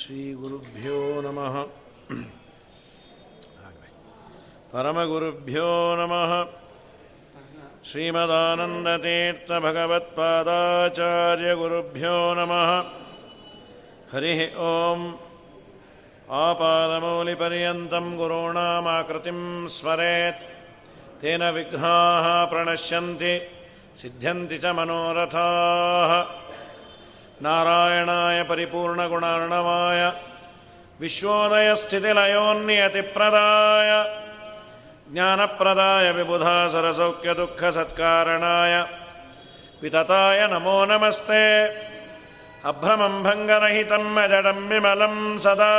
श्रीगुरुभ्यो नमः परमगुरुभ्यो नमः श्रीमदानन्दतीर्थभगवत्पादाचार्यगुरुभ्यो नमः हरिः ॐ आपादमौलिपर्यन्तं गुरूणामाकृतिं स्मरेत् तेन विघ्नाः प्रणश्यन्ति सिद्ध्यन्ति च मनोरथाः नारायणाय परिपूर्णगुणार्णवाय विश्वोदयस्थितिलयोन्नियतिप्रदाय ज्ञानप्रदाय विबुधा सरसौख्यदुःखसत्कारणाय वितताय नमो नमस्ते अभ्रमं भङ्गरहितं मजडं विमलं सदा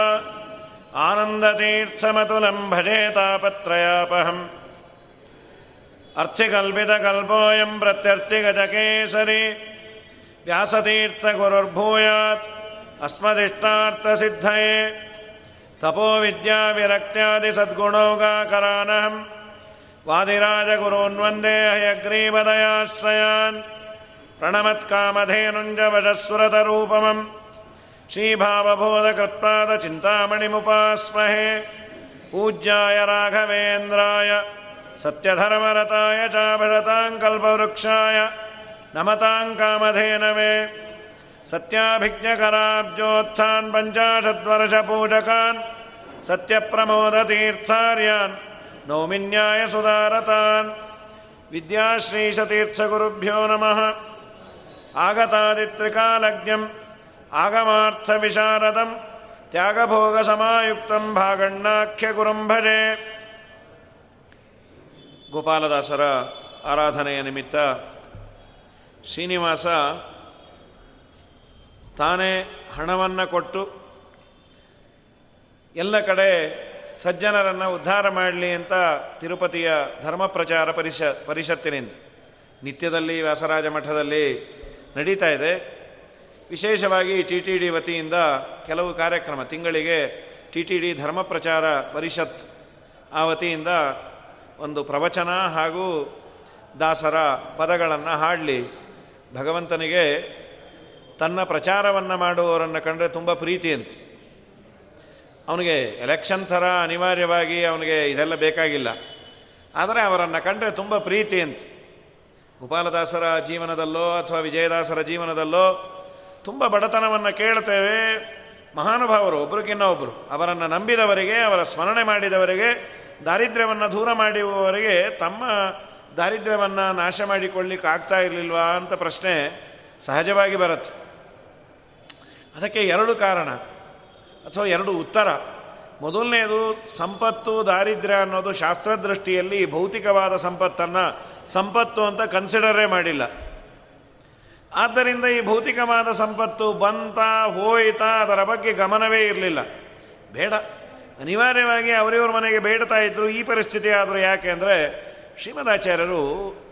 आनन्दतीर्थमतुलं भजेतापत्रयापहम् अर्थिकल्पितकल्पोऽयं प्रत्यर्थिगजकेसरी व्यासतीर्थगुरुर्भूयात् अस्मदिष्टार्थसिद्धये तपोविद्याविरक्त्यादिसद्गुणौगाकरानहं वादिराजगुरोन्वन्दे हयग्रीवदयाश्रयान् प्रणमत्कामधेनुञ्जवशस्वरतरूपमम् श्रीभावबोधकृत्पादचिन्तामणिमुपास्महे पूज्याय राघवेन्द्राय सत्यधर्मरताय चाभरताङ्कल्पवृक्षाय नमतां कामधेनवे सत्याभिज्ञकराब्जोत्थान् पञ्चाशद्वर्षपूजकान् सत्यप्रमोदतीर्थार्यान् नौमिन्यायसुधारतान् विद्याश्रीशतीर्थगुरुभ्यो नमः आगतादित्रिकालज्ञम् आगमार्थविशारदं त्यागभोगसमायुक्तं भागण्णाख्यगुरुं भजे ಗೋಪಾಲದಾಸರ ಆರಾಧನೆಯ ನಿಮಿತ್ತ ಶ್ರೀನಿವಾಸ ತಾನೇ ಹಣವನ್ನು ಕೊಟ್ಟು ಎಲ್ಲ ಕಡೆ ಸಜ್ಜನರನ್ನು ಉದ್ಧಾರ ಮಾಡಲಿ ಅಂತ ತಿರುಪತಿಯ ಧರ್ಮ ಪ್ರಚಾರ ಪರಿಷ ಪರಿಷತ್ತಿನಿಂದ ನಿತ್ಯದಲ್ಲಿ ವ್ಯಾಸರಾಜ ಮಠದಲ್ಲಿ ನಡೀತಾ ಇದೆ. ವಿಶೇಷವಾಗಿ ಟಿ ಟಿ ಡಿ ವತಿಯಿಂದ ಕೆಲವು ಕಾರ್ಯಕ್ರಮ, ತಿಂಗಳಿಗೆ ಟಿ ಟಿ ಡಿ ಧರ್ಮ ಪ್ರಚಾರ ಪರಿಷತ್ ಆ ವತಿಯಿಂದ ಒಂದು ಪ್ರವಚನ ಹಾಗೂ ದಾಸರ ಪದಗಳನ್ನು ಹಾಡಲಿ. ಭಗವಂತನಿಗೆ ತನ್ನ ಪ್ರಚಾರವನ್ನು ಮಾಡುವವರನ್ನು ಕಂಡರೆ ತುಂಬ ಪ್ರೀತಿ ಅಂತ. ಅವನಿಗೆ ಎಲೆಕ್ಷನ್ ಥರ ಅನಿವಾರ್ಯವಾಗಿ ಅವನಿಗೆ ಇದೆಲ್ಲ ಬೇಕಾಗಿಲ್ಲ. ಆದರೆ ಅವರನ್ನು ಕಂಡರೆ ತುಂಬ ಪ್ರೀತಿ ಅಂತ. ಗೋಪಾಲದಾಸರ ಜೀವನದಲ್ಲೋ ಅಥವಾ ವಿಜಯದಾಸರ ಜೀವನದಲ್ಲೋ ತುಂಬ ಬಡತನವನ್ನು ಕೇಳ್ತೇವೆ. ಮಹಾನುಭಾವರು ಒಬ್ರಿಗಿನ್ನ ಒಬ್ಬರು ಅವರನ್ನು ನಂಬಿದವರಿಗೆ, ಅವರ ಸ್ಮರಣೆ ಮಾಡಿದವರಿಗೆ, ದಾರಿದ್ರ್ಯವನ್ನು ದೂರ ಮಾಡುವವರಿಗೆ ತಮ್ಮ ದಾರಿದ್ರ್ಯವನ್ನು ನಾಶ ಮಾಡಿಕೊಳ್ಳಿಕ್ಕೆ ಆಗ್ತಾ ಇರಲಿಲ್ವಾ ಅಂತ ಪ್ರಶ್ನೆ ಸಹಜವಾಗಿ ಬರುತ್ತೆ. ಅದಕ್ಕೆ ಎರಡು ಕಾರಣ, ಅಥವಾ ಎರಡು ಉತ್ತರ. ಮೊದಲನೇದು, ಸಂಪತ್ತು, ದಾರಿದ್ರ್ಯ ಅನ್ನೋದು ಶಾಸ್ತ್ರದೃಷ್ಟಿಯಲ್ಲಿ ಭೌತಿಕವಾದ ಸಂಪತ್ತನ್ನು ಸಂಪತ್ತು ಅಂತ ಕನ್ಸಿಡರೇ ಮಾಡಿಲ್ಲ. ಆದ್ದರಿಂದ ಈ ಭೌತಿಕವಾದ ಸಂಪತ್ತು ಬಂತ, ಹೋಯ್ತಾ ಅದರ ಬಗ್ಗೆ ಗಮನವೇ ಇರಲಿಲ್ಲ. ಬೇಡ. ಅನಿವಾರ್ಯವಾಗಿ ಅವರಿವ್ರ ಮನೆಗೆ ಬೇಡ್ತಾ ಇದ್ದರು ಈ ಪರಿಸ್ಥಿತಿ ಆದರೂ ಯಾಕೆ ಅಂದರೆ ಶ್ರೀಮದಾಚಾರ್ಯರು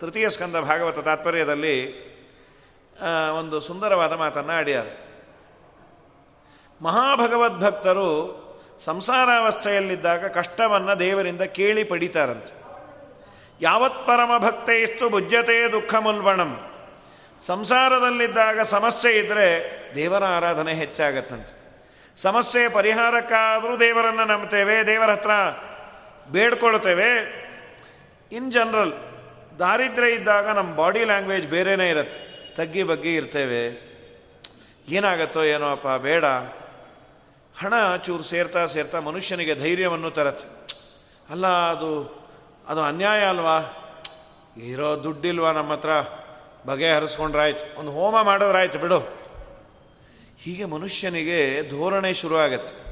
ತೃತೀಯ ಸ್ಕಂದ ಭಾಗವತ ತಾತ್ಪರ್ಯದಲ್ಲಿ ಒಂದು ಸುಂದರವಾದ ಮಾತನ್ನು ಆಡ್ಯಾರೆ. ಮಹಾಭಗವದ್ಭಕ್ತರು ಸಂಸಾರಾವಸ್ಥೆಯಲ್ಲಿದ್ದಾಗ ಕಷ್ಟವನ್ನು ದೇವರಿಂದ ಕೇಳಿ ಪಡಿತಾರಂತೆ. ಯಾವತ್ ಪರಮ ಇಷ್ಟು ಭುಜ್ಯತೆ ದುಃಖ ಮುಲ್ಬಣಂ ಸಂಸಾರದಲ್ಲಿದ್ದಾಗ ಸಮಸ್ಯೆ ಇದ್ದರೆ ದೇವರ ಆರಾಧನೆ ಹೆಚ್ಚಾಗತ್ತಂತೆ. ಸಮಸ್ಯೆ ಪರಿಹಾರಕ್ಕಾದರೂ ದೇವರನ್ನು ನಂಬ್ತೇವೆ ದೇವರ ಹತ್ರ ಬೇಡ್ಕೊಳ್ತೇವೆ ಇನ್ ಜನರಲ್ ದಾರಿದ್ರ್ಯ ಇದ್ದಾಗ ನಮ್ಮ ಬಾಡಿ ಲ್ಯಾಂಗ್ವೇಜ್ ಬೇರೆನೇ ಇರುತ್ತೆ. ತಗ್ಗಿ ಬಗ್ಗಿ ಇರ್ತೇವೆ. ಏನಾಗತ್ತೋ ಏನೋ ಅಪ್ಪ, ಬೇಡ. ಹಣ ಚೂರು ಸೇರ್ತಾ ಸೇರ್ತಾ ಮನುಷ್ಯನಿಗೆ ಧೈರ್ಯವನ್ನು ತರತ್ತೆ. ಅಲ್ಲ, ಅದು ಅದು ಅನ್ಯಾಯ ಅಲ್ವಾ? ಇರೋ ದುಡ್ಡಿಲ್ವಾ ನಮ್ಮ ಹತ್ರ? ಬಗೆಹರಿಸ್ಕೊಂಡ್ರಾಯ್ತು ಒಂದು ಹೋಮ ಮಾಡಿದ್ರಾಯ್ತು, ಬಿಡು. ಹೀಗೆ ಮನುಷ್ಯನಿಗೆ ಧೋರಣೆ ಶುರುವಾಗತ್ತೆ.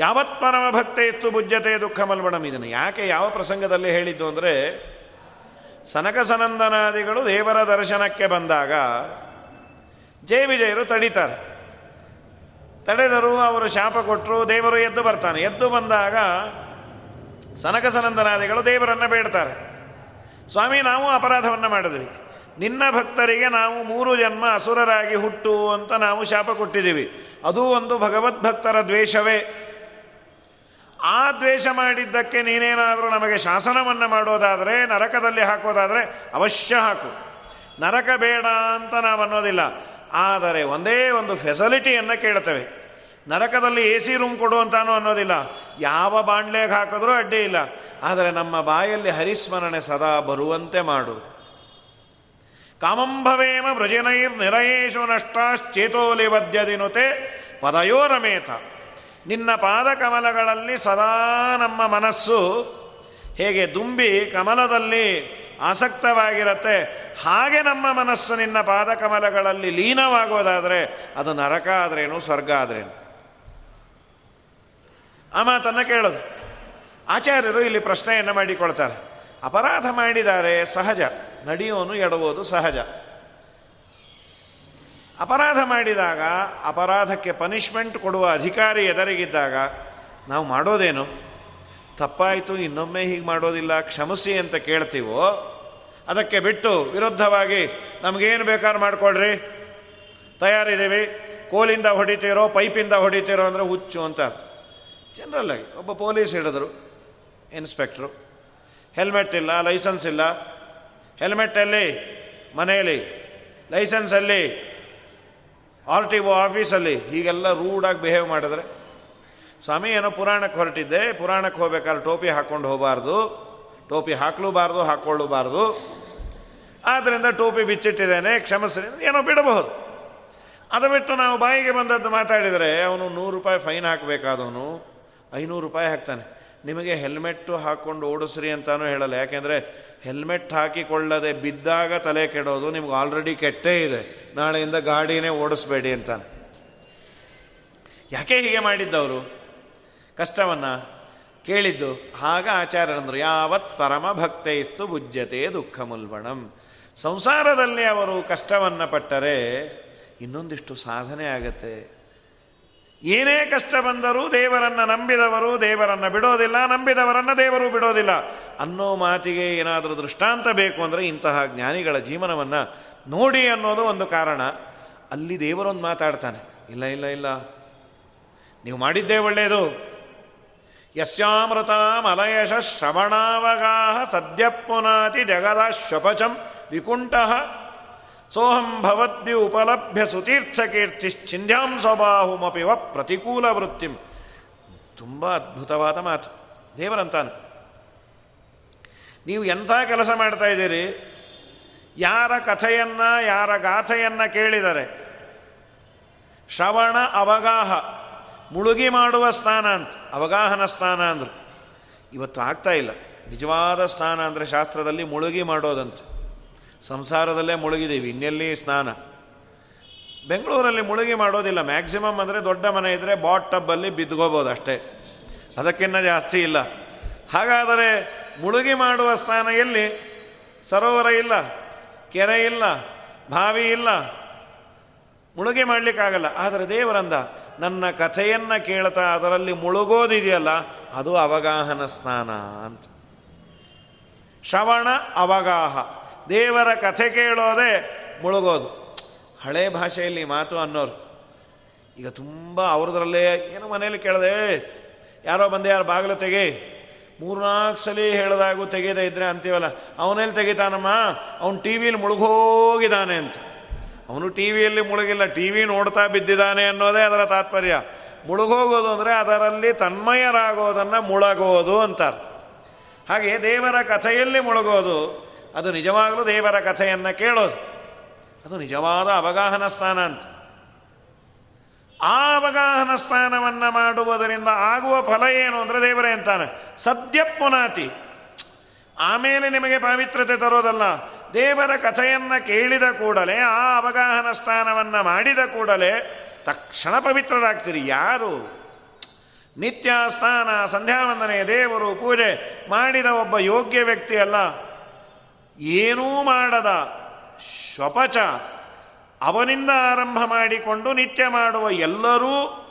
ಯಾವತ್ ಪರಮ ಭಕ್ತೆ ಇತ್ತು ಬುಜ್ಜತೆ ದುಃಖ ಮಲ್ಬಣಂ ಇದನ್ನು. ಯಾಕೆ ಯಾವ ಪ್ರಸಂಗದಲ್ಲಿ ಹೇಳಿದ್ದು ಅಂದರೆ, ಸನಕ ಸನಂದನಾದಿಗಳು ದೇವರ ದರ್ಶನಕ್ಕೆ ಬಂದಾಗ ಜಯ ವಿಜಯರು ತಡೀತಾರೆ. ತಡೆದರು ಅವರು ಶಾಪ ಕೊಟ್ಟರು, ದೇವರು ಎದ್ದು ಬರ್ತಾನೆ. ಎದ್ದು ಬಂದಾಗ ಸನಕ ಸನಂದನಾದಿಗಳು ದೇವರನ್ನು ಬೇಡ್ತಾರೆ. ಸ್ವಾಮಿ, ನಾವು ಅಪರಾಧವನ್ನು ಮಾಡಿದ್ವಿ. ನಿನ್ನ ಭಕ್ತರಿಗೆ ನಾವು ಮೂರು ಜನ್ಮ ಅಸುರರಾಗಿ ಹುಟ್ಟು ಅಂತ ನಾವು ಶಾಪ ಕೊಟ್ಟಿದ್ದೀವಿ. ಅದು ಒಂದು ಭಗವದ್ಭಕ್ತರ ದ್ವೇಷವೇ. ಆ ದ್ವೇಷ ಮಾಡಿದ್ದಕ್ಕೆ ನೀನೇನಾದರೂ ನಮಗೆ ಶಾಸನವನ್ನು ಮಾಡೋದಾದರೆ, ನರಕದಲ್ಲಿ ಹಾಕೋದಾದರೆ ಅವಶ್ಯ ಹಾಕು. ನರಕ ಬೇಡ ಅಂತ ನಾವು ಅನ್ನೋದಿಲ್ಲ ಆದರೆ ಒಂದೇ ಒಂದು ಫೆಸಿಲಿಟಿಯನ್ನು ಕೇಳ್ತೇವೆ. ನರಕದಲ್ಲಿ ಎ ಸಿ ರೂಮ್ ಕೊಡು ಅಂತಾನು ಅನ್ನೋದಿಲ್ಲ. ಯಾವ ಬಾಂಡ್ಲೆಗೆ ಹಾಕಿದ್ರೂ ಅಡ್ಡಿ ಇಲ್ಲ. ಆದರೆ ನಮ್ಮ ಬಾಯಲ್ಲಿ ಹರಿಸ್ಮರಣೆ ಸದಾ ಬರುವಂತೆ ಮಾಡು. ಕಾಮಂಭವೇಮ ಭೃಜನೈರ್ ನಿರಯೇಶು ನಷ್ಟಾಶ್ಚೇತೋಲಿ ವದ್ಯದಿನುತೆ ಪದಯೋರಮೇತ. ನಿನ್ನ ಪಾದಕಮಲಗಳಲ್ಲಿ ಸದಾ ನಮ್ಮ ಮನಸ್ಸು ಹೇಗೆ ದುಂಬಿ ಕಮಲದಲ್ಲಿ ಆಸಕ್ತವಾಗಿರತ್ತೆ, ಹಾಗೆ ನಮ್ಮ ಮನಸ್ಸು ನಿನ್ನ ಪಾದಕಮಲಗಳಲ್ಲಿ ಲೀನವಾಗೋದಾದರೆ ಅದು ನರಕ ಆದ್ರೇನು, ಸ್ವರ್ಗ ಆದ್ರೇನು? ಆ ಮಾತನ್ನು ಕೇಳೋದು. ಆಚಾರ್ಯರು ಇಲ್ಲಿ ಪ್ರಶ್ನೆಯನ್ನು ಮಾಡಿಕೊಳ್ತಾರೆ. ಅಪರಾಧ ಮಾಡಿದ್ದಾರೆ ಸಹಜ, ನಡೆಯೋನು ಎಡವೋದು ಸಹಜ. ಅಪರಾಧ ಮಾಡಿದಾಗ, ಅಪರಾಧಕ್ಕೆ ಪನಿಷ್ಮೆಂಟ್ ಕೊಡುವ ಅಧಿಕಾರಿ ಎದರಿಗಿದ್ದಾಗ, ನಾವು ಮಾಡೋದೇನು? ತಪ್ಪಾಯಿತು, ಇನ್ನೊಮ್ಮೆ ಹೀಗೆ ಮಾಡೋದಿಲ್ಲ, ಕ್ಷಮಿಸಿ ಅಂತ ಕೇಳ್ತೀವೋ? ಅದಕ್ಕೆ ಬಿಟ್ಟು ವಿರುದ್ಧವಾಗಿ ನಮಗೇನು ಬೇಕಾದ್ರೂ ಮಾಡಿಕೊಡ್ರಿ ತಯಾರಿದ್ದೀವಿ. ಕೋಲಿಂದ ಹೊಡಿತೀರೋ, ಪೈಪಿಂದ ಹೊಡಿತೀರೋ ಅಂದರೆ ಹುಚ್ಚು ಅಂತ. ಜನರಲ್ಲಾಗಿ ಒಬ್ಬ ಪೊಲೀಸ್ ಹಿಡಿದ್ರು, ಇನ್ಸ್ಪೆಕ್ಟ್ರು. ಹೆಲ್ಮೆಟ್ ಇಲ್ಲ, ಲೈಸೆನ್ಸ್ ಇಲ್ಲ. ಹೆಲ್ಮೆಟ್ಟಲ್ಲಿ ಮನೆಯಲ್ಲಿ, ಲೈಸೆನ್ಸಲ್ಲಿ ಆರ್ ಟಿ ಒ ಆಫೀಸಲ್ಲಿ ಹೀಗೆಲ್ಲ ರೂಡಾಗಿ ಬಿಹೇವ್ ಮಾಡಿದ್ರೆ, ಸ್ವಾಮಿ ಏನೋ ಪುರಾಣಕ್ಕೆ ಹೊರಟಿದ್ದೆ, ಪುರಾಣಕ್ಕೆ ಹೋಗ್ಬೇಕಾದ್ರೆ ಟೋಪಿ ಹಾಕ್ಕೊಂಡು ಹೋಗಬಾರ್ದು, ಟೋಪಿ ಹಾಕಲೂಬಾರ್ದು, ಹಾಕ್ಕೊಳ್ಳಬಾರ್ದು. ಆದ್ದರಿಂದ ಟೋಪಿ ಬಿಚ್ಚಿಟ್ಟಿದ್ದೇನೆ ಕ್ಷಮಿಸಿ ಏನೋ ಬಿಡಬಹುದು. ಅದು ಬಿಟ್ಟು ನಾವು ಬಾಯಿಗೆ ಬಂದದ್ದು ಮಾತಾಡಿದರೆ, ಅವನು ನೂರು ರೂಪಾಯಿ ಫೈನ್ ಹಾಕಬೇಕಾದವನು, ಐನೂರು ರೂಪಾಯಿ ಹಾಕ್ತಾನೆ. ನಿಮಗೆ ಹೆಲ್ಮೆಟ್ಟು ಹಾಕ್ಕೊಂಡು ಓಡಿಸ್ರಿ ಅಂತಾನು ಹೇಳಲ್ಲ. ಯಾಕೆಂದರೆ ಹೆಲ್ಮೆಟ್ ಹಾಕಿಕೊಳ್ಳದೆ ಬಿದ್ದಾಗ ತಲೆ ಕೆಡೋದು ನಿಮ್ಗೆ ಆಲ್ರೆಡಿ ಕೆಟ್ಟೇ ಇದೆ. ನಾಳೆಯಿಂದ ಗಾಡಿನೇ ಓಡಿಸ್ಬೇಡಿ ಅಂತಾನೆ. ಯಾಕೆ ಹೀಗೆ ಮಾಡಿದ್ದವರು? ಕಷ್ಟವನ್ನು ಕೇಳಿದ್ದು ಆಗ ಆಚಾರ್ಯರಂದರು, ಯಾವತ್ ಪರಮ ಭಕ್ತೈಸ್ತು ಭುಜ್ಯತೆ ದುಃಖ ಮುಲ್ಬಣಂ ಸಂಸಾರದಲ್ಲಿ ಅವರು ಕಷ್ಟವನ್ನು ಪಟ್ಟರೆ ಇನ್ನೊಂದಿಷ್ಟು ಸಾಧನೆ ಆಗತ್ತೆ. ಏನೇ ಕಷ್ಟ ಬಂದರೂ ದೇವರನ್ನು ನಂಬಿದವರು ದೇವರನ್ನು ಬಿಡೋದಿಲ್ಲ, ನಂಬಿದವರನ್ನು ದೇವರು ಬಿಡೋದಿಲ್ಲ ಅನ್ನೋ ಮಾತಿಗೆ ಏನಾದರೂ ದೃಷ್ಟಾಂತ ಬೇಕು ಅಂದರೆ ಇಂತಹ ಜ್ಞಾನಿಗಳ ಜೀವನವನ್ನು ನೋಡಿ ಅನ್ನೋದು ಒಂದು ಕಾರಣ. ಅಲ್ಲಿ ದೇವರೊಂದು ಮಾತಾಡ್ತಾನೆ, ಇಲ್ಲ ಇಲ್ಲ ಇಲ್ಲ, ನೀವು ಮಾಡಿದ್ದೇ ಒಳ್ಳೆಯದು ಯಸ್ಯಾಮೃತ ಮಲಯಶ ಶ್ರವಣಾವಗಾಹ ಸದ್ಯ ಪುನಾತಿ ಜಗದ ಶ್ವಪಚಂ ವಿಕುಂಠ ಸೋಹಂ ಭವದ್ಭಿ ಉಪಲಭ್ಯ ಸುತೀರ್ಥಕೀರ್ತಿಶ್ಚಿಂದ್ಯಾಂ ಸ್ವಭಾಹುಮಪಿ ವ ಪ್ರತಿಕೂಲ ವೃತ್ತಿಂ. ತುಂಬ ಅದ್ಭುತವಾದ ಮಾತು. ದೇವರಂತಾನೆ. ನೀವು ಎಂಥ ಕೆಲಸ ಮಾಡ್ತಾ ಇದ್ದೀರಿ? ಯಾರ ಕಥೆಯನ್ನು, ಯಾರ ಗಾಥೆಯನ್ನು ಕೇಳಿದರೆ? ಶ್ರವಣ ಅವಗಾಹ, ಮುಳುಗಿ ಮಾಡುವ ಸ್ಥಾನ ಅಂತ. ಅವಗಾಹನ ಸ್ಥಾನ ಅಂದರು. ಇವತ್ತು ಆಗ್ತಾ ಇಲ್ಲ. ನಿಜವಾದ ಸ್ಥಾನ ಅಂದರೆ ಶಾಸ್ತ್ರದಲ್ಲಿ ಮುಳುಗಿ ಮಾಡೋದಂತೆ. ಸಂಸಾರದಲ್ಲೇ ಮುಳುಗಿದ್ದೀವಿ, ಇನ್ನೆಲ್ಲಿ ಸ್ನಾನ? ಬೆಂಗಳೂರಲ್ಲಿ ಮುಳುಗಿ ಮಾಡೋದಿಲ್ಲ ಮ್ಯಾಕ್ಸಿಮಮ್ ಅಂದರೆ ದೊಡ್ಡ ಮನೆ ಇದ್ದರೆ ಬಾಟ್ ಟಬ್ಬಲ್ಲಿ ಬಿದ್ದುಕೋಬೋದು ಅಷ್ಟೇ. ಅದಕ್ಕಿನ್ನ ಜಾಸ್ತಿ ಇಲ್ಲ. ಹಾಗಾದರೆ ಮುಳುಗಿ ಮಾಡುವ ಸ್ನಾನ ಎಲ್ಲಿ? ಸರೋವರ ಇಲ್ಲ, ಕೆರೆ ಇಲ್ಲ, ಬಾವಿ ಇಲ್ಲ. ಮುಳುಗಿ ಮಾಡಲಿಕ್ಕಾಗಲ್ಲ. ಆದರೆ ದೇವರಂದ, ನನ್ನ ಕಥೆಯನ್ನು ಕೇಳ್ತಾ ಅದರಲ್ಲಿ ಮುಳುಗೋದಿದೆಯಲ್ಲ, ಅದು ಅವಗಾಹನ ಸ್ನಾನ ಅಂತ. ಶ್ರವಣ ಅವಗಾಹ. ದೇವರ ಕಥೆ ಕೇಳೋದೇ ಮುಳುಗೋದು. ಹಳೆ ಭಾಷೆಯಲ್ಲಿ ಮಾತು ಅನ್ನೋರು. ಈಗ ತುಂಬ ಅವ್ರದ್ರಲ್ಲೇ ಏನು ಮನೇಲಿ ಕೇಳದೆ ಯಾರೋ ಬಂದೆ, ಯಾರು ಬಾಗಿಲು ತೆಗಿ. ಮೂರ್ನಾಲ್ಕು ಸಲ ಹೇಳಿದಾಗೂ ತೆಗೆದೇ ಇದ್ರೆ ಅಂತೀವಲ್ಲ, ಅವನಲ್ಲಿ ತೆಗಿತಾನಮ್ಮ? ಅವನು ಟಿ ವಿಲಿ ಮುಳುಗೋಗಿದ್ದಾನೆ ಅಂತ. ಅವನು ಟಿ ವಿಯಲ್ಲಿ ಮುಳುಗಿಲ್ಲ ಟಿ ವಿ ನೋಡ್ತಾ ಬಿದ್ದಿದ್ದಾನೆ ಅನ್ನೋದೇ ಅದರ ತಾತ್ಪರ್ಯ. ಮುಳುಗೋಗೋದು ಅಂದರೆ ಅದರಲ್ಲಿ ತನ್ಮಯರಾಗೋದನ್ನು ಮುಳಗೋದು ಅಂತಾರೆ. ಹಾಗೆ ದೇವರ ಕಥೆಯಲ್ಲಿ ಮುಳುಗೋದು ಅದು ನಿಜವಾಗಲೂ ದೇವರ ಕಥೆಯನ್ನು ಕೇಳೋದು. ಅದು ನಿಜವಾದ ಅವಗಾಹನ ಸ್ಥಾನ ಅಂತ. ಆ ಅವಗಾಹನ ಸ್ಥಾನವನ್ನು ಮಾಡುವುದರಿಂದ ಆಗುವ ಫಲ ಏನು ಅಂದರೆ ದೇವರೇ ಅಂತಾನೆ. ಸದ್ಯ ಪುನಾತಿ. ಆಮೇಲೆ ನಿಮಗೆ ಪಾವಿತ್ರತೆ ತರೋದಲ್ಲ. ದೇವರ ಕಥೆಯನ್ನು ಕೇಳಿದ ಕೂಡಲೇ, ಆ ಅವಗಾಹನ ಸ್ಥಾನವನ್ನು ಮಾಡಿದ ಕೂಡಲೇ ತಕ್ಷಣ ಪವಿತ್ರರಾಗ್ತೀರಿ. ಯಾರು? ನಿತ್ಯ ಸ್ನಾನ ಸಂಧ್ಯಾವಂದನೆ ದೇವರು ಪೂಜೆ ಮಾಡಿದ ಒಬ್ಬ ಯೋಗ್ಯ ವ್ಯಕ್ತಿ ಅಲ್ಲ. ಏನೂ ಮಾಡದ. ಶಪಚ. ಅವನಿಂದ ಆರಂಭ ಮಾಡಿಕೊಂಡು ನಿತ್ಯ ಮಾಡುವ ಎಲ್ಲರೂ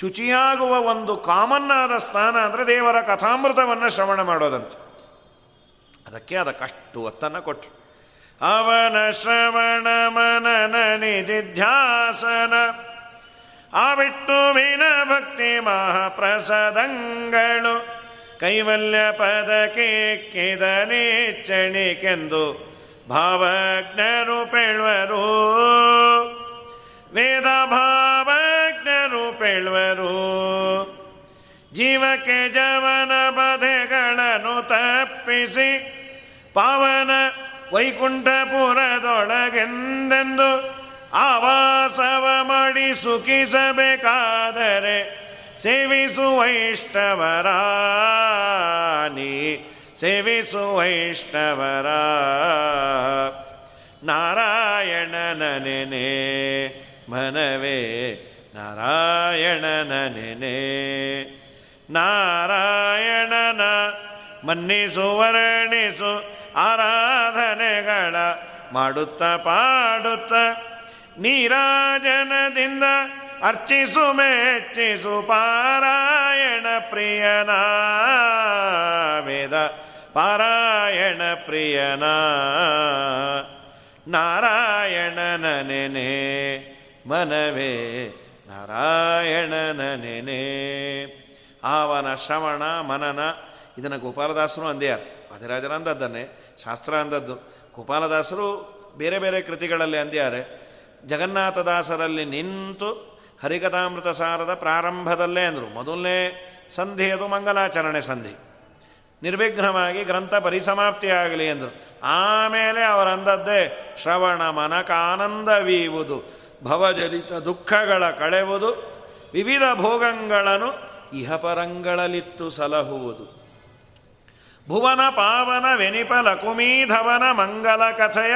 ಶುಚಿಯಾಗುವ ಒಂದು ಕಾಮನ್ನಾದ ಸ್ಥಾನ ಅಂದರೆ ದೇವರ ಕಥಾಮೃತವನ್ನು ಶ್ರವಣ ಮಾಡೋದಂತೆ. ಅದಕ್ಕೆ ಅದಕ್ಕಷ್ಟು ಒತ್ತನ್ನು ಕೊಟ್ಟರು ಅವನ ಶ್ರವಣ ಮನನ ನಿಧಿಧ್ಯಾಸನ. ಆ ವಿನ ಭಕ್ತಿ ಮಹಾಪ್ರಸದಂಗಳು. ಕೈವಲ್ಯ ಪದಕ್ಕೆ ಕಿದನೇಚ್ಚಣಿಕೆಂದು ಭಾವಜ್ಞರು ಪೇಳ್ವರು. ವೇದ ಭಾವಜ್ಞರು ಪೇಳ್ವರು. ಜೀವಕ್ಕೆ ಜವನ ಬಧೆಗಳನ್ನು ತಪ್ಪಿಸಿ ಪಾವನ ವೈಕುಂಠಪುರದೊಳಗೆಂದೆಂದು ಆವಾಸವ ಮಾಡಿ ಸುಖಿಸಬೇಕಾದರೆ ಸೇವಿಸು ವೈಷ್ಣವರ ನೀ ಸೇವಿಸು ವೈಷ್ಣವರ ನಾರಾಯಣನ ನೆನೆ ಮನವೇ ನಾರಾಯಣನ ನೆನೆ ನಾರಾಯಣನ ಮನ್ನಿಸು, ವರ್ಣಿಸು ಆರಾಧನೆಗಳ ಮಾಡುತ್ತ, ಪಾಡುತ್ತ ನೀರಾಜನದಿಂದ ಅರ್ಚಿಸು ಮೆಚ್ಚಿಸು ಪಾರಾಯಣ ಪ್ರಿಯನ ವೇದ. ಪಾರಾಯಣ ಪ್ರಿಯನ ನಾರಾಯಣನ ನೆನೆ. ಮನವೇ ನಾರಾಯಣನ ನೆನೆ. ಆವನ ಶ್ರವಣ ಮನನ. ಇದನ್ನು ಗೋಪಾಲದಾಸರು ಅಂದ್ಯಾರು. ಅಧಿರಾಜರ ಅಂದದ್ದನ್ನೇ ಶಾಸ್ತ್ರ ಅಂದದ್ದು ಗೋಪಾಲದಾಸರು ಬೇರೆ ಬೇರೆ ಕೃತಿಗಳಲ್ಲಿ ಅಂದ್ಯಾರೆ. ಜಗನ್ನಾಥದಾಸರಲ್ಲಿ ನಿಂತು ಹರಿಕಥಾಮೃತ ಸಾರದ ಪ್ರಾರಂಭದಲ್ಲೇ ಅಂದರು. ಮೊದಲನೇ ಸಂಧಿ ಅದು ಮಂಗಲಾಚರಣೆ ಸಂಧಿ. ನಿರ್ವಿಘ್ನವಾಗಿ ಗ್ರಂಥ ಪರಿಸಮಾಪ್ತಿಯಾಗಲಿ ಎಂದರು ಆಮೇಲೆ ಅವರಂದದ್ದೇ ಶ್ರವಣ ಮನಕಾನಂದವೀವುದು, ಭವಜಲಿತ ದುಃಖಗಳ ಕಳೆವುದು, ವಿವಿಧ ಭೋಗಗಳನ್ನು ಇಹಪರಂಗಳಲಿತ್ತು ಸಲಹುವುದು. ಭುವನ ಪಾವನ ವೆನಿಪ ಲಕುಮೀಧವನ ಮಂಗಲ ಕಥೆಯ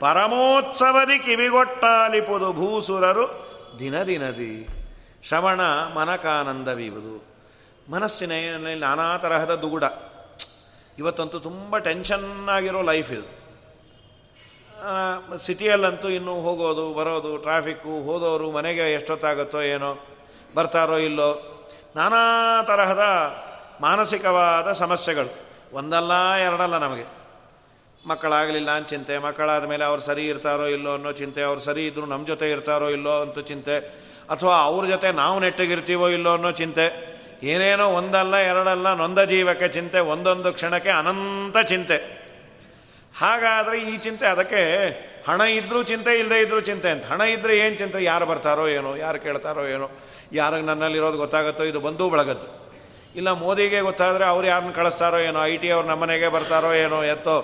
ಪರಮೋತ್ಸವದಿ ಕಿವಿಗೊಟ್ಟಾಲಿಪುದು ಭೂಸುರರು. ದಿನ ದಿನದಿ ಶ್ರವಣ ಮನಕಾನಂದವೀವುದು. ಮನಸ್ಸಿನಲ್ಲಿ ನಾನಾ ತರಹದ ದುಗುಡ. ಇವತ್ತಂತೂ ತುಂಬ ಟೆನ್ಷನ್ ಆಗಿರೋ ಲೈಫ್ ಇದು. ಸಿಟಿಯಲ್ಲಂತೂ ಇನ್ನೂ ಹೋಗೋದು, ಬರೋದು ಟ್ರಾಫಿಕ್ಕು ಹೋದವರು ಮನೆಗೆ ಎಷ್ಟೊತ್ತಾಗುತ್ತೋ ಏನೋ, ಬರ್ತಾರೋ ಇಲ್ಲೋ, ನಾನಾ ತರಹದ ಮಾನಸಿಕವಾದ ಸಮಸ್ಯೆಗಳು. ಒಂದಲ್ಲ ಎರಡಲ್ಲ ನಮಗೆ. ಮಕ್ಕಳಾಗಲಿಲ್ಲ ಅಂತ ಚಿಂತೆ, ಮಕ್ಕಳಾದ ಮೇಲೆ ಅವ್ರು ಸರಿ ಇರ್ತಾರೋ ಇಲ್ಲೋ ಅನ್ನೋ ಚಿಂತೆ, ಅವ್ರು ಸರಿ ಇದ್ರು ನಮ್ಮ ಜೊತೆ ಇರ್ತಾರೋ ಇಲ್ಲೋ ಅಂತ ಚಿಂತೆ, ಅಥವಾ ಅವ್ರ ಜೊತೆ ನಾವು ನೆಟ್ಟಗಿರ್ತೀವೋ ಇಲ್ಲೋ ಅನ್ನೋ ಚಿಂತೆ, ಏನೇನೋ ಒಂದಲ್ಲ ಎರಡಲ್ಲ ನೊಂದ ಜೀವಕ್ಕೆ ಚಿಂತೆ, ಒಂದೊಂದು ಕ್ಷಣಕ್ಕೆ ಅನಂತ ಚಿಂತೆ. ಹಾಗಾದರೆ ಈ ಚಿಂತೆ ಅದಕ್ಕೆ ಹಣ ಇದ್ದರೂ ಚಿಂತೆ ಇಲ್ಲದೆ ಇದ್ದರೂ ಚಿಂತೆ ಅಂತ. ಹಣ ಇದ್ದರೆ ಏನು ಚಿಂತೆ? ಯಾರು ಬರ್ತಾರೋ ಏನೋ, ಯಾರು ಕೇಳ್ತಾರೋ ಏನೋ, ಯಾರಿಗೆ ನನ್ನಲ್ಲಿರೋದು ಗೊತ್ತಾಗುತ್ತೋ ಇದು ಬಂದು ಬಳಗತ್ತು ಇಲ್ಲ ಮೋದಿಗೆ ಗೊತ್ತಾದರೆ ಅವ್ರು ಯಾರನ್ನ ಕಳಿಸ್ತಾರೋ ಏನೋ, ಐ ಟಿ ಅವ್ರು ನಮ್ಮನೆಗೆ ಬರ್ತಾರೋ ಏನೋ ಎತ್ತೋ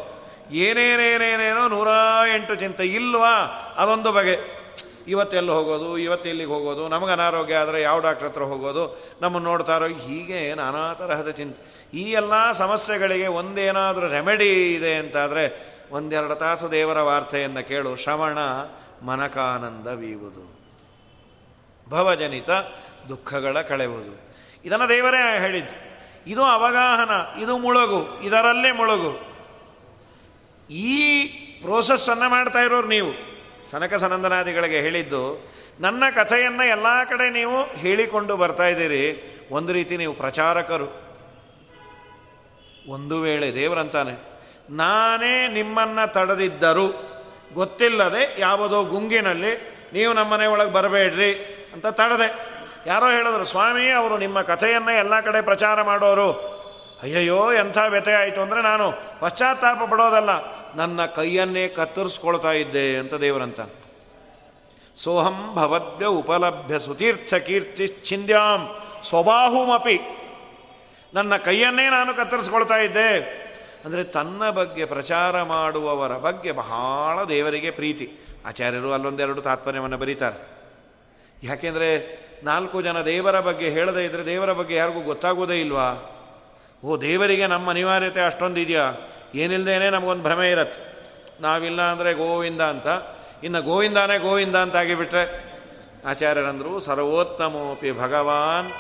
ಏನೇನೇನೇನೇನೋ ನೂರ ಎಂಟು ಚಿಂತೆ. ಇಲ್ವಾ? ಅದೊಂದು ಬಗೆ. ಇವತ್ತೆಲ್ಲಿ ಹೋಗೋದು? ಇವತ್ತು ಎಲ್ಲಿಗೆ ಹೋಗೋದು? ನಮಗೆ ಅನಾರೋಗ್ಯ ಆದರೆ ಯಾವ ಡಾಕ್ಟ್ರ್ ಹತ್ರ ಹೋಗೋದು? ನಮ್ಮನ್ನು ನೋಡ್ತಾರೋ ಹೀಗೆ ನಾನಾ ತರಹದ ಚಿಂತೆ. ಈ ಎಲ್ಲ ಸಮಸ್ಯೆಗಳಿಗೆ ಒಂದೇನಾದರೂ ರೆಮೆಡಿ ಇದೆ ಅಂತಾದರೆ ಒಂದೆರಡು ತಾಸು ದೇವರ ವಾರ್ತೆಯನ್ನು ಕೇಳು. ಶ್ರವಣ ಮನಕಾನಂದ ಮನಕಾನಂದವೀವುದು ಭವಜನಿತ ದುಃಖಗಳ ಕಳೆಯುವುದು ಇದನ್ನು ದೇವರೇ ಹೇಳಿದ್ದು. ಇದು ಅವಗಾಹನ. ಇದು ಮುಳುಗು. ಇದರಲ್ಲೇ ಮುಳುಗು. ಈ ಪ್ರೋಸೆಸ್ಸನ್ನು ಮಾಡ್ತಾ ಇರೋರು ನೀವು. ಸನಕ ಸನಂದನಾದಿಗಳಿಗೆ ಹೇಳಿದ್ದು, ನನ್ನ ಕಥೆಯನ್ನು ಎಲ್ಲ ಕಡೆ ನೀವು ಹೇಳಿಕೊಂಡು ಬರ್ತಾ ಇದ್ದೀರಿ. ಒಂದು ರೀತಿ ನೀವು ಪ್ರಚಾರಕರು. ಒಂದು ವೇಳೆ ದೇವರಂತಾನೆ, ನಾನೇ ನಿಮ್ಮನ್ನು ತಡೆದಿದ್ದರು ಗೊತ್ತಿಲ್ಲದೆ ಯಾವುದೋ ಗುಂಗಿನಲ್ಲಿ ನೀವು ನಮ್ಮನೆ ಒಳಗೆ ಬರಬೇಡ್ರಿ ಅಂತ ತಡೆದೆ. ಯಾರೋ ಹೇಳಿದ್ರು, ಸ್ವಾಮಿ, ಅವರು ನಿಮ್ಮ ಕಥೆಯನ್ನು ಎಲ್ಲ ಕಡೆ ಪ್ರಚಾರ ಮಾಡೋರು. ಅಯ್ಯಯ್ಯೋ, ಎಂಥ ವ್ಯಥೆ ಆಯಿತು ಅಂದರೆ ನಾನು ಪಶ್ಚಾತ್ತಾಪ ಪಡೋದಲ್ಲ. ನನ್ನ ಕೈಯನ್ನೇ ಕತ್ತರಿಸ್ಕೊಳ್ತಾ ಇದ್ದೆ ಅಂತ ದೇವರಂತ. ಸೋಹಂ ಭವದ್ಭ್ಯ ಉಪಲಭ್ಯ ಸುತೀರ್ಥ ಕೀರ್ತಿ ಛಿಂದ್ಯಾಂ ಸ್ವಬಾಹುಮಪಿ. ನನ್ನ ಕೈಯನ್ನೇ ನಾನು ಕತ್ತರಿಸ್ಕೊಳ್ತಾ ಇದ್ದೆ. ಅಂದರೆ ತನ್ನ ಬಗ್ಗೆ ಪ್ರಚಾರ ಮಾಡುವವರ ಬಗ್ಗೆ ಬಹಳ ದೇವರಿಗೆ ಪ್ರೀತಿ. ಆಚಾರ್ಯರು ಅಲ್ಲೊಂದೆರಡು ತಾತ್ಪರ್ಯವನ್ನು ಬರೀತಾರೆ. ಯಾಕೆಂದರೆ ನಾಲ್ಕು ಜನ ದೇವರ ಬಗ್ಗೆ ಹೇಳದೇ ಇದ್ದರೆ ದೇವರ ಬಗ್ಗೆ ಯಾರಿಗೂ ಗೊತ್ತಾಗೋದೇ ಇಲ್ವಾ? ಓ, ದೇವರಿಗೆ ನಮ್ಮ ಅನಿವಾರ್ಯತೆ ಅಷ್ಟೊಂದು ಇದೆಯಾ? ಏನಿಲ್ಲದೇನೆ ನಮಗೊಂದು ಭ್ರಮೆ ಇರತ್ತೆ. ನಾವಿಲ್ಲ ಅಂದರೆ ಗೋವಿಂದ ಅಂತ. ಇನ್ನು ಗೋವಿಂದಾನೇ ಗೋವಿಂದ ಅಂತ ಆಗಿಬಿಟ್ರೆ ಆಚಾರ್ಯರಂದರು, ಸರ್ವೋತ್ತಮೋಪಿ ಭಗವಾನ್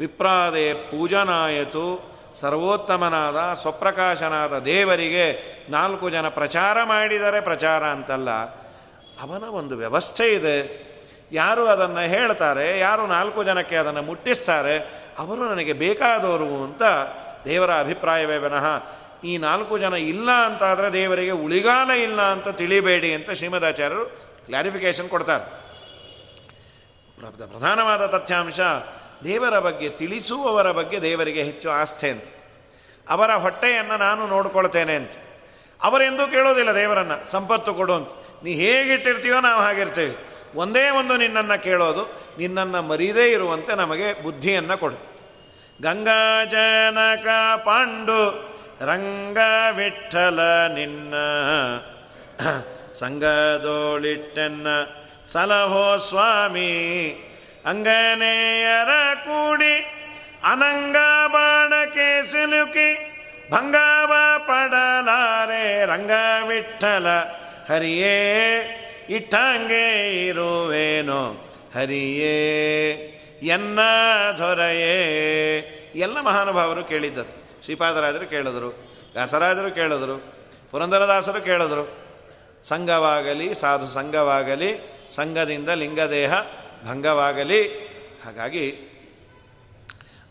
ವಿಪ್ರಾದೆ ಪೂಜನಾಯತು, ಸರ್ವೋತ್ತಮನಾದ, ಸ್ವಪ್ರಕಾಶನಾದ ದೇವರಿಗೆ ನಾಲ್ಕು ಜನ ಪ್ರಚಾರ ಮಾಡಿದರೆ ಪ್ರಚಾರ ಅಂತಲ್ಲ. ಅವನ ಒಂದು ವ್ಯವಸ್ಥೆ ಇದೆ. ಯಾರು ಅದನ್ನು ಹೇಳ್ತಾರೆ, ಯಾರು ನಾಲ್ಕು ಜನಕ್ಕೆ ಅದನ್ನು ಮುಟ್ಟಿಸ್ತಾರೆ ಅವರು ನನಗೆ ಬೇಕಾದವರು ಅಂತ ದೇವರ ಅಭಿಪ್ರಾಯವೇ ವಿನಃ, ಈ ನಾಲ್ಕು ಜನ ಇಲ್ಲ ಅಂತಾದರೆ ದೇವರಿಗೆ ಉಳಿಗಾಲ ಇಲ್ಲ ಅಂತ ತಿಳಿಬೇಡಿ ಅಂತ ಶ್ರೀಮದಾಚಾರ್ಯರು ಕ್ಲಾರಿಫಿಕೇಶನ್ ಕೊಡ್ತಾರೆ. ಪ್ರಧಾನವಾದ ತಥ್ಯಾಂಶ, ದೇವರ ಬಗ್ಗೆ ತಿಳಿಸುವವರ ಬಗ್ಗೆ ದೇವರಿಗೆ ಹೆಚ್ಚು ಆಸ್ಥೆ ಅಂತ. ಅವರ ಹೊಟ್ಟೆಯನ್ನು ನಾನು ನೋಡ್ಕೊಳ್ತೇನೆ ಅಂತ. ಅವರೆಂದೂ ಕೇಳೋದಿಲ್ಲ ದೇವರನ್ನು, ಸಂಪತ್ತು ಕೊಡು ಅಂತ. ನೀ ಹೇಗಿಟ್ಟಿರ್ತೀವೋ ನಾವು ಹಾಗಿರ್ತೇವೆ. ಒಂದೇ ಒಂದು ನಿನ್ನನ್ನು ಕೇಳೋದು, ನಿನ್ನನ್ನು ಮರೀದೇ ಇರುವಂತೆ ನಮಗೆ ಬುದ್ಧಿಯನ್ನು ಕೊಡು. ಗಂಗಾ ಜನಕ ಪಾಂಡು, ರಂಗ ವಿಠಲ ನಿನ್ನ. ಸಂಗದೋಳಿಟ್ಟೆನ್ನ ಸಲಹೋ ಸ್ವಾಮಿ, ಅಂಗನೇಯರ ಕೂಡಿ, ಅನಂಗ ಬಾಣಕ್ಕೆ ಸಿಲುಕಿ, ಭಂಗಾವ ಪಡಲಾರೆ, ರಂಗ ವಿಠಲ ಹರಿಯೇ. ಇಟ್ಟಂಗೆ ಇರುವೇನೋ, ಹರಿಯೇ, ಎನ್ನ ದೊರೆಯೇ. ಎಲ್ಲ ಮಹಾನುಭಾವರು ಕೇಳಿದ್ದದು. ಶ್ರೀಪಾದರಾಜರು ಕೇಳಿದರು, ವ್ಯಾಸರಾಜರು ಕೇಳಿದರು, ಪುರಂದರದಾಸರು ಕೇಳಿದರು. ಸಂಘವಾಗಲಿ, ಸಾಧು ಸಂಘವಾಗಲಿ, ಸಂಘದಿಂದ ಲಿಂಗದೇಹ ಭಂಗವಾಗಲಿ. ಹಾಗಾಗಿ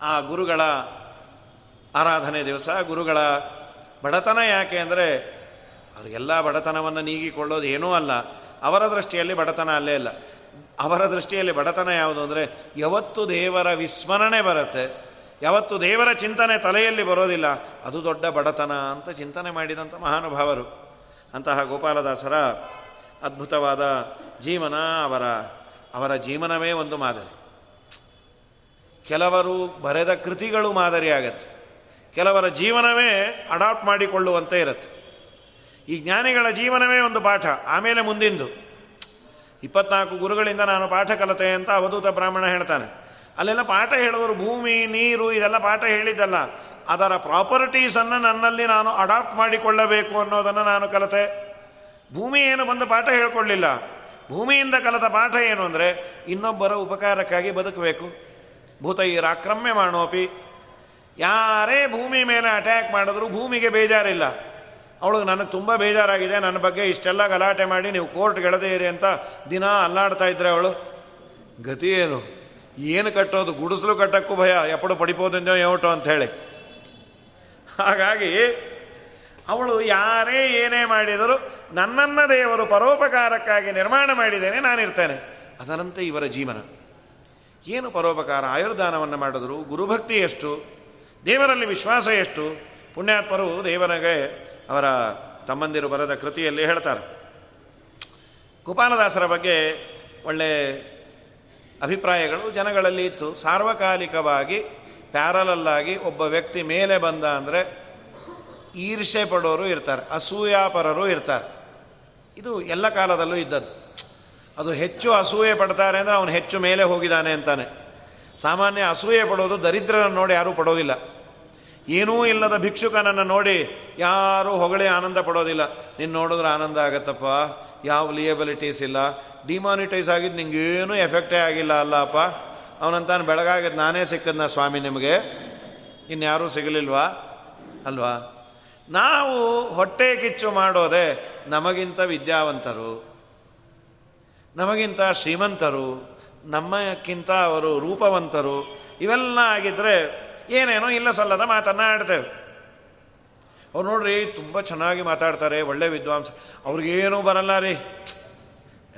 ಆ ಗುರುಗಳ ಆರಾಧನೆ ದಿವಸ, ಗುರುಗಳ ಬಡತನ ಯಾಕೆ ಅಂದರೆ, ಅವರಿಗೆಲ್ಲ ಬಡತನವನ್ನು ನೀಗಿಕೊಳ್ಳೋದು ಏನೂ ಅಲ್ಲ. ಅವರ ದೃಷ್ಟಿಯಲ್ಲಿ ಬಡತನ ಅಲ್ಲೇ ಇಲ್ಲ. ಅವರ ದೃಷ್ಟಿಯಲ್ಲಿ ಬಡತನ ಯಾವುದು ಅಂದರೆ, ಯಾವತ್ತು ದೇವರ ವಿಸ್ಮರಣೆ ಬರುತ್ತೆ, ಯಾವತ್ತು ದೇವರ ಚಿಂತನೆ ತಲೆಯಲ್ಲಿ ಬರೋದಿಲ್ಲ, ಅದು ದೊಡ್ಡ ಬಡತನ ಅಂತ ಚಿಂತನೆ ಮಾಡಿದಂಥ ಮಹಾನುಭಾವರು. ಅಂತಹ ಗೋಪಾಲದಾಸರ ಅದ್ಭುತವಾದ ಜೀವನ ಅವರ ಅವರ ಜೀವನವೇ ಒಂದು ಮಾದರಿ. ಕೆಲವರು ಬರೆದ ಕೃತಿಗಳು ಮಾದರಿಯಾಗತ್ತೆ. ಕೆಲವರ ಜೀವನವೇ ಅಡಾಪ್ಟ್ ಮಾಡಿಕೊಳ್ಳುವಂತೆ ಇರುತ್ತೆ. ಈ ಜ್ಞಾನಿಗಳ ಜೀವನವೇ ಒಂದು ಪಾಠ. ಆಮೇಲೆ ಮುಂದಿಂದು. ಇಪ್ಪತ್ನಾಲ್ಕು ಗುರುಗಳಿಂದ ನಾನು ಪಾಠ ಕಲತೆ ಅಂತ ಅವಧೂತ ಬ್ರಾಹ್ಮಣ ಹೇಳ್ತಾನೆ. ಅಲ್ಲೆಲ್ಲ ಪಾಠ ಹೇಳಿದ್ರು ಭೂಮಿ, ನೀರು, ಇದೆಲ್ಲ ಪಾಠ ಹೇಳಿದ್ದಲ್ಲ. ಅದರ ಪ್ರಾಪರ್ಟೀಸನ್ನು ನನ್ನಲ್ಲಿ ನಾನು ಅಡಾಪ್ಟ್ ಮಾಡಿಕೊಳ್ಳಬೇಕು ಅನ್ನೋದನ್ನು ನಾನು ಕಲಿತೆ. ಭೂಮಿ ಏನು ಬಂದು ಪಾಠ ಹೇಳ್ಕೊಳ್ಳಿಲ್ಲ. ಭೂಮಿಯಿಂದ ಕಲಿತ ಪಾಠ ಏನು ಅಂದರೆ ಇನ್ನೊಬ್ಬರ ಉಪಕಾರಕ್ಕಾಗಿ ಬದುಕಬೇಕು. ಭೂತ ರಾಕ್ರಮ್ಯ ಮಾಡೋಪಿ. ಯಾರೇ ಭೂಮಿ ಮೇಲೆ ಅಟ್ಯಾಕ್ ಮಾಡಿದ್ರು ಭೂಮಿಗೆ ಬೇಜಾರಿಲ್ಲ. ಅವಳು ನನಗೆ ತುಂಬ ಬೇಜಾರಾಗಿದೆ, ನನ್ನ ಬಗ್ಗೆ ಇಷ್ಟೆಲ್ಲ ಗಲಾಟೆ ಮಾಡಿ ನೀವು ಕೋರ್ಟ್ ಇರಿ ಅಂತ ದಿನ ಅಲ್ಲಾಡ್ತಾ ಇದ್ರೆ ಅವಳು. ಗತಿ ಏನು? ಏನು ಕಟ್ಟೋದು? ಗುಡಿಸಲು ಕಟ್ಟಕ್ಕೂ ಭಯ, ಎಪ್ಪಡು ಪಡಿಬೋದೆಂದೋ ಅಂತ ಹೇಳಿ. ಹಾಗಾಗಿ ಅವಳು ಯಾರೇ ಏನೇ ಮಾಡಿದರೂ ನನ್ನನ್ನ ದೇವರು ಪರೋಪಕಾರಕ್ಕಾಗಿ ನಿರ್ಮಾಣ ಮಾಡಿದ್ದೇನೆ, ನಾನಿರ್ತೇನೆ. ಅದರಂತೆ ಇವರ ಜೀವನ. ಏನು ಪರೋಪಕಾರ? ಆಯುರ್ದಾನವನ್ನು ಮಾಡಿದ್ರು. ಗುರುಭಕ್ತಿ ಎಷ್ಟು? ದೇವರಲ್ಲಿ ವಿಶ್ವಾಸ ಎಷ್ಟು? ಪುಣ್ಯಾತ್ಮರು ದೇವನಿಗೆ ಅವರ ತಮ್ಮಂದಿರು ಬರೆದ ಕೃತಿಯಲ್ಲಿ ಹೇಳ್ತಾರೆ. ಗೋಪಾಲದಾಸರ ಬಗ್ಗೆ ಒಳ್ಳೆ ಅಭಿಪ್ರಾಯಗಳು ಜನಗಳಲ್ಲಿ ಇತ್ತು. ಸಾರ್ವಕಾಲಿಕವಾಗಿ ಪ್ಯಾರಲಲ್ಲಾಗಿ ಒಬ್ಬ ವ್ಯಕ್ತಿ ಮೇಲೆ ಬಂದ ಅಂದರೆ ಈರ್ಷೆ ಪಡೋರು ಇರ್ತಾರೆ, ಅಸೂಯಾಪರರು ಇರ್ತಾರೆ. ಇದು ಎಲ್ಲ ಕಾಲದಲ್ಲೂ ಇದ್ದದ್ದು. ಅದು ಹೆಚ್ಚು ಅಸೂಯೆ ಪಡ್ತಾರೆ ಅಂದರೆ ಅವನು ಹೆಚ್ಚು ಮೇಲೆ ಹೋಗಿದ್ದಾನೆ ಅಂತಾನೆ. ಸಾಮಾನ್ಯ ಅಸೂಯೆ ಪಡೋದು ದರಿದ್ರರನ್ನು ನೋಡಿ ಯಾರೂ ಪಡೋದಿಲ್ಲ. ಏನೂ ಇಲ್ಲದ ಭಿಕ್ಷುಕನನ್ನು ನೋಡಿ ಯಾರೂ ಹೊಗಳೇ ಆನಂದ ಪಡೋದಿಲ್ಲ. ನೀನು ನೋಡಿದ್ರೆ ಆನಂದ ಆಗತ್ತಪ್ಪ. ಯಾವ ಲಿಯಬಿಲಿಟೀಸ್ ಇಲ್ಲ. ಡಿಮಾನಿಟೈಸ್ ಆಗಿದ್ದು ನಿಂಗೇನು ಎಫೆಕ್ಟೇ ಆಗಿಲ್ಲ ಅಲ್ಲಪ್ಪ. ಅವನಂತಾನು ಬೆಳಗಾಗಿದ್ದು ನಾನೇ ಸಿಕ್ಕದ್ನ ಸ್ವಾಮಿ ನಿಮಗೆ. ಇನ್ಯಾರೂ ಸಿಗಲಿಲ್ವಾ? ಅಲ್ವಾ? ನಾವು ಹೊಟ್ಟೆ ಕಿಚ್ಚು ಮಾಡೋದೆ ನಮಗಿಂತ ವಿದ್ಯಾವಂತರು. ನಮಗಿಂತ ಶ್ರೀಮಂತರು. ನಮ್ಮಕ್ಕಿಂತ ಅವರು ರೂಪವಂತರು. ಇವೆಲ್ಲ ಆಗಿದ್ರೆ ಏನೇನೋ ಇಲ್ಲ ಸಲ್ಲದ ಮಾತನ್ನು ಆಡ್ತೇವೆ. ಅವ್ರು ನೋಡ್ರಿ, ತುಂಬ ಚೆನ್ನಾಗಿ ಮಾತಾಡ್ತಾರೆ, ಒಳ್ಳೆ ವಿದ್ವಾಂಸ. ಅವ್ರಿಗೇನು ಬರಲ್ಲ ರೀ.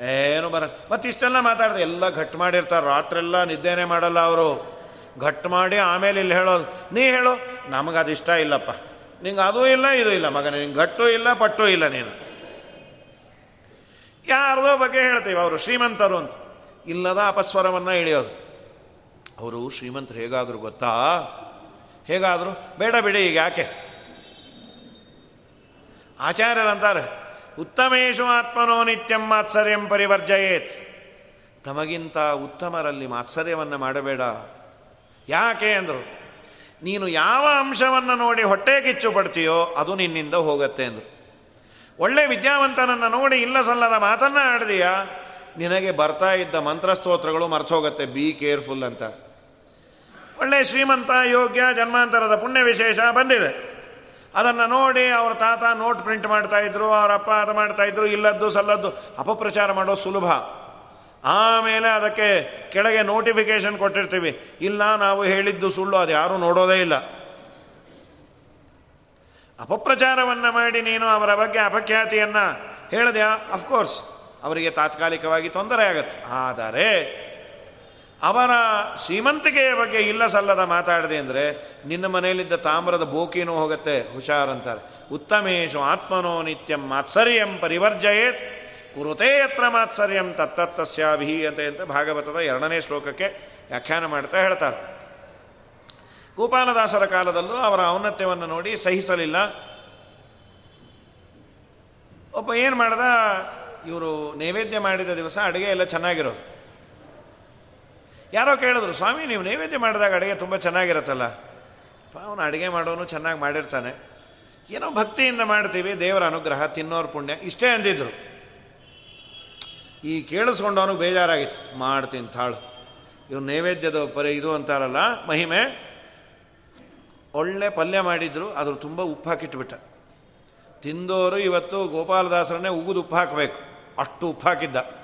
ಏನು ಬರಲ್ಲ. ಮತ್ತು ಇಷ್ಟೆಲ್ಲ ಮಾತಾಡ್ತಾರೆ ಎಲ್ಲ ಘಟ್ ಮಾಡಿರ್ತಾರೆ, ರಾತ್ರೆಲ್ಲ ನಿದ್ದೆನೇ ಮಾಡಲ್ಲ ಅವರು. ಘಟ್ ಮಾಡಿ ಆಮೇಲೆ ಇಲ್ಲಿ ಹೇಳೋದು, ನೀ ಹೇಳು ನಮಗೆ ಅದು ಇಷ್ಟ ಇಲ್ಲಪ್ಪ. ನಿಂಗೆ ಅದೂ ಇಲ್ಲ, ಇದು ಇಲ್ಲ ಮಗ ನಿಂಗೆ ಘಟ್ಟು ಇಲ್ಲ, ಪಟ್ಟು ಇಲ್ಲ ನೀನು. ಯಾರದೋ ಬಗ್ಗೆ ಹೇಳ್ತೀವಿ ಅವರು, ಶ್ರೀಮಂತರು ಅಂತ. ಇಲ್ಲದ ಅಪಸ್ವರವನ್ನು ಇಳಿಯೋದು ಅವರು ಶ್ರೀಮಂತರು ಹೇಗಾದರೂ ಗೊತ್ತಾ? ಹೇಗಾದರೂ? ಬೇಡ ಬಿಡಿ ಈಗ ಯಾಕೆ? ಆಚಾರ್ಯರಂತಾರೆ ಉತ್ತಮೇಶು ಆತ್ಮನೋ ನಿತ್ಯಂ ಮಾತ್ಸರ್ಯಂ ಪರಿವರ್ಜಯೇತ್. ತಮಗಿಂತ ಉತ್ತಮರಲ್ಲಿ ಮಾತ್ಸರ್ಯವನ್ನು ಮಾಡಬೇಡ. ಯಾಕೆ ಅಂದರು, ನೀನು ಯಾವ ಅಂಶವನ್ನು ನೋಡಿ ಹೊಟ್ಟೆ ಕಿಚ್ಚು ಪಡ್ತೀಯೋ ಅದು ನಿನ್ನಿಂದ ಹೋಗತ್ತೆ ಅಂದರು. ಒಳ್ಳೆ ವಿದ್ಯಾವಂತನನ್ನು ನೋಡಿ ಇಲ್ಲ ಸಲ್ಲದ ಮಾತನ್ನು ಆಡಿದೀಯಾ? ನಿನಗೆ ಬರ್ತಾ ಇದ್ದ ಮಂತ್ರಸ್ತೋತ್ರಗಳು ಮರ್ತೋಗತ್ತೆ ಬಿ ಕೇರ್ಫುಲ್ ಅಂತ ಒಳ್ಳೆ ಶ್ರೀಮಂತ, ಯೋಗ್ಯ, ಜನ್ಮಾಂತರದ ಪುಣ್ಯ ವಿಶೇಷ ಬಂದಿದೆ. ಅದನ್ನು ನೋಡಿ ಅವ್ರ ತಾತ ನೋಟ್ ಪ್ರಿಂಟ್ ಮಾಡ್ತಾ ಇದ್ರು, ಅವರ ಅಪ್ಪ ಅದು ಮಾಡ್ತಾ ಇದ್ರು, ಇಲ್ಲದ್ದು, ಸಲ್ಲದ್ದು, ಅಪಪ್ರಚಾರ ಮಾಡೋದು ಸುಲಭ. ಆಮೇಲೆ ಅದಕ್ಕೆ ಕೆಳಗೆ ನೋಟಿಫಿಕೇಶನ್ ಕೊಟ್ಟಿರ್ತೀವಿ. ಇಲ್ಲ, ನಾವು ಹೇಳಿದ್ದು ಸುಳ್ಳು, ಅದು ಯಾರೂ ನೋಡೋದೇ ಇಲ್ಲ. ಅಪಪ್ರಚಾರವನ್ನು ಮಾಡಿ ನೀನು ಅವರ ಬಗ್ಗೆ ಅಪಖ್ಯಾತಿಯನ್ನು ಹೇಳಿದೆಯಾ? ಅಫ್ಕೋರ್ಸ್ ಅವರಿಗೆ ತಾತ್ಕಾಲಿಕವಾಗಿ ತೊಂದರೆ ಆಗತ್ತೆ. ಆದರೆ ಅವರ ಶ್ರೀಮಂತಿಕೆಯ ಬಗ್ಗೆ ಇಲ್ಲ ಸಲ್ಲದ ಮಾತಾಡಿದೆ ಅಂದರೆ ನಿನ್ನ ಮನೆಯಲ್ಲಿದ್ದ ತಾಮ್ರದ ಬೋಕಿನೂ ಹೋಗುತ್ತೆ, ಹುಷಾರಂತಾರೆ. ಉತ್ತಮೇಶು ಆತ್ಮನೋ ನಿತ್ಯಂ ಮಾತ್ಸರ್ಯಂ ಪರಿವರ್ಜಯೇತ್, ಕುರುತೇ ಯತ್ರ ಮಾತ್ಸರ್ಯಂ ತತ್ತತ್ತಸ್ಯಾಭಿಹೀಯತೆ ಅಂತ ಅಂತ ಭಾಗವತದ ಎರಡನೇ ಶ್ಲೋಕಕ್ಕೆ ವ್ಯಾಖ್ಯಾನ ಮಾಡ್ತಾ ಹೇಳ್ತಾರೆ. ಗೋಪಾಲದಾಸರ ಕಾಲದಲ್ಲೂ ಅವರ ಔನ್ನತ್ಯವನ್ನು ನೋಡಿ ಸಹಿಸಲಿಲ್ಲ. ಒಬ್ಬ ಏನು ಮಾಡ್ದ, ಇವರು ನೈವೇದ್ಯ ಮಾಡಿದ ದಿವಸ ಅಡುಗೆ ಎಲ್ಲ ಚೆನ್ನಾಗಿರೋದು. ಯಾರೋ ಕೇಳಿದ್ರು, ಸ್ವಾಮಿ, ನೀವು ನೈವೇದ್ಯ ಮಾಡಿದಾಗ ಅಡುಗೆ ತುಂಬ ಚೆನ್ನಾಗಿರುತ್ತಲ್ಲ? ಅವನು ಅಡುಗೆ ಮಾಡೋನು ಚೆನ್ನಾಗಿ ಮಾಡಿರ್ತಾನೆ. ಏನೋ ಭಕ್ತಿಯಿಂದ ಮಾಡ್ತೀವಿ, ದೇವರ ಅನುಗ್ರಹ, ತಿನ್ನೋರು ಪುಣ್ಯ, ಇಷ್ಟೇ ಅಂದಿದ್ರು. ಈ ಕೇಳಿಸ್ಕೊಂಡವನು ಬೇಜಾರಾಗಿತ್ತು. ಮಾಡ್ತೀನಿ, ತಾಳು. ಇವ್ರು ನೈವೇದ್ಯದ ಪರಿ ಇದು ಅಂತಾರಲ್ಲ, ಮಹಿಮೆ. ಒಳ್ಳೆ ಪಲ್ಯ ಮಾಡಿದ್ರು ಅದ್ರ ತುಂಬ ಉಪ್ಪು ಹಾಕಿಟ್ಬಿಟ್ಟ. ತಿಂದೋರು ಇವತ್ತು ಗೋಪಾಲದಾಸರನ್ನೇ ಉಗಿದು ಉಪ್ಪು ಹಾಕಬೇಕು. ಅಷ್ಟು ಉಪ್ಪು ಹಾಕಿದ್ದ.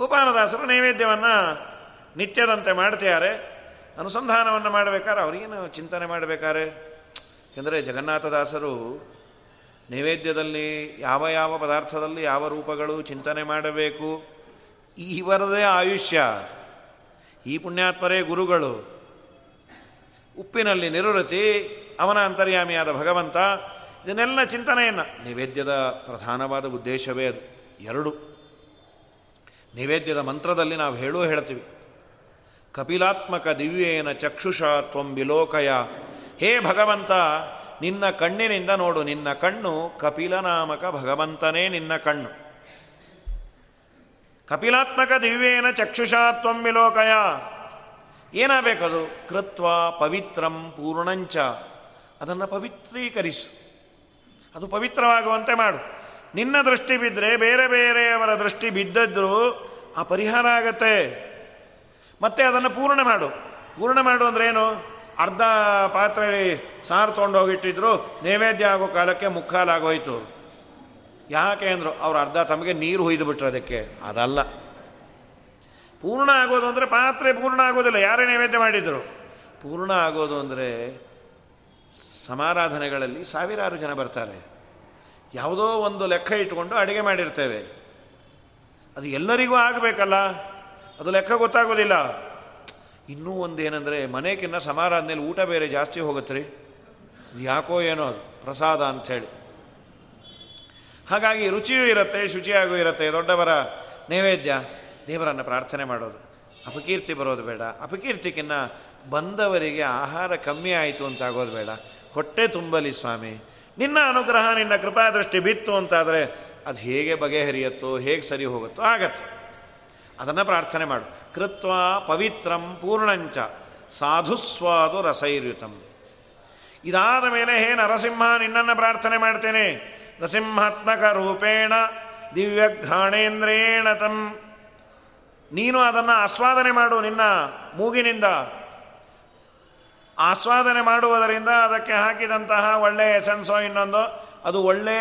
ಗೋಪಾಲದಾಸರು ನೈವೇದ್ಯವನ್ನು ನಿತ್ಯದಂತೆ ಮಾಡ್ತಿದ್ದಾರೆ. ಅನುಸಂಧಾನವನ್ನು ಮಾಡಬೇಕಾದ್ರೆ ಅವರಿಗೇನು ಚಿಂತನೆ ಮಾಡಬೇಕಾರೆ ಯಾಕೆಂದರೆ ಜಗನ್ನಾಥದಾಸರು ನೈವೇದ್ಯದಲ್ಲಿ ಯಾವ ಯಾವ ಪದಾರ್ಥದಲ್ಲಿ ಯಾವ ರೂಪಗಳು ಚಿಂತನೆ ಮಾಡಬೇಕು? ಇವರದೇ ಆಯುಷ್ಯ, ಈ ಪುಣ್ಯಾತ್ಮರೇ ಗುರುಗಳು. ಉಪ್ಪಿನಲ್ಲಿ ನಿರುರತಿ, ಅವನ ಅಂತರ್ಯಾಮಿಯಾದ ಭಗವಂತ, ಇದನ್ನೆಲ್ಲ ಚಿಂತನೆಯನ್ನು. ನೈವೇದ್ಯದ ಪ್ರಧಾನವಾದ ಉದ್ದೇಶವೇ ಅದು. ಎರಡು. ನೈವೇದ್ಯದ ಮಂತ್ರದಲ್ಲಿ ನಾವು ಹೇಳೂ ಹೇಳ್ತೀವಿ. ಕಪಿಲಾತ್ಮಕ ದಿವ್ಯೇನ ಚಕ್ಷುಷ ತ್ವಂ ವಿಲೋಕಯ. ಹೇ ಭಗವಂತ, ನಿನ್ನ ಕಣ್ಣಿನಿಂದ ನೋಡು. ನಿನ್ನ ಕಣ್ಣು ಕಪಿಲನಾಮಕ ಭಗವಂತನೇ ನಿನ್ನ ಕಣ್ಣು. ಕಪಿಲಾತ್ಮಕ ದಿವ್ಯೇನ ಚಕ್ಷುಷಾ ತ್ವಂ ವಿಲೋಕಯ. ಏನಾಗಬೇಕದು? ಕೃತ್ವ ಪವಿತ್ರಂ ಪೂರ್ಣಂಚ. ಅದನ್ನು ಪವಿತ್ರೀಕರಿಸು. ಅದು ಪವಿತ್ರವಾಗುವಂತೆ ಮಾಡು. ನಿನ್ನ ದೃಷ್ಟಿ ಬಿದ್ದರೆ ಬೇರೆ ಬೇರೆಯವರ ದೃಷ್ಟಿ ಬಿದ್ದದ್ರೂ ಆ ಪರಿಹಾರ ಆಗತ್ತೆ. ಮತ್ತೆ ಅದನ್ನು ಪೂರ್ಣ ಮಾಡು. ಪೂರ್ಣ ಮಾಡು ಅಂದ್ರೆ ಏನು? ಅರ್ಧ ಪಾತ್ರೆಯಲ್ಲಿ ಸಾರು ತೊಗೊಂಡೋಗಿಟ್ಟಿದ್ರು, ನೈವೇದ್ಯ ಆಗೋ ಕಾಲಕ್ಕೆ ಮುಕ್ಕಾಲಾಗೋಯ್ತು ಯಾಕೆ ಅಂದರು, ಅವ್ರು ಅರ್ಧ ತಮಗೆ ನೀರು ಹೊಯ್ದು ಬಿಟ್ರು ಅದಕ್ಕೆ. ಅದಲ್ಲ. ಪೂರ್ಣ ಆಗೋದು ಅಂದರೆ ಪಾತ್ರೆ ಪೂರ್ಣ ಆಗೋದಿಲ್ಲ. ಯಾರೇ ನೈವೇದ್ಯ ಮಾಡಿದರು. ಪೂರ್ಣ ಆಗೋದು ಅಂದರೆ ಸಮಾರಾಧನೆಗಳಲ್ಲಿ ಸಾವಿರಾರು ಜನ ಬರ್ತಾರೆ. ಯಾವುದೋ ಒಂದು ಲೆಕ್ಕ ಇಟ್ಕೊಂಡು ಅಡುಗೆ ಮಾಡಿರ್ತೇವೆ. ಅದು ಎಲ್ಲರಿಗೂ ಆಗಬೇಕಲ್ಲ. ಅದು ಲೆಕ್ಕ ಗೊತ್ತಾಗೋದಿಲ್ಲ. ಇನ್ನೂ ಒಂದು ಏನಂದರೆ ಮನೆಗಿನ್ನ ಸಮಾರಾಧನೆಯಲ್ಲಿ ಊಟ ಬೇರೆ ಜಾಸ್ತಿ ಹೋಗುತ್ತೆ ರೀ ಯಾಕೋ ಏನೋ ಅದು, ಪ್ರಸಾದ ಅಂಥೇಳಿ. ಹಾಗಾಗಿ ರುಚಿಯೂ ಇರುತ್ತೆ, ಶುಚಿಯಾಗೂ ಇರುತ್ತೆ. ದೊಡ್ಡವರ ನೈವೇದ್ಯ, ದೇವರನ್ನು ಪ್ರಾರ್ಥನೆ ಮಾಡೋದು. ಅಪಕೀರ್ತಿ ಬರೋದು ಬೇಡ. ಅಪಕೀರ್ತಿಗಿನ್ನ ಬಂದವರಿಗೆ ಆಹಾರ ಕಮ್ಮಿ ಆಯಿತು ಅಂತ ಆಗೋದು ಬೇಡ. ಹೊಟ್ಟೆ ತುಂಬಲಿ ಸ್ವಾಮಿ. ನಿನ್ನ ಅನುಗ್ರಹ ನಿನ್ನ ಕೃಪಾದೃಷ್ಟಿ ಬಿತ್ತು ಅಂತಾದರೆ ಅದು ಹೇಗೆ ಬಗೆಹರಿಯತ್ತೋ, ಹೇಗೆ ಸರಿ ಹೋಗುತ್ತೋ ಆಗತ್ತೆ. ಅದನ್ನು ಪ್ರಾರ್ಥನೆ ಮಾಡು. ಕೃತ್ವ ಪವಿತ್ರಂ ಪೂರ್ಣಂಚ ಸಾಧುಸ್ವಾದು ರಸೈರ್ಯುತಂ. ಇದಾದ ಮೇಲೆ ಹೇ ನರಸಿಂಹ, ನಿನ್ನನ್ನು ಪ್ರಾರ್ಥನೆ ಮಾಡ್ತೇನೆ. ನರಸಿಂಹಾತ್ಮಕ ರೂಪೇಣ ದಿವ್ಯಘ್ರಾಣೇಂದ್ರೇಣ ತಂ. ನೀನು ಅದನ್ನು ಆಸ್ವಾದನೆ ಮಾಡು ನಿನ್ನ ಮೂಗಿನಿಂದ. ಆಸ್ವಾದನೆ ಮಾಡುವುದರಿಂದ ಅದಕ್ಕೆ ಹಾಕಿದಂತಹ ಒಳ್ಳೆಯ ಎಸೆನ್ಸೋ ಇನ್ನೊಂದು. ಅದು ಒಳ್ಳೆ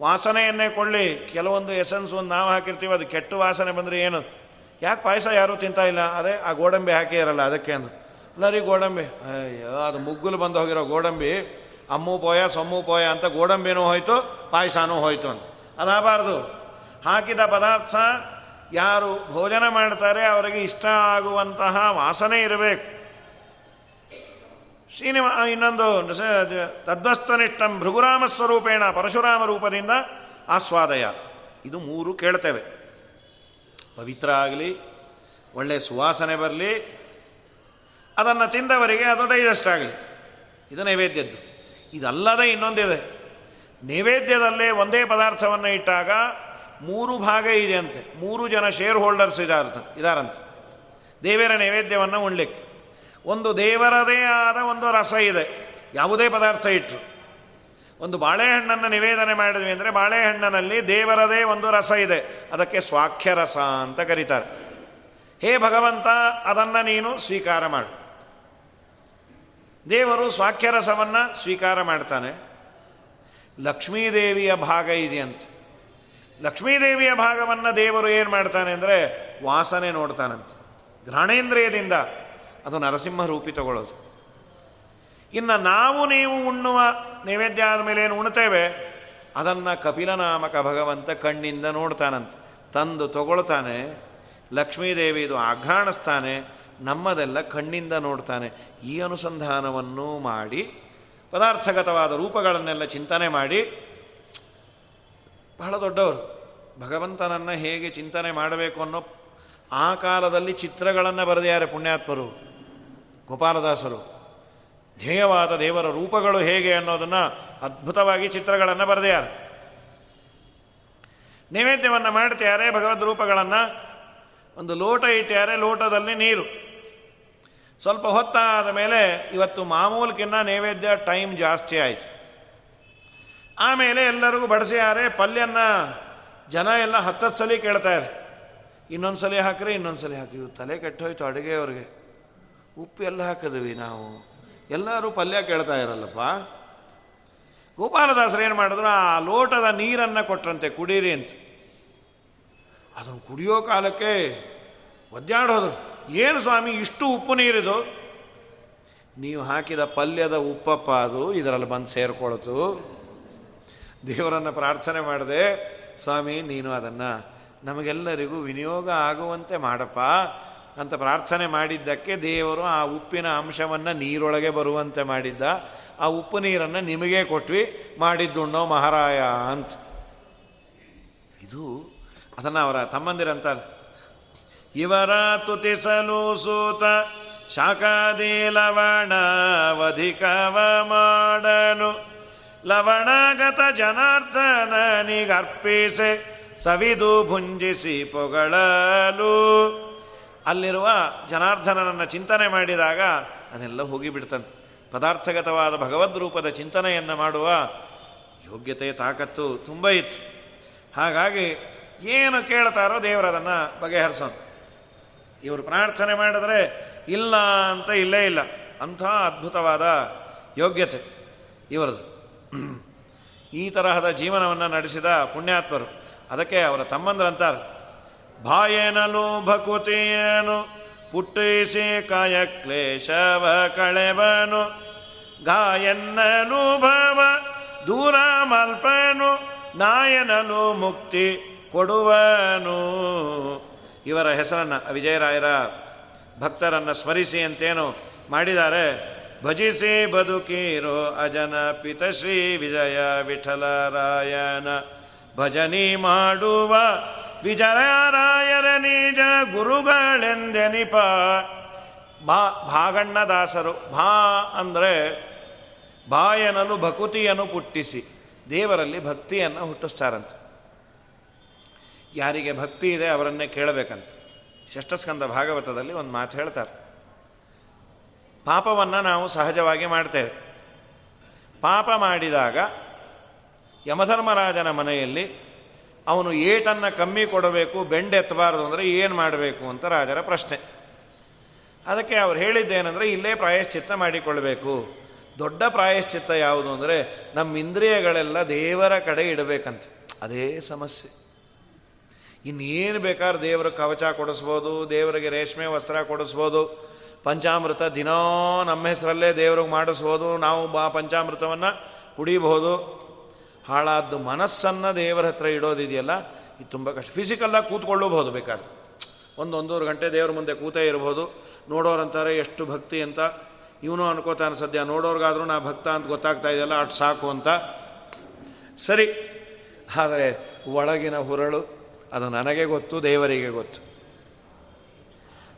ವಾಸನೆಯನ್ನೇ ಕೊಳ್ಳಿ. ಕೆಲವೊಂದು ಎಸೆನ್ಸ್ ಒಂದು ನಾವು ಹಾಕಿರ್ತೀವಿ, ಅದು ಕೆಟ್ಟ ವಾಸನೆ ಬಂದರೆ ಏನು? ಯಾಕೆ ಪಾಯಸ ಯಾರೂ ತಿಂತಾ ಇಲ್ಲ? ಅದೇ, ಆ ಗೋಡಂಬಿ ಹಾಕಿ ಇರಲ್ಲ ಅದಕ್ಕೆ ಅಂದ್ರೆ. ಅಲ್ಲ ರೀ ಗೋಡಂಬಿ. ಅಯ್ಯೋ, ಅದು ಮುಗ್ಗುಲು ಬಂದು ಹೋಗಿರೋ ಗೋಡಂಬಿ. ಅಮ್ಮು ಪೋಯ, ಸೊಮ್ಮು ಪೋಯ ಅಂತ ಗೋಡಂಬಿನೂ ಹೋಯ್ತು, ಪಾಯಸನೂ ಹೋಯ್ತು ಅಂತ ಅದಾಗಬಾರ್ದು ಹಾಕಿದ ಪದಾರ್ಥ ಯಾರು ಭೋಜನ ಮಾಡ್ತಾರೆ, ಅವರಿಗೆ ಇಷ್ಟ ಆಗುವಂತಹ ವಾಸನೆ ಇರಬೇಕು. ಶ್ರೀನಿವ ಇನ್ನೊಂದು ತದ್ವಸ್ತನಿಷ್ಠಂ ಭೃಗುರಾಮ ಸ್ವರೂಪೇಣ ಪರಶುರಾಮ ರೂಪದಿಂದ ಆಸ್ವಾದಯ. ಇದು ಮೂರು ಕೇಳ್ತೇವೆ. ಪವಿತ್ರ ಆಗಲಿ ಒಳ್ಳೆಯ ಸುವಾಸನೆ ಬರಲಿ, ಅದನ್ನು ತಿಂದವರಿಗೆ ಅದು ಡೈಜೆಸ್ಟ್ ಆಗಲಿ. ಇದು ನೈವೇದ್ಯದ್ದು. ಇದಲ್ಲದೆ ಇನ್ನೊಂದಿದೆ. ನೈವೇದ್ಯದಲ್ಲೇ ಒಂದೇ ಪದಾರ್ಥವನ್ನು ಇಟ್ಟಾಗ ಮೂರು ಭಾಗ ಇದೆ ಅಂತೆ ಮೂರು ಜನ ಶೇರ್ ಹೋಲ್ಡರ್ಸ್ ಇದಾರ ಇದಾರಂತೆ. ದೇವರ ನೈವೇದ್ಯವನ್ನು ಉಣ್ಲಿಕ್ಕೆ. ಒಂದು ದೇವರದೇ ಆದ ಒಂದು ರಸ ಇದೆ. ಯಾವುದೇ ಪದಾರ್ಥ ಇಟ್ಟರು ಒಂದು ಬಾಳೆಹಣ್ಣನ್ನು ನಿವೇದನೆ ಮಾಡಿದ್ವಿ ಅಂದರೆ ಬಾಳೆಹಣ್ಣಿನಲ್ಲಿ ದೇವರದೇ ಒಂದು ರಸ ಇದೆ. ಅದಕ್ಕೆ ಸ್ವಾಖ್ಯ ರಸ ಅಂತ ಕರೀತಾರೆ. ಹೇ ಭಗವಂತ, ಅದನ್ನು ನೀನು ಸ್ವೀಕಾರ ಮಾಡು. ದೇವರು ಸ್ವಾಖ್ಯ ರಸವನ್ನು ಸ್ವೀಕಾರ ಮಾಡ್ತಾನೆ. ಲಕ್ಷ್ಮೀದೇವಿಯ ಭಾಗ ಇದೆಯಂತೆ. ಲಕ್ಷ್ಮೀದೇವಿಯ ಭಾಗವನ್ನು ದೇವರು ಏನು ಮಾಡ್ತಾನೆ ಅಂದರೆ ವಾಸನೆ ನೋಡ್ತಾನಂತೆ. ಘ್ರಾಣೇಂದ್ರಿಯದಿಂದ ಅದು ನರಸಿಂಹ ರೂಪಿ ತಗೊಳ್ಳೋದು ಇನ್ನು ನಾವು ನೀವು ಉಣ್ಣುವ ನೈವೇದ್ಯ ಆದಮೇಲೆ ಏನು ಉಣ್ತೇವೆ? ಅದನ್ನು ಕಪಿಲನಾಮಕ ಭಗವಂತ ಕಣ್ಣಿಂದ ನೋಡ್ತಾನಂತೆ. ತಂದು ತಗೊಳ್ತಾನೆ ಲಕ್ಷ್ಮೀದೇವಿ ಇದು ಆಘ್ರಾಣಿಸ್ತಾನೆ, ನಮ್ಮದೆಲ್ಲ ಕಣ್ಣಿಂದ ನೋಡ್ತಾನೆ. ಈ ಅನುಸಂಧಾನವನ್ನು ಮಾಡಿ, ಪದಾರ್ಥಗತವಾದ ರೂಪಗಳನ್ನೆಲ್ಲ ಚಿಂತನೆ ಮಾಡಿ, ಬಹಳ ದೊಡ್ಡವರು. ಭಗವಂತನನ್ನು ಹೇಗೆ ಚಿಂತನೆ ಮಾಡಬೇಕು ಅನ್ನೋ ಆ ಕಾಲದಲ್ಲಿ ಚಿತ್ರಗಳನ್ನು ಬರೆದಿದ್ದಾರೆ ಪುಣ್ಯಾತ್ಮರು. ಗೋಪಾಲದಾಸರು. ಧ್ಯೇಯವಾದ ದೇವರ ರೂಪಗಳು ಹೇಗೆ ಅನ್ನೋದನ್ನು ಅದ್ಭುತವಾಗಿ ಚಿತ್ರಗಳನ್ನು ಬರೆದಿದ್ದಾರೆ. ನೈವೇದ್ಯವನ್ನು ಮಾಡ್ತಿದ್ದಾರೆ, ಭಗವದ್ ರೂಪಗಳನ್ನು. ಒಂದು ಲೋಟ ಇಟ್ಟಿದ್ದಾರೆ, ಲೋಟದಲ್ಲಿ ನೀರು. ಸ್ವಲ್ಪ ಹೊತ್ತಾದ ಮೇಲೆ ಇವತ್ತು ಮಾಮೂಲಕ್ಕಿನ್ನ ನೈವೇದ್ಯ ಟೈಮ್ ಜಾಸ್ತಿ ಆಯಿತು. ಆಮೇಲೆ ಎಲ್ಲರಿಗೂ ಬಡಿಸಿದ್ದಾರೆ, ಪಲ್ಯನ್ನ ಜನ ಎಲ್ಲ ಹತ್ತತ್ತು ಸಲ ಕೇಳ್ತಾರೆ ಇನ್ನೊಂದು ಸಲ ಹಾಕ್ರಿ ಇನ್ನೊಂದು ಸಲ ಹಾಕಿ ತಲೆ ಕೆಟ್ಟೋಯ್ತು ಅಡುಗೆಯವ್ರಿಗೆ. ಉಪ್ಪು ಎಲ್ಲ ಹಾಕಿದ್ವಿ ನಾವು. ಎಲ್ಲರೂ ಪಲ್ಯ ಕೇಳ್ತಾ ಇರಲ್ಲಪ್ಪ. ಗೋಪಾಲದಾಸರು ಏನು ಮಾಡಿದ್ರು, ಆ ಲೋಟದ ನೀರನ್ನು ಕೊಟ್ರಂತೆ, ಕುಡೀರಿ ಅಂತ. ಅದನ್ನು ಕುಡಿಯೋ ಕಾಲಕ್ಕೆ ಒದ್ದಾಡೋದು ಏನು ಸ್ವಾಮಿ, ಇಷ್ಟು ಉಪ್ಪು ನೀರಿದು? ನೀವು ಹಾಕಿದ ಪಲ್ಯದ ಉಪ್ಪಪ್ಪ ಅದು, ಇದರಲ್ಲಿ ಬಂದು ಸೇರ್ಕೊಳ್ತು. ದೇವರನ್ನು ಪ್ರಾರ್ಥನೆ ಮಾಡಿದೆ, ಸ್ವಾಮಿ, ನೀನು ಅದನ್ನು ನಮಗೆಲ್ಲರಿಗೂ ವಿನಿಯೋಗ ಆಗುವಂತೆ ಮಾಡಪ್ಪ. ಅಂತ ಪ್ರಾರ್ಥನೆ ಮಾಡಿದ್ದಕ್ಕೆ ದೇವರು ಆ ಉಪ್ಪಿನ ಅಂಶವನ್ನು ನೀರೊಳಗೆ ಬರುವಂತೆ ಮಾಡಿದ್ದ. ಆ ಉಪ್ಪು ನೀರನ್ನು ನಿಮಗೆ ಕೊಟ್ವಿ, ಮಾಡಿದ್ದುಣ್ಣೋ ಮಹಾರಾಯ ಅಂತ. ಇದು ಅದನ್ನು ಅವರ ತಮ್ಮಂದಿರಂತಾರೆ ಇವರ ತುತಿಸಲು ಸೂತ ಶಾಖಾದಿ ಲವಣವಧಿಕವ ಮಾಡನು ಲವಣಗತ ಜನಾರ್ದನನಿಗರ್ಪಿಸೆ ಸವಿದು ಭುಂಜಿಸಿ ಪೊಗಳಲು. ಅಲ್ಲಿರುವ ಜನಾರ್ದನನನ್ನು ಚಿಂತನೆ ಮಾಡಿದಾಗ ಅದೆಲ್ಲ ಹೋಗಿಬಿಡ್ತಂತೆ. ಪದಾರ್ಥಗತವಾದ ಭಗವದ್ ರೂಪದ ಚಿಂತನೆಯನ್ನು ಮಾಡುವ ಯೋಗ್ಯತೆ ತಾಕತ್ತು ತುಂಬ ಇತ್ತು. ಹಾಗಾಗಿ ಏನು ಕೇಳ್ತಾರೋ ದೇವರದನ್ನು ಬಗೆಹರಿಸೋನು. ಇವರು ಪ್ರಾರ್ಥನೆ ಮಾಡಿದ್ರೆ ಇಲ್ಲ ಅಂತ ಇಲ್ಲೇ ಇಲ್ಲ. ಅಂಥ ಅದ್ಭುತವಾದ ಯೋಗ್ಯತೆ ಇವರದು. ಈ ತರಹದ ಜೀವನವನ್ನು ನಡೆಸಿದ ಪುಣ್ಯಾತ್ಮರು. ಅದಕ್ಕೆ ಅವರ ತಮ್ಮಂದ್ರಂತಾರೆ. ಬಾಯೇನಲು ಭಕುತಿಯನು ಪುಟ್ಟಿಸಿ ಕಾಯ ಕ್ಲೇಶವ ಕಳೆವನು. ಗಾಯನ್ನಲು ಭವ ದೂರ ಮಲ್ಪನು ನಾಯನಲು ಮುಕ್ತಿ ಕೊಡುವನು. ಇವರ ಹೆಸರನ್ನು ವಿಜಯರಾಯರ ಭಕ್ತರನ್ನು ಸ್ಮರಿಸಿ ಅಂತೇನು ಮಾಡಿದ್ದಾರೆ? ಭಜಿಸಿ ಬದುಕೀರೋ ಅಜನ ಪಿತಶ್ರೀ ವಿಜಯ ವಿಠಲರಾಯನ. ಭಜನಿ ಮಾಡುವ ವಿಜಯರಾಯರ ನಿಜ ಗುರುಗಳೆಂದೆನಿಪ. ಬಾ ಭಾಗಣ್ಣದಾಸರು, ಭಾ ಅಂದರೆ ಬಾಯನಲು ಭಕುತಿಯನ್ನು ಪುಟ್ಟಿಸಿ, ದೇವರಲ್ಲಿ ಭಕ್ತಿಯನ್ನು ಹುಟ್ಟಿಸ್ತಾರಂತೆ. ಯಾರಿಗೆ ಭಕ್ತಿ ಇದೆ ಅವರನ್ನೇ ಕೇಳಬೇಕಂತ. ಷಷ್ಠಸ್ಕಂದ ಭಾಗವತದಲ್ಲಿ ಒಂದು ಮಾತು ಹೇಳ್ತಾರೆ. ಪಾಪವನ್ನು ನಾವು ಸಹಜವಾಗಿ ಮಾಡ್ತೇವೆ. ಪಾಪ ಮಾಡಿದಾಗ ಯಮಧರ್ಮರಾಜನ ಮನೆಯಲ್ಲಿ ಅವನು ಏಟನ್ನು ಕಮ್ಮಿ ಕೊಡಬೇಕು ಬೆಂಡೆತ್ತಬಾರ್ದು ಅಂದರೆ ಏನು ಮಾಡಬೇಕು ಅಂತ ರಾಜರ ಪ್ರಶ್ನೆ. ಅದಕ್ಕೆ ಅವ್ರು ಹೇಳಿದ್ದೇನೆಂದರೆ, ಇಲ್ಲೇ ಪ್ರಾಯಶ್ಚಿತ್ತ ಮಾಡಿಕೊಳ್ಬೇಕು. ದೊಡ್ಡ ಪ್ರಾಯಶ್ಚಿತ್ತ ಯಾವುದು ಅಂದರೆ ನಮ್ಮ ಇಂದ್ರಿಯಗಳೆಲ್ಲ ದೇವರ ಕಡೆ ಇಡಬೇಕಂತೆ. ಅದೇ ಸಮಸ್ಯೆ. ಇನ್ನೇನು ಬೇಕಾದ್ರೆ ದೇವರ ಕವಚ ಕೊಡಿಸ್ಬೋದು, ದೇವರಿಗೆ ರೇಷ್ಮೆ ವಸ್ತ್ರ ಕೊಡಿಸ್ಬೋದು, ಪಂಚಾಮೃತ ದಿನೋ ನಮ್ಮ ಹೆಸರಲ್ಲೇ ದೇವ್ರಿಗೆ ಮಾಡಿಸ್ಬೋದು, ನಾವು ಬಾ ಪಂಚಾಮೃತವನ್ನು ಕುಡಿಬಹುದು ಹಾಳಾದ್ದು ಮನಸ್ಸನ್ನು ದೇವರ ಹತ್ರ ಇಡೋದಿದೆಯಲ್ಲ, ಇದು ತುಂಬ ಕಷ್ಟ. ಫಿಸಿಕಲ್ಲಾಗಿ ಕೂತ್ಕೊಳ್ಳಬಹುದು ಬೇಕಾದ್ರೆ. ಒಂದು ಒಂದೂವರೆ ಗಂಟೆ ದೇವ್ರ ಮುಂದೆ ಕೂತೇ ಇರ್ಬೋದು. ನೋಡೋರಂತಾರೆ ಎಷ್ಟು ಭಕ್ತಿ ಅಂತ. ಇವನು ಅನ್ಕೋತಾನೆ, ಸದ್ಯ ನೋಡೋರ್ಗಾದರೂ ನಾ ಭಕ್ತ ಅಂತ ಗೊತ್ತಾಗ್ತಾ ಇದೆಯಲ್ಲ, ಅಷ್ಟು ಸಾಕು ಅಂತ. ಸರಿ. ಆದರೆ ಒಳಗಿನ ಹುರಳು, ಅದು ನನಗೆ ಗೊತ್ತು, ದೇವರಿಗೆ ಗೊತ್ತು.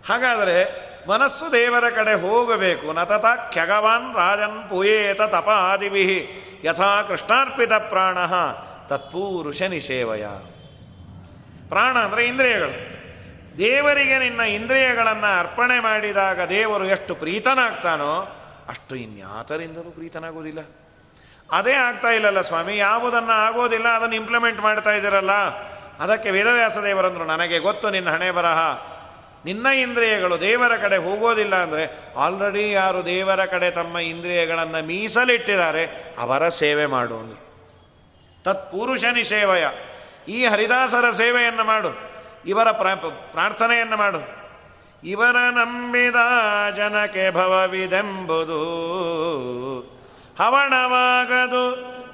ಹಾಗಾದರೆ ಮನಸ್ಸು ದೇವರ ಕಡೆ ಹೋಗಬೇಕು. ನತತ ಖ್ಯಗವಾನ್ ರಾಜನ್ ಪೂಯೇತ ತಪಾದಿಭಿ ಯಥಾ ಕೃಷ್ಣಾರ್ಪಿತ ಪ್ರಾಣ ತತ್ಪೂರುಷ ನಿಷೇವಯ. ಪ್ರಾಣ ಅಂದರೆ ಇಂದ್ರಿಯಗಳು. ದೇವರಿಗೆ ನಿನ್ನ ಇಂದ್ರಿಯಗಳನ್ನು ಅರ್ಪಣೆ ಮಾಡಿದಾಗ ದೇವರು ಎಷ್ಟು ಪ್ರೀತನಾಗ್ತಾನೋ ಅಷ್ಟು ಇನ್ಯಾತರಿಂದಲೂ ಪ್ರೀತನಾಗೋದಿಲ್ಲ. ಅದೇ ಆಗ್ತಾ ಇಲ್ಲಲ್ಲ ಸ್ವಾಮಿ, ಯಾವುದನ್ನು ಆಗೋದಿಲ್ಲ, ಅದನ್ನು ಇಂಪ್ಲಿಮೆಂಟ್ ಮಾಡ್ತಾ ಇದ್ದೀರಲ್ಲ. ಅದಕ್ಕೆ ವೇದವ್ಯಾಸ ದೇವರಂದರು, ನನಗೆ ಗೊತ್ತು ನಿನ್ನ ಹಣೆ ಬರಹ. ನಿನ್ನ ಇಂದ್ರಿಯಗಳು ದೇವರ ಕಡೆ ಹೋಗೋದಿಲ್ಲ ಅಂದರೆ ಆಲ್ರೆಡಿ ಯಾರು ದೇವರ ಕಡೆ ತಮ್ಮ ಇಂದ್ರಿಯಗಳನ್ನು ಮೀಸಲಿಟ್ಟಿದ್ದಾರೆ, ಅವರ ಸೇವೆ ಮಾಡು ಅಂದರು. ತತ್ಪುರುಷನಿ ಸೇವೆಯ. ಈ ಹರಿದಾಸರ ಸೇವೆಯನ್ನು ಮಾಡು. ಇವರ ಪ್ರಾರ್ಥನೆಯನ್ನು ಮಾಡು. ಇವರ ನಂಬಿದ ಜನಕ್ಕೆ ಭವವಿದೆಂಬುದು ಹವಣವಾಗದು,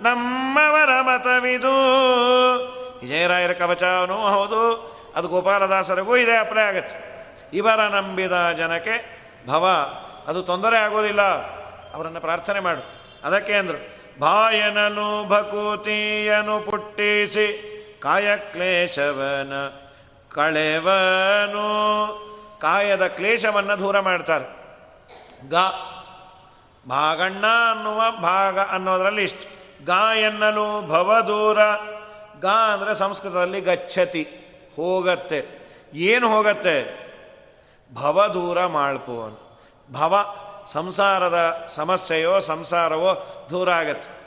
ನಮ್ಮವರ ಮತವಿದು. ವಿಜಯರಾಯರ ಕವಚನೂ ಹೌದು, ಅದು ಗೋಪಾಲದಾಸರಿಗೂ ಇದೆ, ಅಪ್ಲೈ ಆಗತ್ತೆ. ಇವರ ನಂಬಿದ ಜನಕ್ಕೆ, ಭವ, ಅದು ತೊಂದರೆ ಆಗೋದಿಲ್ಲ, ಅವರನ್ನು ಪ್ರಾರ್ಥನೆ ಮಾಡು. ಅದಕ್ಕೆ ಅಂದರು ಭಾಯನನು ಭಕೂತಿಯನು ಪುಟ್ಟಿಸಿ ಕಾಯ ಕ್ಲೇಶವನ ಕಳೆವನು. ಕಾಯದ ಕ್ಲೇಶವನ್ನು ದೂರ ಮಾಡ್ತಾರೆ. ಗ, ಭಾಗಣ್ಣ ಅನ್ನುವ ಭಾಗ ಅನ್ನೋದರಲ್ಲಿ ಇಷ್ಟು. ಗಾ ಎನ್ನಲು ಭವದೂರ ಗಾ ಅಂದರೆ ಸಂಸ್ಕೃತದಲ್ಲಿ ಗಚ್ಚತಿ, ಹೋಗತ್ತೆ. ಏನು ಹೋಗತ್ತೆ? ಭವ ದೂರ ಮಾಡ್ಪುವನು ಭವ ಸಂಸಾರದ ಸಮಸ್ಯೆಯೋ ಸಂಸಾರವೋ ದೂರ ಆಗತ್ತೆ.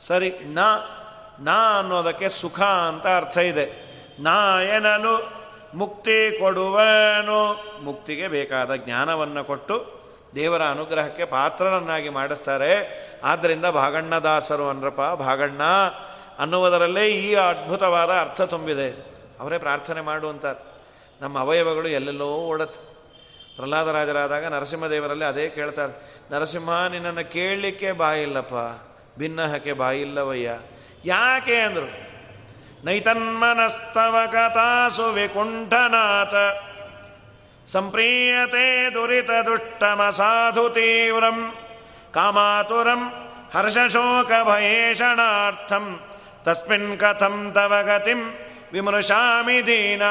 ಸರಿ, ನಾ ನಾ ಅನ್ನೋದಕ್ಕೆ ಸುಖ ಅಂತ ಅರ್ಥ ಇದೆ. ನಾ ಏನನು ಮುಕ್ತಿ ಕೊಡುವನು. ಮುಕ್ತಿಗೆ ಬೇಕಾದ ಜ್ಞಾನವನ್ನು ಕೊಟ್ಟು ದೇವರ ಅನುಗ್ರಹಕ್ಕೆ ಪಾತ್ರರನ್ನಾಗಿ ಮಾಡಿಸ್ತಾರೆ. ಆದ್ದರಿಂದ ಭಾಗಣ್ಣದಾಸರು ಅಂದ್ರಪ್ಪ, ಭಾಗಣ್ಣ ಅನ್ನುವುದರಲ್ಲೇ ಈ ಅದ್ಭುತವಾದ ಅರ್ಥ ತುಂಬಿದೆ. ಅವರೇ ಪ್ರಾರ್ಥನೆ ಮಾಡುವಂತಾರೆ ನಮ್ಮ ಅವಯವಗಳು ಎಲ್ಲೆಲ್ಲೋ ಓಡತ್ತೆ. ಪ್ರಹ್ಲಾದರಾಜರಾದಾಗ ನರಸಿಂಹದೇವರಲ್ಲಿ ಅದೇ ಕೇಳ್ತಾರೆ, ನರಸಿಂಹ, ನಿನ್ನನ್ನು ಕೇಳಲಿಕ್ಕೆ ಬಾಯಿಲ್ಲಪ್ಪ ಭಿನ್ನಹಕ್ಕೆ ಬಾಯಿಲ್ಲವಯ್ಯ. ಯಾಕೆ ಅಂದರು, ನೈತನ್ಮನಸ್ತವ ಕಥಾಸು ವಿಕುಂಠನಾಥ ಸಂಪ್ರೀಯತೆ ದುರಿತ ದುಷ್ಟಮ ಸಾಧು ತೀವ್ರಂ, ಕಾಮಾತುರಂ ಹರ್ಷಶೋಕ ಭಯೇಷಣಾರ್ಥಂ, ತಸ್ಮಿನ್ ಕಥಂ ತವ ಗತಿಂ ವಿಮೃಶಾಮಿ ದೀನ.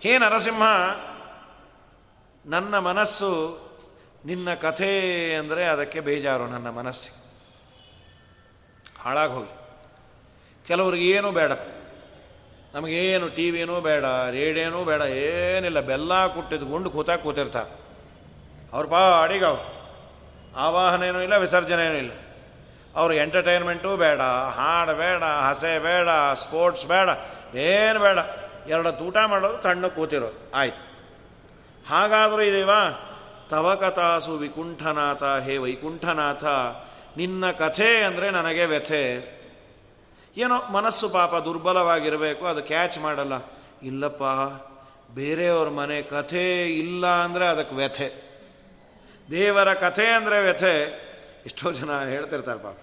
ಹೇ ನರಸಿಂಹ ನನ್ನ ಮನಸ್ಸು ನಿನ್ನ ಕಥೆ ಅಂದರೆ ಅದಕ್ಕೆ ಬೇಜಾರು ನನ್ನ ಮನಸ್ಸು ಹಾಳಾಗಿ ಹೋಗಿ. ಕೆಲವ್ರಿಗೆ ಏನೂ ಬೇಡ. ನಮಗೇನು ಟಿ ವಿನೂ ಬೇಡ, ರೇಡಿಯೋನೂ ಬೇಡ, ಏನಿಲ್ಲ. ಬೆಲ್ಲ ಕುಟ್ಟಿದ್ದು ಗುಂಡು ಕೂತಾಗ ಕೂತಿರ್ತಾರೆ. ಅವ್ರ ಪಾಡಿಗೆ ಅವ್ರು. ಆವಾಹನೇನೂ ಇಲ್ಲ ವಿಸರ್ಜನೆ ಏನೂ ಇಲ್ಲ. ಅವ್ರ ಎಂಟರ್ಟೈನ್ಮೆಂಟೂ ಬೇಡ, ಹಾಡು ಬೇಡ, ಹಸೆ ಬೇಡ, ಸ್ಪೋರ್ಟ್ಸ್ ಬೇಡ, ಏನು ಬೇಡ. ಎರಡು ತೂಟ ಮಾಡೋದು, ತಣ್ಣಗೆ ಕೂತಿರೋದು. ಆಯ್ತು. ಹಾಗಾದರೂ ದೇವ, ತವ ಕಥಾಸು ವಿಕುಂಠನಾಥ, ಹೇ ವೈಕುಂಠನಾಥ, ನಿನ್ನ ಕಥೆ ಅಂದರೆ ನನಗೆ ವ್ಯಥೆ. ಏನೋ ಮನಸ್ಸು ಪಾಪ ದುರ್ಬಲವಾಗಿರಬೇಕು, ಅದು ಕ್ಯಾಚ್ ಮಾಡಲ್ಲ. ಇಲ್ಲಪ್ಪ, ಬೇರೆಯವ್ರ ಮನೆ ಕಥೆ ಇಲ್ಲ ಅಂದರೆ ಅದಕ್ಕೆ ವ್ಯಥೆ. ದೇವರ ಕಥೆ ಅಂದರೆ ವ್ಯಥೆ. ಎಷ್ಟೋ ಜನ ಹೇಳ್ತಿರ್ತಾರೆ ಪಾಪ.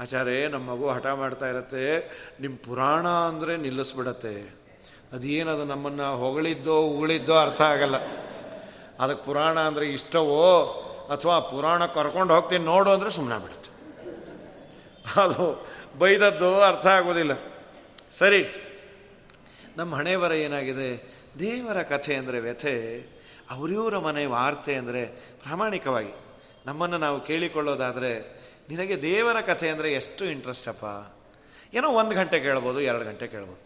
ಆಚಾರೇ ನಮ್ಮ ಮಗು ಹಠ ಮಾಡ್ತಾ ಇರತ್ತೆ ನಿಮ್ಮ ಪುರಾಣ ಅಂದರೆ ನಿಲ್ಲಿಸ್ಬಿಡತ್ತೆ. ಅದೇನದು ನಮ್ಮನ್ನು ಹೊಗಳಿದ್ದೋ ಉಗಳಿದ್ದೋ ಅರ್ಥ ಆಗಲ್ಲ. ಅದಕ್ಕೆ ಪುರಾಣ ಅಂದರೆ ಇಷ್ಟವೋ ಅಥವಾ ಪುರಾಣ ಕರ್ಕೊಂಡು ಹೋಗ್ತೀನಿ ನೋಡು ಅಂದರೆ ಸುಮ್ಮನೆ ಬಿಡುತ್ತೆ ಅದು ಬೈದದ್ದು ಅರ್ಥ ಆಗೋದಿಲ್ಲ. ಸರಿ, ನಮ್ಮ ಹಣೆ ಬರ ಏನಾಗಿದೆ? ದೇವರ ಕಥೆ ಅಂದರೆ ವ್ಯಥೆ, ಅವರಿವರ ಮನೆ ವಾರ್ತೆ ಅಂದರೆ ಪ್ರಾಮಾಣಿಕವಾಗಿ. ನಮ್ಮನ್ನು ನಾವು ಕೇಳಿಕೊಳ್ಳೋದಾದರೆ ನಿನಗೆ ದೇವರ ಕಥೆ ಅಂದರೆ ಎಷ್ಟು ಇಂಟ್ರೆಸ್ಟಪ್ಪ ಏನೋ ಒಂದು ಗಂಟೆ ಕೇಳ್ಬೋದು, ಎರಡು ಗಂಟೆ ಕೇಳ್ಬೋದು.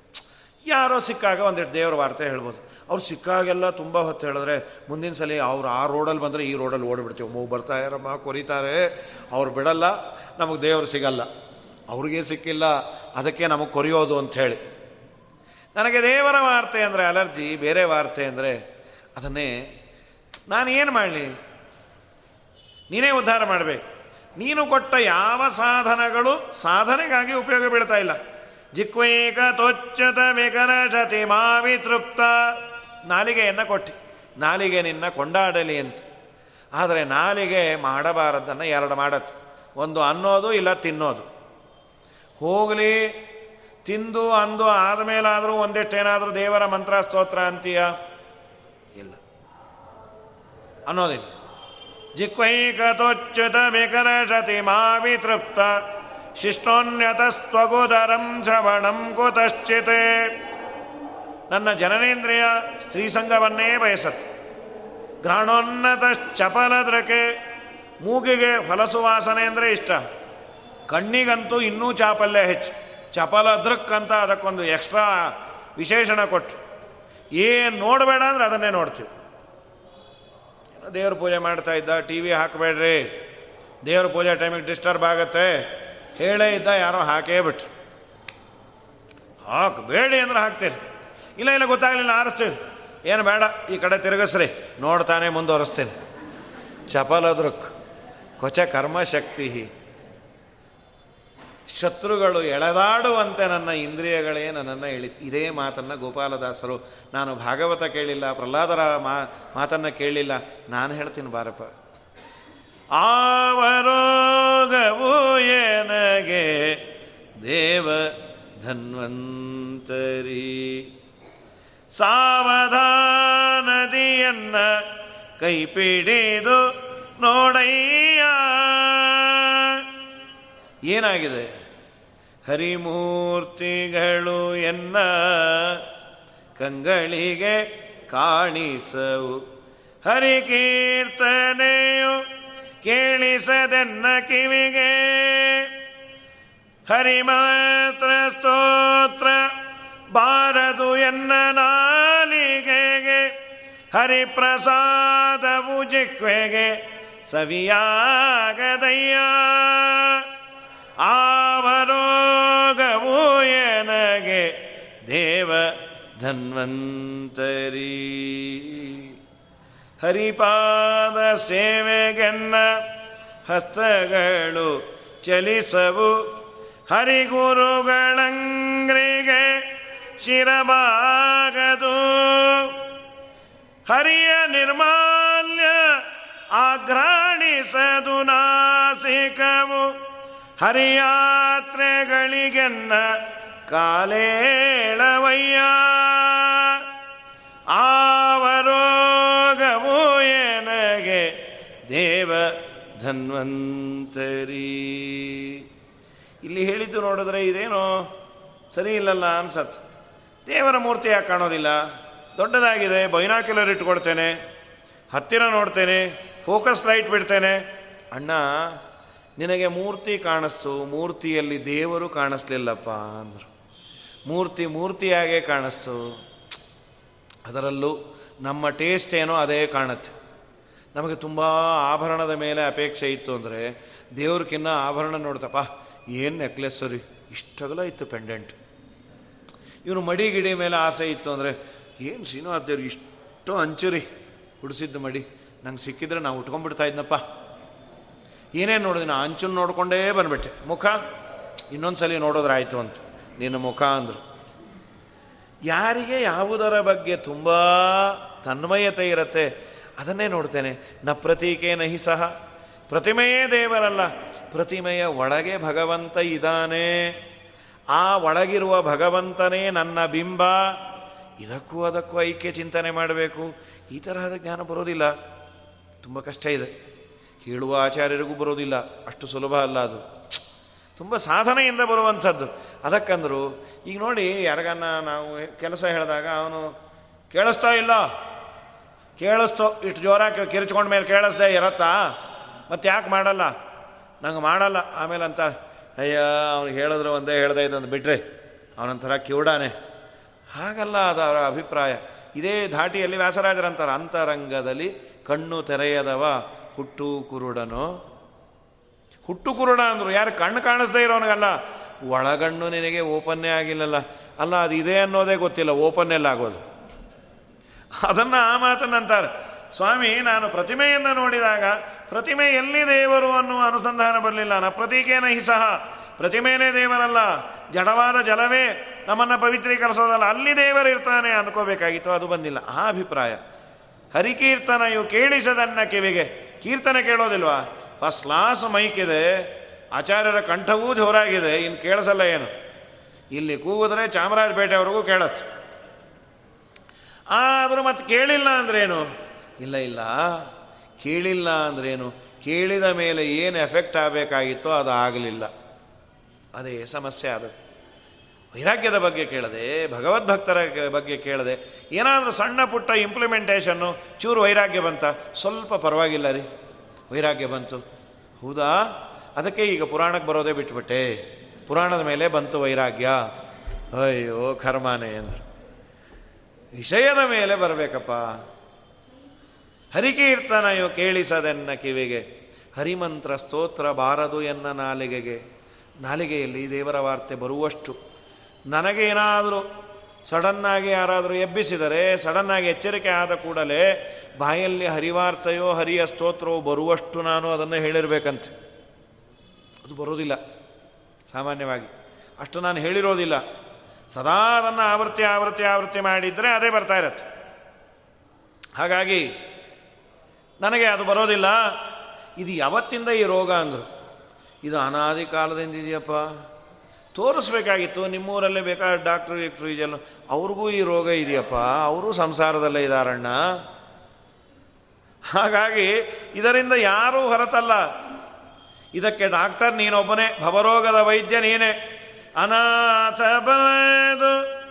ಯಾರೋ ಸಿಕ್ಕಾಗ ಒಂದೆರಡು ದೇವರ ವಾರ್ತೆ ಹೇಳ್ಬೋದು. ಅವ್ರು ಸಿಕ್ಕಾಗೆಲ್ಲ ತುಂಬ ಹೊತ್ತು ಹೇಳಿದ್ರೆ, ಮುಂದಿನ ಸಲ ಅವ್ರು ಆ ರೋಡಲ್ಲಿ ಬಂದರೆ ಈ ರೋಡಲ್ಲಿ ಓಡಿಬಿಡ್ತೀವಿ. ಮೂಗು ಬರ್ತಾ ಇರಮ್ಮ, ಕೊರಿತಾರೆ. ಅವ್ರು ಬಿಡಲ್ಲ, ನಮಗೆ ದೇವರು ಸಿಗಲ್ಲ. ಅವ್ರಿಗೆ ಸಿಕ್ಕಿಲ್ಲ, ಅದಕ್ಕೆ ನಮಗೆ ಕೊರಿಯೋದು ಅಂಥೇಳಿ. ನನಗೆ ದೇವರ ವಾರ್ತೆ ಅಂದರೆ ಅಲರ್ಜಿ, ಬೇರೆ ವಾರ್ತೆ ಅಂದರೆ ಅದನ್ನೇ, ನಾನು ಏನು ಮಾಡಲಿ? ನೀನೇ ಉದ್ಧಾರ ಮಾಡಬೇಕು. ನೀನು ಕೊಟ್ಟ ಯಾವ ಸಾಧನಗಳು ಸಾಧನೆಗಾಗಿ ಉಪಯೋಗ ಬೀಳ್ತಾ ಇಲ್ಲ. ಜಿಕ್ವೈಕ ವಿಕರ ಶತಿ ಮಾವಿ ತೃಪ್ತ ನಾಲಿಗೆಯನ್ನು ಕೊಟ್ಟಿ. ನಾಲಿಗೆ ನಿನ್ನ ಕೊಂಡಾಡಲಿ ಅಂತ. ಆದರೆ ನಾಲಿಗೆ ಮಾಡಬಾರದನ್ನು ಎರಡು ಮಾಡತ್ತೆ. ಒಂದು ಅನ್ನೋದು, ಇಲ್ಲ ತಿನ್ನೋದು. ಹೋಗಲಿ, ತಿಂದು, ಅಂದು, ಆದಮೇಲಾದರೂ ಒಂದಿಷ್ಟೇನಾದರೂ ದೇವರ ಮಂತ್ರ ಸ್ತೋತ್ರ ಅಂತೀಯ? ಇಲ್ಲ. ಅನ್ನೋದಿಲ್ಲ. ಜಿಕ್ವೈಕತೋಚ್ಯುತ ವಿಕರಶತಿ ಮಾವಿ ತೃಪ್ತ ಶಿಷ್ಟೋನ್ಯತಸ್ತ್ವಗುದರಂ ಶ್ರವಣಂ ಕುತಶ್ಚಿತ್. ನನ್ನ ಜನನೇಂದ್ರಿಯ ಸ್ತ್ರೀ ಸಂಘವನ್ನೇ ಬಯಸತ್. ಚಪಲದ್ರಕೆ ಮೂಗಿಗೆ ಫಲಸುವಾಸನೆ ಅಂದರೆ ಇಷ್ಟ. ಕಣ್ಣಿಗಂತೂ ಇನ್ನೂ ಚಾಪಲ್ಯ ಹೆಚ್ಚು. ಚಪಲ ದೃಕ್ ಅಂತ ಅದಕ್ಕೊಂದು ಎಕ್ಸ್ಟ್ರಾ ವಿಶೇಷಣ ಕೊಟ್ಟು ಏನು ನೋಡಬೇಡ ಅಂದ್ರೆ ಅದನ್ನೇ ನೋಡ್ತೀವಿ. ದೇವ್ರ ಪೂಜೆ ಮಾಡ್ತಾ ಇದ್ದ, ಟಿ ವಿ ಹಾಕಬೇಡ್ರಿ. ದೇವ್ರ ಪೂಜೆ ಟೈಮಿಗೆ ಡಿಸ್ಟರ್ಬ್ ಆಗುತ್ತೆ. ಹೇಳೇ ಇದ್ದ ಯಾರೋ ಹಾಕೇ ಬಿಟ್ರು. ಹಾಕಬೇಡಿ ಅಂದ್ರೆ ಹಾಕ್ತೀರಿ. ಇಲ್ಲ ಇಲ್ಲ, ಗೊತ್ತಾಗಲಿಲ್ಲ, ಆರಿಸ್ತೀವಿ. ಏನು ಬೇಡ, ಈ ಕಡೆ ತಿರುಗಿಸ್ರಿ. ನೋಡ್ತಾನೆ ಮುಂದುವರಿಸ್ತೀನಿ. ಚಪಲದೃಕ್ ಕೊಚ ಕರ್ಮಶಕ್ತಿ ಶತ್ರುಗಳು ಎಳೆದಾಡುವಂತೆ ನನ್ನ ಇಂದ್ರಿಯಗಳೇ ನನ್ನನ್ನು ಎಳಿ ಇದೇ ಮಾತನ್ನು ಗೋಪಾಲದಾಸರು. ನಾನು ಭಾಗವತ ಕೇಳಿಲ್ಲ, ಪ್ರಹ್ಲಾದರ ಮಾ, ಮಾತನ್ನು ಕೇಳಿಲ್ಲ. ನಾನು ಹೇಳ್ತೀನಿ ಬಾರಪ್ಪ. ಆವರೋಗವು ಏನಗೆ ದೇವ ಧನ್ವಂತರಿ. ಸಾವಧಾನದಿಯನ್ನ ಕೈಪಿಡಿದು ನೋಡಯ್ಯ. ಏನಾಗಿದೆ? ಹರಿಮೂರ್ತಿಗಳು ಎನ್ನ ಕಂಗಳಿಗೆ ಕಾಣಿಸವು. ಹರಿಕೀರ್ತನೆಯು ಕೇಳಿಸದೆನ್ನ ಕಿವಿಗೆ. ಹರಿಮಾತ್ರ ಸ್ತೋತ್ರ ಬಾರದು ಎನ್ನ ನಾಲಿಗೆಗೆ. ಹರಿಪ್ರಸಾದವು ಜಿಕ್ವೆಗೆ ಸವಿಯಾಗದಯ್ಯ. ಆವರೋಗವು ಎನಗೆ ದೇವ ಧನ್ವಂತರಿ. ಹರಿಪಾದ ಸೇವೆಗೆನ್ನ ಹಸ್ತಗಳು ಚಲಿಸವು. ಹರಿಗುರುಗಳಂಗ್ರಿಗೆ ಶಿರಬಾಗದು. ಹರಿಯ ನಿರ್ಮಾಲ್ಯ ಆಘ್ರಾಣಿಸದು ನಾಸಿಕವು. ಹರಿಯಾತ್ರೆಗಳಿಗೆನ್ನ ಕಾಲೇಳವಯ್ಯ. ಆವರೋಗವು ಧನ್ವಂತರಿ. ಇಲ್ಲಿ ಹೇಳಿದ್ದು ನೋಡಿದ್ರೆ ಇದೇನೋ ಸರಿ ಇಲ್ಲಲ್ಲ ಅನ್ಸತ್. ದೇವರ ಮೂರ್ತಿ ಯಾಕೆ ಕಾಣೋದಿಲ್ಲ? ದೊಡ್ಡದಾಗಿದೆ, ಬೈನಾಕ್ಯುಲರ್ ಇಟ್ಕೊಡ್ತೇನೆ, ಹತ್ತಿರ ನೋಡ್ತೇನೆ, ಫೋಕಸ್ ಲೈಟ್ ಬಿಡ್ತೇನೆ. ಅಣ್ಣ, ನಿನಗೆ ಮೂರ್ತಿ ಕಾಣಿಸ್ತು, ಮೂರ್ತಿಯಲ್ಲಿ ದೇವರು ಕಾಣಿಸ್ಲಿಲ್ಲಪ್ಪ ಅಂದರು. ಮೂರ್ತಿ ಮೂರ್ತಿಯಾಗೇ ಕಾಣಿಸ್ತು. ಅದರಲ್ಲೂ ನಮ್ಮ ಟೇಸ್ಟ್ ಏನೋ ಅದೇ ಕಾಣುತ್ತೆ. ನಮಗೆ ತುಂಬ ಆಭರಣದ ಮೇಲೆ ಅಪೇಕ್ಷೆ ಇತ್ತು ಅಂದರೆ ದೇವ್ರಕ್ಕಿನ್ನ ಆಭರಣ ನೋಡ್ತಪ್ಪ, ಏನು ನೆಕ್ಲೆಸ್ ರೀ? ಇಷ್ಟಗಲ ಇತ್ತು ಪೆಂಡೆಂಟ್ ಇವನು ಮಡಿ ಗಿಡಿ ಮೇಲೆ ಆಸೆ ಇತ್ತು ಅಂದರೆ, ಏನು ಶ್ರೀನಿವಾಸ ದೇವ್ರು ಇಷ್ಟು ಅಂಚು ರೀ ಹುಡಿಸಿದ್ದು ಮಡಿ. ನಂಗೆ ಸಿಕ್ಕಿದ್ರೆ ನಾವು ಉಟ್ಕೊಂಡ್ಬಿಡ್ತಾ ಇದ್ನಪ್ಪ. ಏನೇನು ನೋಡಿದೆ ನಾ ಅಂಚನ್ನು ನೋಡಿಕೊಂಡೇ ಬಂದ್ಬಿಟ್ಟೆ. ಮುಖ? ಇನ್ನೊಂದು ಸಲ ನೋಡೋದ್ರಾಯ್ತು ಅಂತ. ನಿನ್ನ ಮುಖ ಅಂದರು. ಯಾರಿಗೆ ಯಾವುದರ ಬಗ್ಗೆ ತುಂಬ ತನ್ಮಯತೆ ಇರತ್ತೆ ಅದನ್ನೇ ನೋಡ್ತೇನೆ. ನ ಪ್ರತೀಕೆ ನಹಿ ಸಹ. ಪ್ರತಿಮೆಯೇ ದೇವರಲ್ಲ. ಪ್ರತಿಮೆಯ ಒಳಗೆ ಭಗವಂತ ಇದ್ದಾನೆ. ಆ ಒಳಗಿರುವ ಭಗವಂತನೇ ನನ್ನ ಬಿಂಬ. ಇದಕ್ಕೂ ಅದಕ್ಕೂ ಐಕ್ಯ ಚಿಂತನೆ ಮಾಡಬೇಕು. ಈ ತರಹದ ಜ್ಞಾನ ಬರೋದಿಲ್ಲ. ತುಂಬ ಕಷ್ಟ ಇದೆ. ಹೇಳುವ ಆಚಾರ್ಯರಿಗೂ ಬರೋದಿಲ್ಲ. ಅಷ್ಟು ಸುಲಭ ಅಲ್ಲ ಅದು. ತುಂಬ ಸಾಧನೆಯಿಂದ ಬರುವಂಥದ್ದು. ಅದಕ್ಕಂದ್ರು, ಈಗ ನೋಡಿ ಯಾರಿಗನ್ನ ನಾವು ಕೆಲಸ ಹೇಳಿದಾಗ ಅವನು ಕೇಳಿಸ್ತಾ ಇಲ್ಲ. ಕೇಳಿಸ್ತೋ, ಇಷ್ಟು ಜೋರಾಗಿ ಕಿರಿಚ್ಕೊಂಡ ಮೇಲೆ ಕೇಳಿಸ್ದೆ, ಇರತ್ತಾ? ಮತ್ತೆ ಯಾಕೆ ಮಾಡಲ್ಲ? ನಂಗೆ ಮಾಡಲ್ಲ. ಆಮೇಲೆ ಅಂತ, ಅಯ್ಯ, ಅವ್ನಿಗೆ ಹೇಳಿದ್ರು ಒಂದೇ, ಹೇಳ್ದೆ ಇದಂದು ಬಿಟ್ರಿ ಅವನಂತರ ಕಿವುಡಾನೆ. ಹಾಗಲ್ಲ ಅದು ಅವರ ಅಭಿಪ್ರಾಯ. ಇದೇ ಧಾಟಿಯಲ್ಲಿ ವ್ಯಾಸರಾಜರಂತಾರೆ. ಅಂತರಂಗದಲ್ಲಿ ಕಣ್ಣು ತೆರೆಯದವ ಹುಟ್ಟು ಕುರುಡನು. ಹುಟ್ಟು ಕುರುಡ ಅಂದರು, ಯಾರು ಕಣ್ಣು ಕಾಣಿಸ್ದೇ ಇರೋನಿಗಲ್ಲ. ಒಳಗಣ್ಣು ನಿನಗೆ ಓಪನ್ನೇ ಆಗಿಲ್ಲಲ್ಲ. ಅಲ್ಲ, ಅದು ಇದೆ ಅನ್ನೋದೇ ಗೊತ್ತಿಲ್ಲ. ಓಪನ್ನೆಲ್ಲ ಆಗೋದು. ಅದನ್ನು ಆ ಮಾತನ್ನಂತಾರೆ ಸ್ವಾಮಿ, ನಾನು ಪ್ರತಿಮೆಯನ್ನು ನೋಡಿದಾಗ, ಪ್ರತಿಮೆ ಎಲ್ಲಿ ದೇವರು ಅನ್ನುವ ಅನುಸಂಧಾನ ಬರಲಿಲ್ಲ. ನ ಪ್ರತೀಕೇನ ಹಿ ಸಹ. ಪ್ರತಿಮೆನೇ ದೇವರಲ್ಲ. ಜಡವಾದ ಜಲವೇ ನಮ್ಮನ್ನು ಪವಿತ್ರೀಕರಿಸೋದಲ್ಲ. ಅಲ್ಲಿ ದೇವರು ಇರ್ತಾನೆ ಅನ್ಕೋಬೇಕಾಗಿತ್ತು. ಅದು ಬಂದಿಲ್ಲ. ಆ ಅಭಿಪ್ರಾಯ. ಹರಿಕೀರ್ತನೆಯು ಕೇಳಿಸದನ್ನ ಕಿವಿಗೆ. ಕೀರ್ತನೆ ಕೇಳೋದಿಲ್ವಾ? ಫಸ್ಟ್ ಕ್ಲಾಸ್ ಇದೆ. ಆಚಾರ್ಯರ ಕಂಠವೂ ಜೋರಾಗಿದೆ. ಇನ್ನು ಕೇಳಿಸಲ್ಲ ಏನು? ಇಲ್ಲಿ ಕೂಗಿದ್ರೆ ಚಾಮರಾಜಪೇಟೆವರೆಗೂ ಕೇಳತ್ತೆ. ಆದರೂ ಮತ್ತೆ ಕೇಳಿಲ್ಲ ಅಂದ್ರೇನು? ಇಲ್ಲ ಇಲ್ಲ. ಕೇಳಿಲ್ಲ ಅಂದ್ರೇನು? ಕೇಳಿದ ಮೇಲೆ ಏನು ಎಫೆಕ್ಟ್ ಆಗಬೇಕಾಗಿತ್ತೋ ಅದು ಆಗಲಿಲ್ಲ. ಅದೇ ಸಮಸ್ಯೆ ಅದು. ವೈರಾಗ್ಯದ ಬಗ್ಗೆ ಕೇಳದೆ, ಭಗವದ್ಭಕ್ತರ ಬಗ್ಗೆ ಕೇಳದೆ, ಏನಾದರೂ ಸಣ್ಣ ಪುಟ್ಟ ಇಂಪ್ಲಿಮೆಂಟೇಷನ್ನು ಚೂರು ವೈರಾಗ್ಯ ಬಂತ? ಸ್ವಲ್ಪ ಪರವಾಗಿಲ್ಲ ರೀ. ವೈರಾಗ್ಯ ಬಂತು. ಹೌದಾ? ಅದಕ್ಕೆ ಈಗ ಪುರಾಣಕ್ಕೆ ಬರೋದೇ ಬಿಟ್ಬಿಟ್ಟೆ. ಪುರಾಣದ ಮೇಲೆ ಬಂತು ವೈರಾಗ್ಯ. ಅಯ್ಯೋ, ಕರ್ಮಾನೆ ಅಂದರು. ವಿಷಯದ ಮೇಲೆ ಬರಬೇಕಪ್ಪ. ಹರಿಕೀರ್ತನಯೋ ಕೇಳಿಸದೆನ್ನ ಕಿವಿಗೆ. ಹರಿಮಂತ್ರ ಸ್ತೋತ್ರ ಬಾರದು ಎನ್ನ ನಾಲಿಗೆಗೆ. ನಾಲಿಗೆಯಲ್ಲಿ ದೇವರ ವಾರ್ತೆ ಬರುವಷ್ಟು. ನನಗೇನಾದರೂ ಸಡನ್ನಾಗಿ ಯಾರಾದರೂ ಎಬ್ಬಿಸಿದರೆ, ಸಡನ್ನಾಗಿ ಎಚ್ಚರಿಕೆ ಆದ ಕೂಡಲೇ ಬಾಯಲ್ಲಿ ಹರಿವಾರ್ತೆಯೋ, ಹರಿಯ ಸ್ತೋತ್ರವೋ ಬರುವಷ್ಟು ನಾನು ಅದನ್ನು ಹೇಳಿರಬೇಕಂತೆ. ಅದು ಬರೋದಿಲ್ಲ, ಸಾಮಾನ್ಯವಾಗಿ. ಅಷ್ಟು ನಾನು ಹೇಳಿರೋದಿಲ್ಲ. ಸದಾ ಅದನ್ನು ಆವೃತ್ತಿ ಆವೃತ್ತಿ ಆವೃತ್ತಿ ಮಾಡಿದರೆ ಅದೇ ಬರ್ತಾ ಇರತ್ತೆ. ಹಾಗಾಗಿ ನನಗೆ ಅದು ಬರೋದಿಲ್ಲ. ಇದು ಯಾವತ್ತಿಂದ ಈ ರೋಗ ಅಂದರು. ಇದು ಅನಾದಿ ಕಾಲದಿಂದ ಇದೆಯಪ್ಪ. ತೋರಿಸ್ಬೇಕಾಗಿತ್ತು, ನಿಮ್ಮೂರಲ್ಲೇ ಬೇಕಾದ ಡಾಕ್ಟ್ರು, ಗಿಕ್ಟ್ರು, ಇದೆಲ್ಲ. ಅವ್ರಿಗೂ ಈ ರೋಗ ಇದೆಯಪ್ಪ. ಅವರು ಸಂಸಾರದಲ್ಲೇ ಇದ್ದಾರಣ್ಣ ಹಾಗಾಗಿ ಇದರಿಂದ ಯಾರೂ ಹೊರತಲ್ಲ. ಇದಕ್ಕೆ ಡಾಕ್ಟರ್ ನೀನೊಬ್ಬನೇ. ಭವರೋಗದ ವೈದ್ಯ ನೀನೇ. ಅನಾಥ ಬಲದು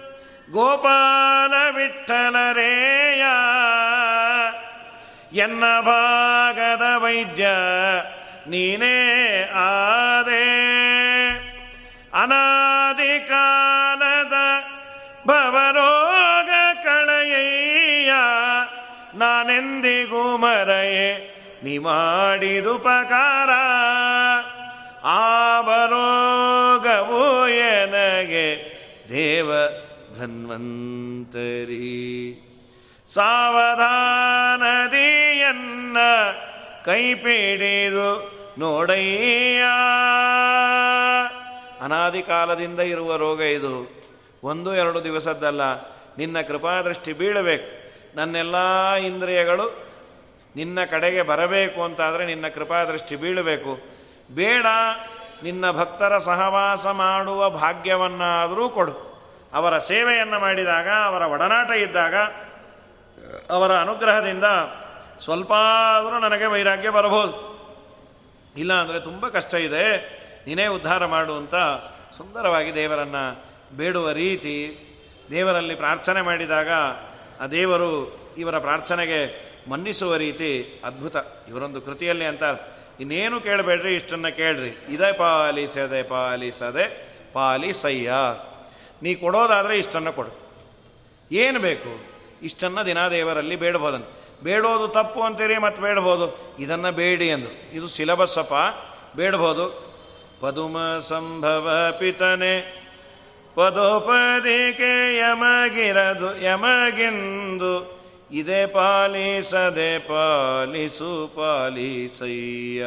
ಗೋಪಾಲ ವಿಠಲರೇಯ ಎನ್ನ ಭಾಗದ ವೈದ್ಯ ನೀನೇ ಆದೆ. ಅನಾದಿ ಕಾಲದ ಭವರೋಗ ಕಳೆಯ ನಾನೆಂದಿಗೂ ಮರೆಯೇ, ನೀ ಮಾಡಿದುಪಕಾರ. ಆ ಎನಗೆ ದೇವ ಧನ್ವಂತರಿ. ಸಾವಧಾನದಿಯನ್ನ ಕೈಪಿಡಿದು ನೋಡಯ್ಯ. ಅನಾದಿ ಕಾಲದಿಂದ ಇರುವ ರೋಗ ಇದು. ಒಂದು, ಎರಡು ದಿವಸದ್ದಲ್ಲ. ನಿನ್ನ ಕೃಪಾದೃಷ್ಟಿ ಬೀಳಬೇಕು. ನನ್ನೆಲ್ಲ ಇಂದ್ರಿಯಗಳು ನಿನ್ನ ಕಡೆಗೆ ಬರಬೇಕು ಅಂತಾದರೆ ನಿನ್ನ ಕೃಪಾದೃಷ್ಟಿ ಬೀಳಬೇಕು. ಬೇಡ ನಿನ್ನ ಭಕ್ತರ ಸಹವಾಸ ಮಾಡುವ ಭಾಗ್ಯವನ್ನಾದರೂ ಕೊಡು. ಅವರ ಸೇವೆಯನ್ನು ಮಾಡಿದಾಗ, ಅವರ ಒಡನಾಟ ಇದ್ದಾಗ, ಅವರ ಅನುಗ್ರಹದಿಂದ ಸ್ವಲ್ಪ ಆದರೂ ನನಗೆ ವೈರಾಗ್ಯ ಬರಬಹುದು. ಇಲ್ಲ ಅಂದರೆ ತುಂಬ ಕಷ್ಟ ಇದೆ. ನೀನೇ ಉದ್ಧಾರ ಮಾಡು ಅಂತ ಸುಂದರವಾಗಿ ದೇವರನ್ನು ಬೇಡುವ ರೀತಿ ದೇವರಲ್ಲಿ ಪ್ರಾರ್ಥನೆ ಮಾಡಿದಾಗ, ಆ ದೇವರು ಇವರ ಪ್ರಾರ್ಥನೆಗೆ ಮನ್ನಿಸುವ ರೀತಿ ಅದ್ಭುತ. ಇವರೊಂದು ಕೃತಿಯಲ್ಲಿ ಅಂತ ಇನ್ನೇನು ಕೇಳಬೇಡ್ರಿ, ಇಷ್ಟನ್ನು ಕೇಳ್ರಿ. ಇದೇ ಪಾಲಿಸದೆ ಪಾಲಿಸದೆ, ಪಾಲಿಸಯ್ಯ. ನೀ ಕೊಡೋದಾದರೆ ಇಷ್ಟನ್ನು ಕೊಡು. ಏನು ಬೇಕು? ಇಷ್ಟನ್ನು ದಿನಾದೇವರಲ್ಲಿ ಬೇಡಬೋದಂತ ಬೇಡೋದು ತಪ್ಪು ಅಂತೀರಿ ಮತ್ತು ಬೇಡ್ಬೋದು. ಇದನ್ನು ಬೇಡಿ ಎಂದು ಇದು ಸಿಲಬಸ್ಸಪ್ಪ. ಬೇಡಬಹುದು ಪದುಮ ಸಂಭವ ಪಿತನೆ. ಪದೋಪದಿಕೆ ಯಮಗಿರದು, ಯಮಗಿಂದು. ಇದೇ ಪಾಲಿಸದೆ ಪಾಲಿಸು, ಪಾಲಿಸಯ್ಯ.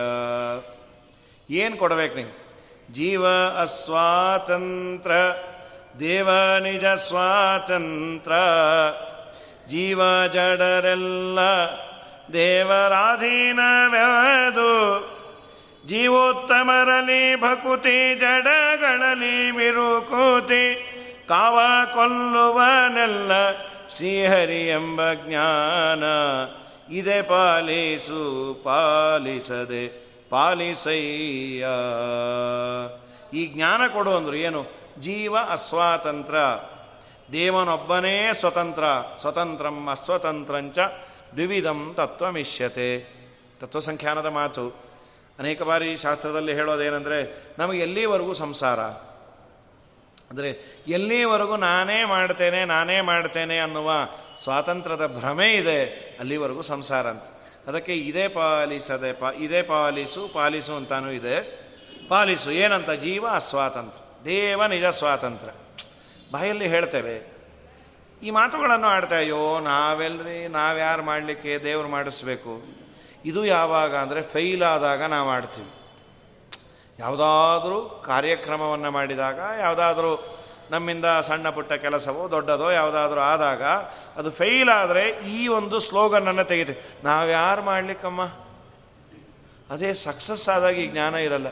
ಏನು ಕೊಡಬೇಕು ನೀವು ಜೀವ ಅಸ್ವಾತಂತ್ರ, ದೇವ ನಿಜ ಸ್ವಾತಂತ್ರ. ಜೀವ ಜಡರೆಲ್ಲ ದೇವರಾಧೀನವೆದು ಜೀವೋತ್ತಮರಲಿ ಭಕುತಿ, ಜಡಗಳಲ್ಲಿ ಬಿರುಕುತಿ ಕಾವ ಕೊಲ್ಲುವನೆಲ್ಲ ಶ್ರೀಹರಿ ಎಂಬ ಜ್ಞಾನ ಇದೆ ಪಾಲಿಸು, ಪಾಲಿಸದೆ, ಪಾಲಿಸಯ್ಯ. ಈ ಜ್ಞಾನ ಕೊಡು ಅಂದರು ಏನು? ಜೀವ ಅಸ್ವಾತಂತ್ರ. ದೇವನೊಬ್ಬನೇ ಸ್ವತಂತ್ರ, ಸ್ವತಂತ್ರಂ ಅಸ್ವತಂತ್ರಂಚ ದ್ವಿವಿಧಂ ತತ್ವಮಿಷ್ಯತೆ. ತತ್ವಸಂಖ್ಯಾನದ ಮಾತು. ಅನೇಕ ಬಾರಿ ಶಾಸ್ತ್ರದಲ್ಲಿ ಹೇಳೋದೇನೆಂದರೆ ನಮಗೆ ಎಲ್ಲಿವರೆಗೂ ಸಂಸಾರ? ಅಂದರೆ ಎಲ್ಲಿವರೆಗೂ ನಾನೇ ಮಾಡ್ತೇನೆ ನಾನೇ ಮಾಡ್ತೇನೆ ಅನ್ನುವ ಸ್ವಾತಂತ್ರ್ಯದ ಭ್ರಮೆ ಇದೆ, ಅಲ್ಲಿವರೆಗೂ ಸಂಸಾರ ಅಂತ. ಅದಕ್ಕೆ ಇದೇ ಪಾಲಿಸದೆ ಪಾ, ಇದೇ ಪಾಲಿಸು ಪಾಲಿಸು ಅಂತಾನೂ ಇದೆ. ಪಾಲಿಸು ಏನಂತ? ಜೀವ ಅಸ್ವಾತಂತ್ರ್ಯ. ದೇವ ನಿಜ ಸ್ವಾತಂತ್ರ್ಯ. ಬಾಯಲ್ಲಿ ಹೇಳ್ತೇವೆ, ಈ ಮಾತುಗಳನ್ನು ಆಡ್ತಾ ಅಯ್ಯೋ ನಾವೆಲ್ರಿ, ನಾವ್ಯಾರು ಮಾಡಲಿಕ್ಕೆ ದೇವ್ರು ಮಾಡಿಸ್ಬೇಕು? ಇದು ಯಾವಾಗ ಅಂದರೆ ಫೈಲ್ ಆದಾಗ ನಾವು ಆಡ್ತೀವಿ. ಯಾವುದಾದ್ರೂ ಕಾರ್ಯಕ್ರಮವನ್ನು ಮಾಡಿದಾಗ, ಯಾವುದಾದ್ರೂ ನಮ್ಮಿಂದ ಸಣ್ಣ ಪುಟ್ಟ ಕೆಲಸವೋ ದೊಡ್ಡದೋ ಯಾವುದಾದ್ರೂ ಆದಾಗ ಅದು ಫೇಲ್ ಆದರೆ ಈ ಒಂದು ಸ್ಲೋಗನನ್ನು ತೆಗಿತೆ ನಾವು ಯಾರು ಮಾಡಲಿಕ್ಕಮ್ಮ? ಅದೇ ಸಕ್ಸಸ್ ಆದಾಗ ಈ ಜ್ಞಾನ ಇರಲ್ಲ.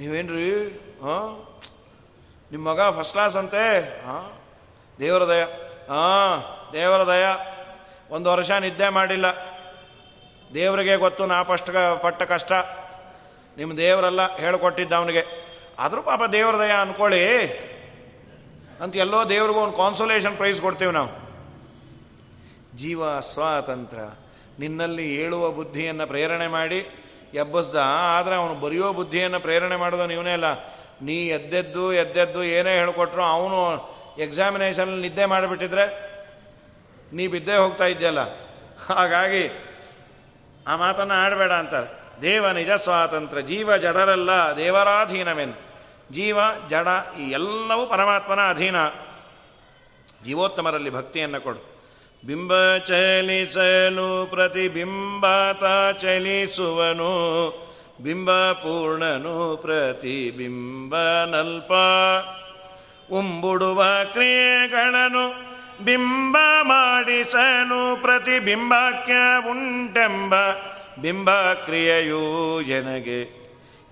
ನೀವೇನ್ರಿ? ಹಾಂ? ನಿಮ್ಮ ಮಗ ಫಸ್ಟ್ ಕ್ಲಾಸ್ ಅಂತೆ? ಹಾಂ? ದೇವರ ದಯ. ಹಾಂ, ದೇವರ ದಯ. ಒಂದು ವರ್ಷ ನಿದ್ದೆ ಮಾಡಿಲ್ಲ. ದೇವರಿಗೆ ಗೊತ್ತು ನಾ ಫಸ್ಟ್ ಪಟ್ಟ ಕಷ್ಟ. ನಿಮ್ಮ ದೇವರೆಲ್ಲ ಹೇಳಿಕೊಟ್ಟಿದ್ದ ಅವನಿಗೆ ಆದರೂ ಪಾಪ ದೇವ್ರ ದಯ ಅಂದ್ಕೊಳ್ಳಿ ಅಂತ ಎಲ್ಲೋ ದೇವ್ರಿಗೂ ಒಂದು ಕಾನ್ಸೋಲೇಷನ್ ಪ್ರೈಸ್ ಕೊಡ್ತೀವಿ ನಾವು. ಜೀವ ಸ್ವಾತಂತ್ರ್ಯ ನಿನ್ನಲ್ಲಿ ಹೇಳುವ ಬುದ್ಧಿಯನ್ನು ಪ್ರೇರಣೆ ಮಾಡಿ, ಎಬ್ಬಸ್ದ, ಆದರೆ ಅವನು ಬರೆಯೋ ಬುದ್ಧಿಯನ್ನು ಪ್ರೇರಣೆ ಮಾಡಿದ ನೀವನೇ ಅಲ್ಲ. ನೀ ಎದ್ದೆದ್ದು ಎದ್ದೆದ್ದು ಏನೇ ಹೇಳಿಕೊಟ್ರು ಅವನು ಎಕ್ಸಾಮಿನೇಷನ್ ನಿದ್ದೆ ಮಾಡಿಬಿಟ್ಟಿದ್ರೆ ನೀ ಬಿದ್ದೇ ಹೋಗ್ತಾ ಇದ್ದಲ್ಲ ಹಾಗಾಗಿ ಆ ಮಾತನ್ನು ಆಡಬೇಡ ಅಂತಾರೆ. ದೇವ ನಿಜ ಸ್ವಾತಂತ್ರ್ಯ ಜೀವ ಜಡರೆಲ್ಲ, ದೇವರಾಧೀನವೆಂದು. ಜೀವ, ಜಡ, ಈ ಎಲ್ಲವೂ ಪರಮಾತ್ಮನ ಅಧೀನ. ಜೀವೋತ್ತಮರಲ್ಲಿ ಭಕ್ತಿಯನ್ನು ಕೊಡು. ಬಿಂಬ ಚಲಿಸಲು ಪ್ರತಿಬಿಂಬಾತ ಚಲಿಸುವನು. ಬಿಂಬ ಪೂರ್ಣನು ಪ್ರತಿಬಿಂಬನಲ್ಪ ಉಂಬುಡುವ ಕ್ರಿಯೆಗಳನ್ನು ಬಿಂಬ ಮಾಡಿಸನು ಪ್ರತಿಬಿಂಬಾಕ್ಯ ಉಂಟೆಂಬ. ಬಿಂಬ ಕ್ರಿಯೆಯೂ ಜನಗೆ,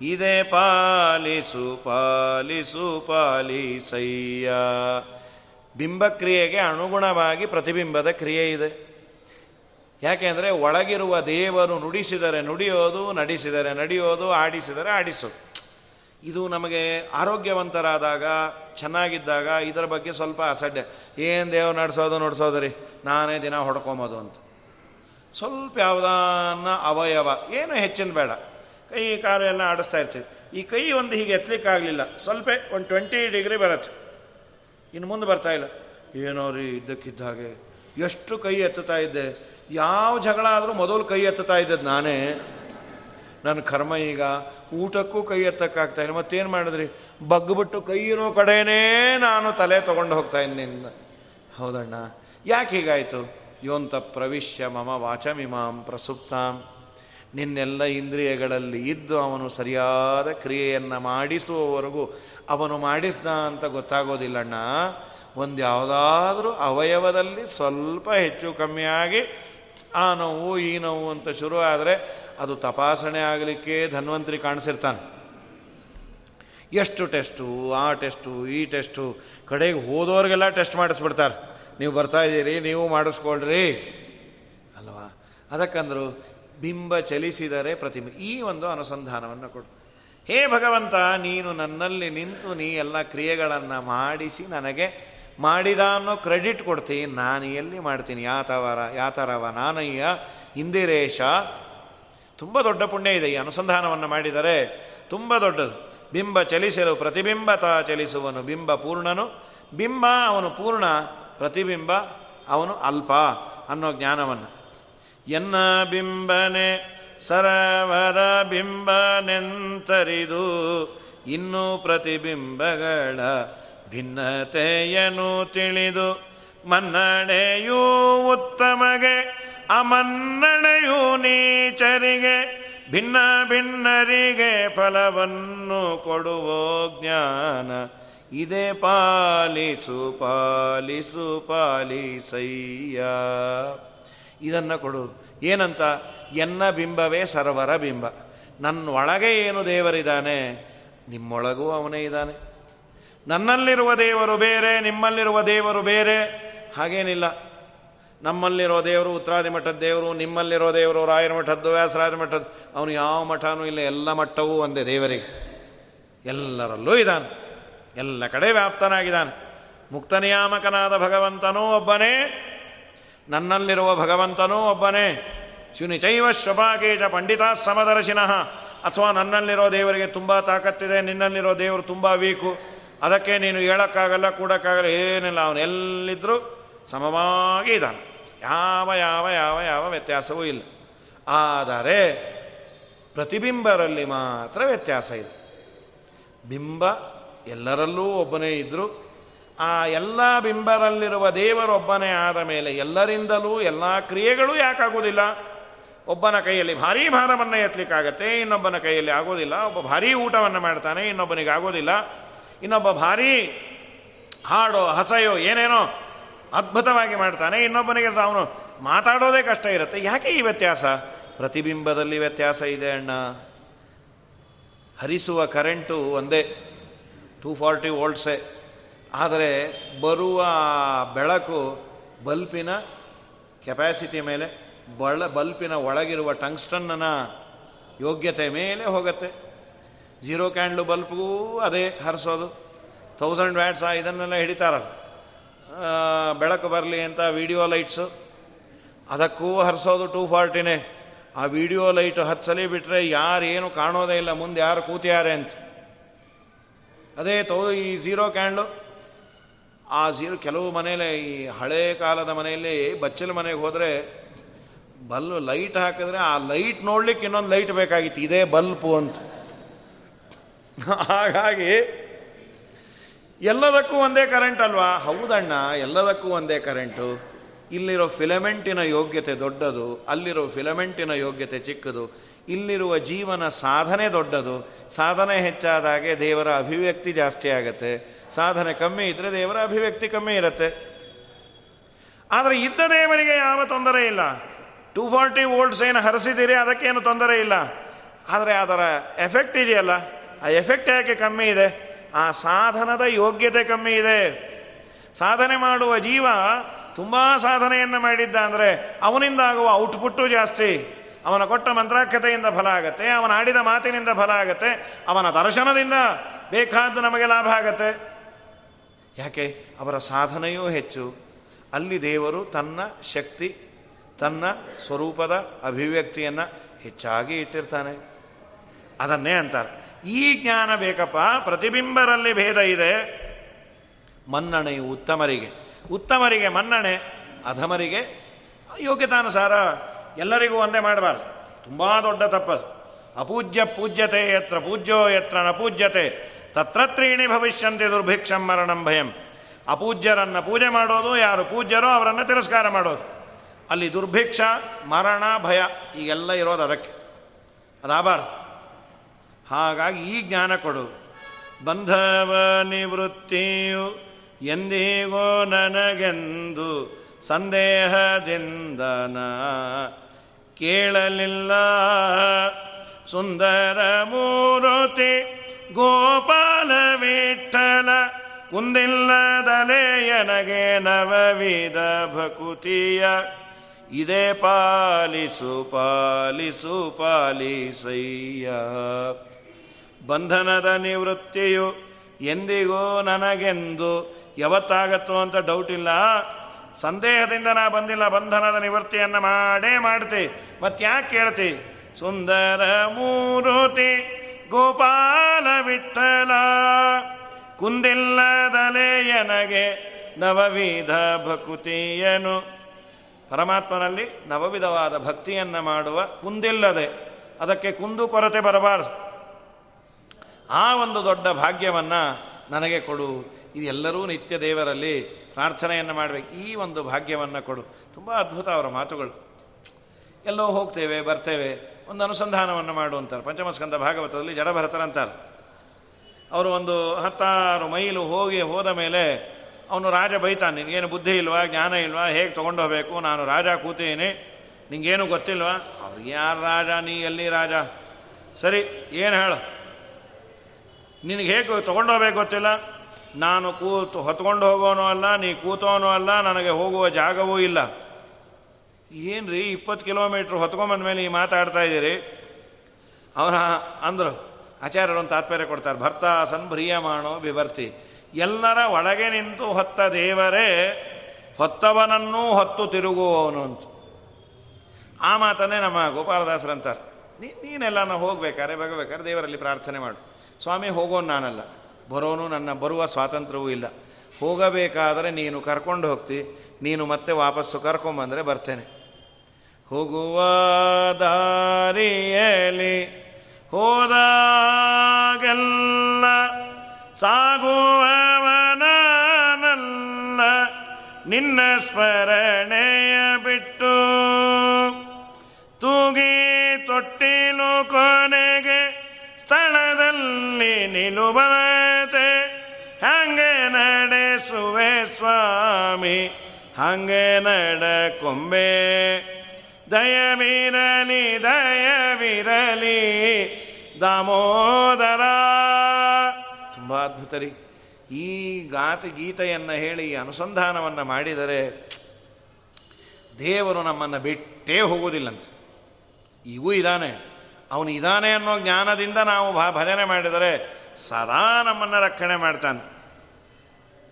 ಇದೆ ಪಾಲಿಸು ಪಾಲಿಸು, ಪಾಲಿಸಯ್ಯ. ಬಿಂಬಕ್ರಿಯೆಗೆ ಅನುಗುಣವಾಗಿ ಪ್ರತಿಬಿಂಬದ ಕ್ರಿಯೆ ಇದೆ. ಯಾಕೆಂದರೆ ಒಳಗಿರುವ ದೇವರು ನುಡಿಸಿದರೆ ನುಡಿಯೋದು, ನಡೆಸಿದರೆ ನಡೆಯೋದು, ಆಡಿಸಿದರೆ ಆಡಿಸೋದು. ಇದು ನಮಗೆ ಆರೋಗ್ಯವಂತರಾದಾಗ, ಚೆನ್ನಾಗಿದ್ದಾಗ ಇದರ ಬಗ್ಗೆ ಸ್ವಲ್ಪ ಅಸಡ್ಡೆ. ಏನು ದೇವ್ರು ನಡೆಸೋದು ನಡೆಸೋದ್ರಿ ನಾನೇ ದಿನ ಹೊಡ್ಕೊಂಬೋದು ಅಂತ. ಸ್ವಲ್ಪ ಯಾವುದನ್ನ ಅವಯವ, ಏನು ಹೆಚ್ಚಿನ ಬೇಡ. ಕೈ ಕಾಲು ಎಲ್ಲ ಆಡಿಸ್ತಾ ಇರ್ತೀವಿ. ಈ ಕೈ ಒಂದು ಹೀಗೆ ಎತ್ತಲಿಕ್ಕಾಗಲಿಲ್ಲ ಸ್ವಲ್ಪ ಒಂದು ಟ್ವೆಂಟಿ ಡಿಗ್ರಿ ಬರುತ್ತೆ. ಇನ್ನು ಮುಂದೆ ಬರ್ತಾ ಇಲ್ಲ. ಏನೋ ರೀ ಇದ್ದಕ್ಕಿದ್ದ ಹಾಗೆ. ಎಷ್ಟು ಕೈ ಎತ್ತುತ್ತಾ ಇದ್ದೆ. ಯಾವ ಜಗಳ ಆದರೂ ಮೊದಲು ಕೈ ಎತ್ತುತ್ತಾ ಇದ್ದದ್ದು ನಾನೇ. ನನ್ನ ಕರ್ಮ ಈಗ ಊಟಕ್ಕೂ ಕೈ ಎತ್ತಕ್ಕಾಗ್ತಾ ಇಲ್ಲ. ಮತ್ತೇನು ಮಾಡಿದ್ರಿ? ಬಗ್ಬಿಟ್ಟು ಕೈ ಇರೋ ಕಡೆಯೇ ನಾನು ತಲೆ ತೊಗೊಂಡು ಹೋಗ್ತಾ ಇದ್ದೀನಿ ಹೌದಣ್ಣ. ಯಾಕೆ ಹೀಗಾಯಿತು? ಯೋಂತ ಪ್ರವಿಶ್ಯ ಮಮ ವಾಚಮಿಮಾಂ ಪ್ರಸುಪ್ತಾಂ. ನಿನ್ನೆಲ್ಲ ಇಂದ್ರಿಯಗಳಲ್ಲಿ ಇದ್ದು ಅವನು ಸರಿಯಾದ ಕ್ರಿಯೆಯನ್ನು ಮಾಡಿಸುವವರೆಗೂ ಅವನು ಮಾಡಿಸ್ದ ಅಂತ ಗೊತ್ತಾಗೋದಿಲ್ಲಣ್ಣ. ಒಂದು ಯಾವುದಾದ್ರೂ ಅವಯವದಲ್ಲಿ ಸ್ವಲ್ಪ ಹೆಚ್ಚು ಕಮ್ಮಿಯಾಗಿ ಆ ನೋವು, ಈ ನೋವು ಅಂತ ಶುರು ಆದರೆ ಅದು ತಪಾಸಣೆ ಆಗಲಿಕ್ಕೆ ಧನ್ವಂತರಿ ಕಾಣಿಸಿರ್ತಾನೆ. ಎಷ್ಟು ಟೆಸ್ಟು, ಆ ಟೆಸ್ಟು, ಈ ಟೆಸ್ಟು, ಕಡೆಗೆ ಹೋದವ್ರಿಗೆಲ್ಲ ಟೆಸ್ಟ್ ಮಾಡಿಸ್ಬಿಡ್ತಾರೆ. ನೀವು ಬರ್ತಾ ಇದ್ದೀರಿ, ನೀವು ಮಾಡಿಸ್ಕೊಳ್ರಿ. ಅಲ್ವಾ? ಅದಕ್ಕಂದ್ರು ಬಿಂಬ ಚಲಿಸಿದರೆ ಪ್ರತಿಮೆ ಈ ಒಂದು ಅನುಸಂಧಾನವನ್ನು ಕೊಡು. ಹೇ ಭಗವಂತ, ನೀನು ನನ್ನಲ್ಲಿ ನಿಂತು ನೀ ಎಲ್ಲ ಕ್ರಿಯೆಗಳನ್ನು ಮಾಡಿಸಿ ನನಗೆ ಮಾಡಿದ ಅನ್ನೋ ಕ್ರೆಡಿಟ್ ಕೊಡ್ತೀನಿ. ನಾನು ಎಲ್ಲಿ ಮಾಡ್ತೀನಿ? ಯಾತವರ, ಯಾತರವ ನಾನಯ್ಯ, ಇಂದಿರೇಶ. ತುಂಬ ದೊಡ್ಡ ಪುಣ್ಯ ಇದೆ ಈ ಅನುಸಂಧಾನವನ್ನು ಮಾಡಿದರೆ. ತುಂಬ ದೊಡ್ಡದು. ಬಿಂಬ ಚಲಿಸಲು ಪ್ರತಿಬಿಂಬತ ಚಲಿಸುವನು, ಬಿಂಬ ಪೂರ್ಣನು. ಬಿಂಬ ಅವನು ಪೂರ್ಣ. ಪ್ರತಿಬಿಂಬ ಅವನು ಅಲ್ಪ ಅನ್ನೋ ಜ್ಞಾನವನ್ನು. ಎನ್ನ ಬಿಂಬನೆ ಸರವರ ಬಿಂಬನೆಂತರಿದು ಇನ್ನೂ ಪ್ರತಿಬಿಂಬಗಳ ಭಿನ್ನತೆಯನ್ನು ತಿಳಿದು ಮನ್ನಣೆಯೂ ಉತ್ತಮಗೆ ಅಮನ್ನಣೆಯು ನೀಚರಿಗೆ ಭಿನ್ನ ಭಿನ್ನರಿಗೆ ಫಲವನ್ನು ಕೊಡುವ ಜ್ಞಾನ ಇದೇ ಪಾಲಿಸು ಪಾಲಿಸು, ಪಾಲಿಸಯ್ಯ. ಇದನ್ನು ಕೊಡು. ಏನಂತ? ಎನ್ನ ಬಿಂಬವೇ ಸರ್ವರ ಬಿಂಬ. ನನ್ನ ಒಳಗೆ ಏನು ದೇವರಿದ್ದಾನೆ? ನಿಮ್ಮೊಳಗೂ ಅವನೇ ಇದ್ದಾನೆ. ನನ್ನಲ್ಲಿರುವ ದೇವರು ಬೇರೆ, ನಿಮ್ಮಲ್ಲಿರುವ ದೇವರು ಬೇರೆ. ಹಾಗೇನಿಲ್ಲ. ನಮ್ಮಲ್ಲಿರೋ ದೇವರು ಉತ್ತರಾದಿ ಮಠದ ದೇವರು, ನಿಮ್ಮಲ್ಲಿರೋ ದೇವರು ರಾಯರ ಮಠದ್ದು ವ್ಯಾಸರಾಜ ಮಠದ್ದು, ಅವನು ಯಾವ ಮಠನೂ ಇಲ್ಲ, ಎಲ್ಲ ಮಠವೂ ಒಂದೇ ದೇವರಿಗೆ. ಎಲ್ಲರಲ್ಲೂ ಇದ್ದಾನೆ. ಎಲ್ಲ ಕಡೆ ವ್ಯಾಪ್ತನಾಗಿದ್ದಾನೆ. ಮುಕ್ತ ನಿಯಾಮಕನಾದ ಭಗವಂತನೂ ಒಬ್ಬನೇ, ನನ್ನಲ್ಲಿರುವ ಭಗವಂತನೂ ಒಬ್ಬನೇ. ಶುನಿಚೈವ ಶ್ವಪಾಕೇಜ ಪಂಡಿತಾ ಸಮದರ್ಶಿನಃ. ಅಥವಾ ನನ್ನಲ್ಲಿರೋ ದೇವರಿಗೆ ತುಂಬ ತಾಕತ್ತಿದೆ, ನಿನ್ನಲ್ಲಿರೋ ದೇವರು ತುಂಬ ವೀಕು. ಅದಕ್ಕೆ ನೀನು ಹೇಳೋಕ್ಕಾಗಲ್ಲ, ಕೂಡಕ್ಕಾಗಲ್ಲ, ಏನಿಲ್ಲ. ಅವನು ಎಲ್ಲಿದ್ದರೂ ಸಮವಾಗಿ ಇದ್ದಾನೆ. ಯಾವ ಯಾವ ಯಾವ ಯಾವ ವ್ಯತ್ಯಾಸವೂ ಇಲ್ಲ. ಆದರೆ ಪ್ರತಿಬಿಂಬರಲ್ಲಿ ಮಾತ್ರ ವ್ಯತ್ಯಾಸ ಇದೆ. ಬಿಂಬ ಎಲ್ಲರಲ್ಲೂ ಒಬ್ಬನೇ ಇದ್ದರು ಆ ಎಲ್ಲ ಬಿಂಬರಲ್ಲಿರುವ ದೇವರೊಬ್ಬನೇ ಆದ ಮೇಲೆ ಎಲ್ಲರಿಂದಲೂ ಎಲ್ಲ ಕ್ರಿಯೆಗಳು ಯಾಕಾಗೋದಿಲ್ಲ. ಒಬ್ಬನ ಕೈಯಲ್ಲಿ ಭಾರೀ ಭಾರವನ್ನು ಎತ್ತಲಿಕ್ಕಾಗತ್ತೆ, ಇನ್ನೊಬ್ಬನ ಕೈಯಲ್ಲಿ ಆಗೋದಿಲ್ಲ. ಒಬ್ಬ ಭಾರೀ ಊಟವನ್ನು ಮಾಡ್ತಾನೆ, ಇನ್ನೊಬ್ಬನಿಗೆ ಆಗೋದಿಲ್ಲ. ಇನ್ನೊಬ್ಬ ಭಾರೀ ಹಾಡೋ, ಹಸೆಯೋ, ಏನೇನೋ ಅದ್ಭುತವಾಗಿ ಮಾಡ್ತಾನೆ, ಇನ್ನೊಬ್ಬನಿಗೆ ಅವನು ಮಾತಾಡೋದೇ ಕಷ್ಟ ಇರುತ್ತೆ. ಯಾಕೆ ಈ ವ್ಯತ್ಯಾಸ? ಪ್ರತಿಬಿಂಬದಲ್ಲಿ ವ್ಯತ್ಯಾಸ ಇದೆ ಅಣ್ಣ. ಹರಿಸುವ ಕರೆಂಟು ಒಂದೇ. ಟೂ ಫಾರ್ಟಿ ವೋಲ್ಟ್ಸೇ. ಆದರೆ ಬರುವ ಬೆಳಕು ಬಲ್ಪಿನ ಕೆಪ್ಯಾಸಿಟಿ ಮೇಲೆ, ಬಳ ಬಲ್ಪಿನ ಒಳಗಿರುವ ಟಂಗ್ಸ್ಟನ್ನ ಯೋಗ್ಯತೆ ಮೇಲೆ ಹೋಗುತ್ತೆ. ಝೀರೋ ಕ್ಯಾಂಡ್ಲು ಬಲ್ಪ್ಗೂ ಅದೇ ಹರಿಸೋದು. ತೌಸಂಡ್ ವ್ಯಾಟ್ಸ್ ಇದನ್ನೆಲ್ಲ ಹಿಡಿತಾರಲ್ಲ. ಬೆಳಕು ಬರಲಿ ಅಂತ ವಿಡಿಯೋ ಲೈಟ್ಸು. ಅದಕ್ಕೂ ಹರಿಸೋದು ಟೂ ಫಾರ್ಟಿನೇ. ಆ ವಿಡಿಯೋ ಲೈಟ್ ಹತ್ಸಲಿ ಬಿಟ್ಟರೆ ಯಾರೇನು ಕಾಣೋದೇ ಇಲ್ಲ, ಮುಂದೆ ಯಾರು ಕೂತಿಯಾರೆ ಅಂತ. ಅದೇ ತೋ, ಈ ಝೀರೋ ಕ್ಯಾಂಡು ಆ ಝೀರೋ ಕೆಲವು ಮನೇಲಿ ಈ ಹಳೆ ಕಾಲದ ಮನೆಯಲ್ಲಿ ಬಚ್ಚಲ ಮನೆಗೆ ಹೋದರೆ ಬಲ್ ಲೈಟ್ ಹಾಕಿದ್ರೆ ಆ ಲೈಟ್ ನೋಡ್ಲಿಕ್ಕೆ ಇನ್ನೊಂದು ಲೈಟ್ ಬೇಕಾಗಿತ್ತು. ಇದೇ ಬಲ್ಪು ಅಂತ. ಹಾಗಾಗಿ ಎಲ್ಲದಕ್ಕೂ ಒಂದೇ ಕರೆಂಟ್ ಅಲ್ವಾ? ಹೌದಣ್ಣ, ಎಲ್ಲದಕ್ಕೂ ಒಂದೇ ಕರೆಂಟು ಇಲ್ಲಿರೋ ಫಿಲಮೆಂಟಿನ ಯೋಗ್ಯತೆ ದೊಡ್ಡದು, ಅಲ್ಲಿರೋ ಫಿಲಮೆಂಟಿನ ಯೋಗ್ಯತೆ ಚಿಕ್ಕದು. ಇಲ್ಲಿರುವ ಜೀವನ ಸಾಧನೆ ದೊಡ್ಡದು. ಸಾಧನೆ ಹೆಚ್ಚಾದಾಗೆ ದೇವರ ಅಭಿವ್ಯಕ್ತಿ ಜಾಸ್ತಿ ಆಗತ್ತೆ. ಸಾಧನೆ ಕಮ್ಮಿ ಇದ್ದರೆ ದೇವರ ಅಭಿವ್ಯಕ್ತಿ ಕಮ್ಮಿ ಇರುತ್ತೆ. ಆದರೆ ಇದ್ದ ದೇವರಿಗೆ ಯಾವ ತೊಂದರೆ ಇಲ್ಲ. ಟೂ ಫಾರ್ಟಿ ವೋಲ್ಟ್ಸ್ ಏನು ಹರಿಸಿದ್ದೀರಿ ಅದಕ್ಕೇನು ತೊಂದರೆ ಇಲ್ಲ. ಆದರೆ ಅದರ ಎಫೆಕ್ಟ್ ಇದೆಯಲ್ಲ. ಆ ಎಫೆಕ್ಟ್ ಯಾಕೆ ಕಮ್ಮಿ ಇದೆ? ಆ ಸಾಧನದ ಯೋಗ್ಯತೆ ಕಮ್ಮಿ ಇದೆ. ಸಾಧನೆ ಮಾಡುವ ಜೀವ ತುಂಬ ಸಾಧನೆಯನ್ನು ಮಾಡಿದ್ದ ಅಂದರೆ ಅವನಿಂದ ಆಗುವ ಔಟ್ಪುಟ್ಟು ಜಾಸ್ತಿ. ಅವನ ಕೊಟ್ಟ ಮಂತ್ರಾಖ್ಯತೆಯಿಂದ ಫಲ ಆಗತ್ತೆ, ಅವನ ಆಡಿದ ಮಾತಿನಿಂದ ಫಲ ಆಗತ್ತೆ, ಅವನ ದರ್ಶನದಿಂದ ಬೇಕಾದ್ದು ನಮಗೆ ಲಾಭ ಆಗತ್ತೆ. ಯಾಕೆ? ಅವರ ಸಾಧನೆಯೂ ಹೆಚ್ಚು. ಅಲ್ಲಿ ದೇವರು ತನ್ನ ಶಕ್ತಿ, ತನ್ನ ಸ್ವರೂಪದ ಅಭಿವ್ಯಕ್ತಿಯನ್ನು ಹೆಚ್ಚಾಗಿ ಇಟ್ಟಿರ್ತಾನೆ. ಅದನ್ನೇ ಅಂತಾರೆ. ಈ ಜ್ಞಾನ ಬೇಕಪ್ಪ, ಪ್ರತಿಬಿಂಬರಲ್ಲಿ ಭೇದ ಇದೆ. ಮನ್ನಣೆಯು ಉತ್ತಮರಿಗೆ. ಉತ್ತಮರಿಗೆ ಮನ್ನಣೆ, ಅಧಮರಿಗೆ ಯೋಗ್ಯತಾನುಸಾರ ಎಲ್ಲರಿಗೂ ಒಂದೇ ಮಾಡಬಾರ್ದು. ತುಂಬ ದೊಡ್ಡ ತಪ್ಪಸ್ ಅಪೂಜ್ಯ ಪೂಜ್ಯತೆ ಯತ್ರ ಪೂಜ್ಯೋ ಯತ್ರ ನ ಪೂಜ್ಯತೆ. ತತ್ರತ್ರೀಣಿ ಭವಿಷ್ಯಂತಿ ದುರ್ಭಿಕ್ಷಂ ಮರಣಂ ಭಯಂ. ಅಪೂಜ್ಯರನ್ನು ಪೂಜೆ ಮಾಡೋದು, ಯಾರು ಪೂಜ್ಯರೋ ಅವರನ್ನು ತಿರಸ್ಕಾರ ಮಾಡೋದು. ಅಲ್ಲಿ ದುರ್ಭಿಕ್ಷ, ಮರಣ, ಭಯ ಈಗೆಲ್ಲ ಇರೋದು ಅದಕ್ಕೆ. ಅದಾಬಾರ್ದು. ಹಾಗಾಗಿ ಈ ಜ್ಞಾನ ಕೊಡು. ಬಂಧವ ನಿವೃತ್ತಿಯು ಎಂದಿಗೋ ನನಗೆಂದು ಸಂದೇಹದಿಂದನ ಕೇಳಲಿಲ್ಲ. ಸುಂದರ ಮೂರುತಿ ಗೋಪಾಲ ವಿಠಲ ಕುಂದಿಲ್ಲದಲೆಯನಗೆ ನವವಿದ ಭಕುತಿಯ. ಇದೇ ಪಾಲಿಸು ಪಾಲಿಸು, ಪಾಲಿಸಯ್ಯ. ಬಂಧನದ ನಿವೃತ್ತಿಯು ಎಂದಿಗೂ ನನಗೆಂದು ಯಾವತ್ತಾಗತ್ತೋ ಅಂತ ಡೌಟ್ ಇಲ್ಲ. ಸಂದೇಹದಿಂದ ನಾ ಬಂದಿಲ್ಲ, ಬಂಧನದ ನಿವೃತ್ತಿಯನ್ನು ಮಾಡೇ ಮಾಡ್ತಿ. ಮತ್ತ್ಯಾಕೆ ಕೇಳ್ತಿ? ಸುಂದರ ಮೂರುತಿ, ಗೋಪಾಲ ವಿಠಲ ಕುಂದಿಲ್ಲದಲೆಯನಗೆ ನವವಿಧ ಭಕುತಿಯನು. ಪರಮಾತ್ಮನಲ್ಲಿ ನವವಿಧವಾದ ಭಕ್ತಿಯನ್ನು ಮಾಡುವ ಕುಂದಿಲ್ಲದೆ ಅದಕ್ಕೆ ಕುಂದು ಕೊರತೆ ಬರಬಾರದು. ಆ ಒಂದು ದೊಡ್ಡ ಭಾಗ್ಯವನ್ನು ನನಗೆ ಕೊಡು. ಇದೆಲ್ಲರೂ ನಿತ್ಯ ದೇವರಲ್ಲಿ ಪ್ರಾರ್ಥನೆಯನ್ನು ಮಾಡಬೇಕು. ಈ ಒಂದು ಭಾಗ್ಯವನ್ನು ಕೊಡು. ತುಂಬ ಅದ್ಭುತ ಅವರ ಮಾತುಗಳು. ಎಲ್ಲೋ ಹೋಗ್ತೇವೆ, ಬರ್ತೇವೆ, ಒಂದು ಅನುಸಂಧಾನವನ್ನು ಮಾಡು ಅಂತಾರೆ. ಪಂಚಮಸ್ಕಂದ ಭಾಗವತದಲ್ಲಿ ಜಡಭರತರಂತಾರೆ ಅವರು ಒಂದು ಹತ್ತಾರು ಮೈಲು ಹೋಗಿ ಹೋದ ಮೇಲೆ ಅವನು ರಾಜ ಬೈತಾನೆ, ನಿನಗೇನು ಬುದ್ಧಿ ಇಲ್ವಾ, ಜ್ಞಾನ ಇಲ್ವಾ, ಹೇಗೆ ತೊಗೊಂಡು ಹೋಗಬೇಕು? ನಾನು ರಾಜ ಕೂತೀನಿ ನಿಂಗೇನು ಗೊತ್ತಿಲ್ವಾ? ಅವ್ರಿಗೆ ಯಾರು ರಾಜ? ನೀ ಎಲ್ಲಿ ರಾಜ? ಸರಿ, ಏನು ಹೇಳು? ನಿನಗೆ ಹೇಗೆ ತೊಗೊಂಡು ಹೋಗ್ಬೇಕು ಗೊತ್ತಿಲ್ಲ? ನಾನು ಕೂತು ಹೊತ್ಕೊಂಡು ಹೋಗೋನು ಅಲ್ಲ, ನೀ ಕೂತೋನು ಅಲ್ಲ, ನನಗೆ ಹೋಗುವ ಜಾಗವೂ ಇಲ್ಲ. ಏನು ರೀ ಇಪ್ಪತ್ತು ಕಿಲೋಮೀಟ್ರ್ ಹೊತ್ಕೊಂಬಂದ ಈ ಮಾತಾಡ್ತಾ ಇದ್ದೀರಿ? ಅವನ ಅಂದರು, ಆಚಾರ್ಯರು ಒಂದು ತಾತ್ಪರ್ಯ ಕೊಡ್ತಾರೆ, ಭರ್ತ ಸಂಭ್ರಿಯಮಾಣೋ ಬಿಭರ್ತಿ ಎಲ್ಲರ ಒಳಗೆ ನಿಂತು ಹೊತ್ತ ದೇವರೇ, ಹೊತ್ತವನನ್ನೂ ಹೊತ್ತು ತಿರುಗುವವನು ಅಂತ. ಆ ಮಾತನ್ನೇ ನಮ್ಮ ಗೋಪಾಲದಾಸರಂತಾರೆ ನೀ ನೀನೆಲ್ಲ ನಾವು ಹೋಗ್ಬೇಕಾರೆ ಬಗಬೇಕಾರೆ ದೇವರಲ್ಲಿ ಪ್ರಾರ್ಥನೆ ಮಾಡು. ಸ್ವಾಮಿ, ಹೋಗೋನು ನಾನಲ್ಲ. ಬರೋನು ನನ್ನ, ಬರುವ ಸ್ವಾತಂತ್ರ್ಯವೂ ಇಲ್ಲ. ಹೋಗಬೇಕಾದರೆ ನೀನು ಕರ್ಕೊಂಡು ಹೋಗ್ತಿ, ನೀನು ಮತ್ತೆ ವಾಪಸ್ಸು ಕರ್ಕೊಂಬಂದರೆ ಬರ್ತೇನೆ. ಹೋಗುವ ದಾರಿಯಲ್ಲಿ ಹೋದಾಗೆಲ್ಲ ಸಾಗುವವನಲ್ಲ ನಿನ್ನ ಸ್ಮರಣೆಯ ಬಿಟ್ಟು ತೂಗಿ ತೊಟ್ಟಿಲು ಕೊನೆಗೆ ಸ್ಥಳದಲ್ಲಿ ನಿಲುಬತೆ ಸ್ವಾಮಿ, ಹಂಗೆ ನಡಕೊಂಬೆ. ದಯವಿರಲಿ ದಯವಿರಲಿ, ದಾಮೋದರ. ತುಂಬ ಅದ್ಭುತ ರೀ ಈ ಗಾತ ಗೀತೆಯನ್ನು ಹೇಳಿ ಅನುಸಂಧಾನವನ್ನು ಮಾಡಿದರೆ ದೇವರು ನಮ್ಮನ್ನು ಬಿಟ್ಟೇ ಹೋಗುವುದಿಲ್ಲಂತ. ಈಗೂ ಇದ್ದಾನೆ ಅವನು ಇದ್ದಾನೆ ಅನ್ನೋ ಜ್ಞಾನದಿಂದ ನಾವು ಭಜನೆ ಮಾಡಿದರೆ ಸದಾ ನಮ್ಮನ್ನು ರಕ್ಷಣೆ ಮಾಡ್ತಾನೆ.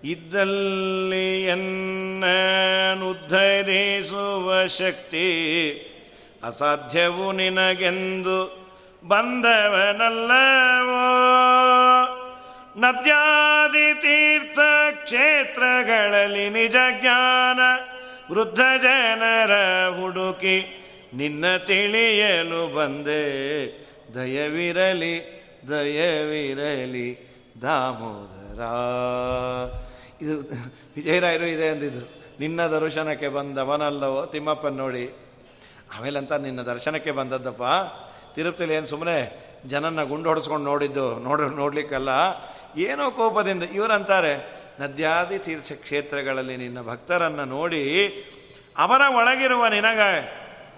ಇದ್ದಲ್ಲಿ ಎನ್ನುದ್ಧರಿಸುವ ಶಕ್ತಿ ಅಸಾಧ್ಯವು ನಿನಗೆಂದು ಬಂದವನಲ್ಲವೋ? ನದ್ಯಾದಿ ತೀರ್ಥ ಕ್ಷೇತ್ರಗಳಲ್ಲಿ ನಿಜ ಜ್ಞಾನ ವೃದ್ಧ ಜನರ ಹುಡುಕಿ ನಿನ್ನ ತಿಳಿಯಲು ಬಂದೆ. ದಯವಿರಲಿ ದಯವಿರಲಿ ದಾಮೋದರ. ಇದು ವಿಜಯರಾಯರು ಇದೆ ಅಂದಿದ್ರು. ನಿನ್ನ ದರ್ಶನಕ್ಕೆ ಬಂದವನಲ್ಲವೋ ತಿಮ್ಮಪ್ಪ ನೋಡಿ. ಆಮೇಲಂತ ನಿನ್ನ ದರ್ಶನಕ್ಕೆ ಬಂದದ್ದಪ್ಪ. ತಿರುಪತಿಲಿ ಏನು ಸುಮ್ಮನೆ ಜನನ್ನ ಗುಂಡು ಹೊಡೆಸ್ಕೊಂಡು ನೋಡಿದ್ದು ನೋಡ, ನೋಡ್ಲಿಕ್ಕಲ್ಲ. ಏನೋ ಕೋಪದಿಂದ ಇವರಂತಾರೆ, ನದ್ಯಾದಿ ತೀರ್ಥ ಕ್ಷೇತ್ರಗಳಲ್ಲಿ ನಿನ್ನ ಭಕ್ತರನ್ನು ನೋಡಿ ಅವರ ಒಳಗಿರುವ ನಿನಗ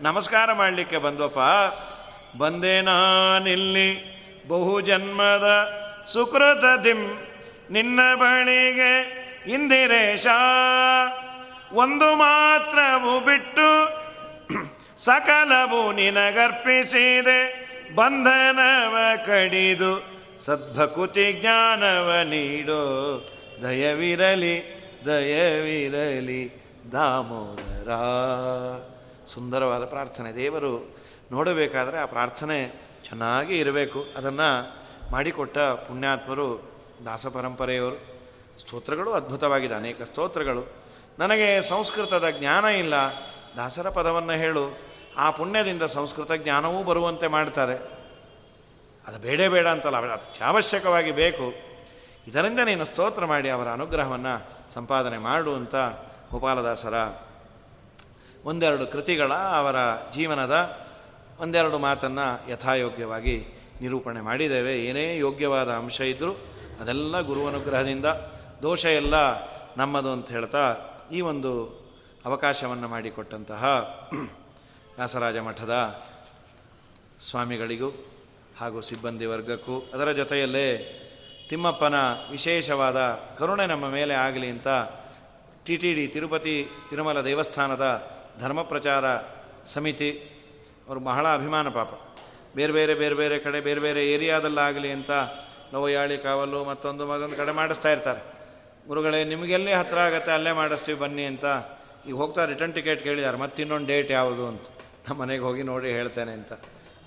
ನಮಸ್ಕಾರ ಮಾಡಲಿಕ್ಕೆ ಬಂದಪ್ಪ ಬಂದೇನಾ ನಾನಿಲ್ಲಿ ಬಹು ಜನ್ಮದ ಸುಕೃತ ದಿಂ ನಿನ್ನ ಬಳಿಗೆ ಇಂದಿರೇಶ. ಒಂದು ಮಾತ್ರವು ಬಿಟ್ಟು ಸಕಲವು ನಿನಗರ್ಪಿಸಿದೆ. ಬಂಧನವ ಕಡಿದು ಸದ್ಭಕುತಿ ಜ್ಞಾನವ ನೀಡೋ. ದಯವಿರಲಿ ದಯವಿರಲಿ, ದಾಮೋದರ. ಸುಂದರವಾದ ಪ್ರಾರ್ಥನೆ. ದೇವರು ನೋಡಬೇಕಾದ್ರೆ ಆ ಪ್ರಾರ್ಥನೆ ಚೆನ್ನಾಗಿ ಇರಬೇಕು. ಅದನ್ನು ಮಾಡಿಕೊಟ್ಟ ಪುಣ್ಯಾತ್ಮರು ದಾಸ ಪರಂಪರೆಯವರು ಸ್ತೋತ್ರಗಳು ಅದ್ಭುತವಾಗಿದೆ ಅನೇಕ ಸ್ತೋತ್ರಗಳು. ನನಗೆ ಸಂಸ್ಕೃತದ ಜ್ಞಾನ ಇಲ್ಲ. ದಾಸರ ಪದವನ್ನು ಹೇಳು. ಆ ಪುಣ್ಯದಿಂದ ಸಂಸ್ಕೃತ ಜ್ಞಾನವೂ ಬರುವಂತೆ ಮಾಡ್ತಾರೆ. ಅದು ಬೇಡ ಬೇಡ ಅಂತಲ್ಲ ಅತ್ಯವಶ್ಯಕವಾಗಿ ಬೇಕು. ಇದರಿಂದ ನೀನು ಸ್ತೋತ್ರ ಮಾಡಿ, ಅವರ ಅನುಗ್ರಹವನ್ನು ಸಂಪಾದನೆ ಮಾಡು ಅಂತ ಗೋಪಾಲದಾಸರ ಒಂದೆರಡು ಕೃತಿಗಳ ಅವರ ಜೀವನದ ಒಂದೆರಡು ಮಾತನ್ನು ಯಥಾಯೋಗ್ಯವಾಗಿ ನಿರೂಪಣೆ ಮಾಡಿದ್ದೇವೆ. ಏನೇ ಯೋಗ್ಯವಾದ ಅಂಶ ಇದ್ದರೂ ಅದೆಲ್ಲ ಗುರುವನುಗ್ರಹದಿಂದ ದೋಷ ಎಲ್ಲ ನಮ್ಮದು ಅಂತ ಹೇಳ್ತಾ ಈ ಒಂದು ಅವಕಾಶವನ್ನು ಮಾಡಿಕೊಟ್ಟಂತಹ ವ್ಯಾಸರಾಜ ಮಠದ ಸ್ವಾಮಿಗಳಿಗೂ ಹಾಗೂ ಸಿಬ್ಬಂದಿ ವರ್ಗಕ್ಕೂ ಅದರ ಜೊತೆಯಲ್ಲೇ ತಿಮ್ಮಪ್ಪನ ವಿಶೇಷವಾದ ಕರುಣೆ ನಮ್ಮ ಮೇಲೆ ಆಗಲಿ ಅಂತ T T D Tirupati Tirumala ದೇವಸ್ಥಾನದ ಧರ್ಮ ಪ್ರಚಾರ ಸಮಿತಿ ಅವರು ಬಹಳ ಅಭಿಮಾನ ಪಾಪ. ಬೇರೆ ಬೇರೆ ಬೇರೆ ಬೇರೆ ಕಡೆ ಬೇರೆ ಬೇರೆ ಏರಿಯಾದಲ್ಲಾಗಲಿ ಅಂತ ಲೋಯಾಳಿ ಕಾವಲು ಮತ್ತೊಂದು ಮತ್ತೊಂದು ಕಡೆ ಮಾಡಿಸ್ತಾ ಇರ್ತಾರೆ. ಗುರುಗಳೇ, ನಿಮಗೆಲ್ಲೇ ಹತ್ತಿರ ಆಗತ್ತೆ, ಅಲ್ಲೇ ಮಾಡಿಸ್ತೀವಿ, ಬನ್ನಿ ಅಂತ. ಈಗ ಹೋಗ್ತಾ ರಿಟರ್ನ್ ಟಿಕೆಟ್ ಕೇಳಿದ್ದಾರೆ ಮತ್ತಿನ್ನೊಂದು ಡೇಟ್ ಯಾವುದು ಅಂತ. ನಮ್ಮ ಮನೆಗೆ ಹೋಗಿ ನೋಡಿ ಹೇಳ್ತೇನೆ ಅಂತ.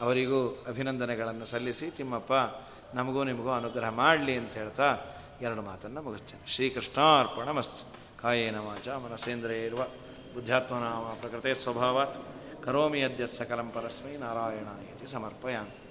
ಅವರಿಗೂ ಅಭಿನಂದನೆಗಳನ್ನು ಸಲ್ಲಿಸಿ, ತಿಮ್ಮಪ್ಪ, ನಮಗೂ ನಿಮಗೂ ಅನುಗ್ರಹ ಮಾಡಲಿ ಅಂತ ಹೇಳ್ತಾ ಎರಡು ಮಾತನ್ನು ಮುಗಿಸ್ತೇನೆ. ಶ್ರೀಕೃಷ್ಣಾರ್ಪಣ ಮಸ್ತ್ ಕಾಯೇನ ವಾಚ ಮನಸೇಂದ್ರ ಇರುವ ಬುದ್ಧಾತ್ಮನಾಮ ಪ್ರಕೃತೆ ಸ್ವಭಾವಾತ್. ಕರೋಮಿ ಅದ್ಯ ಸಕಲಂ ಪರಸ್ಮೈ ನಾರಾಯಣ ಇತಿ ಸಮರ್ಪಯಾಮಿ.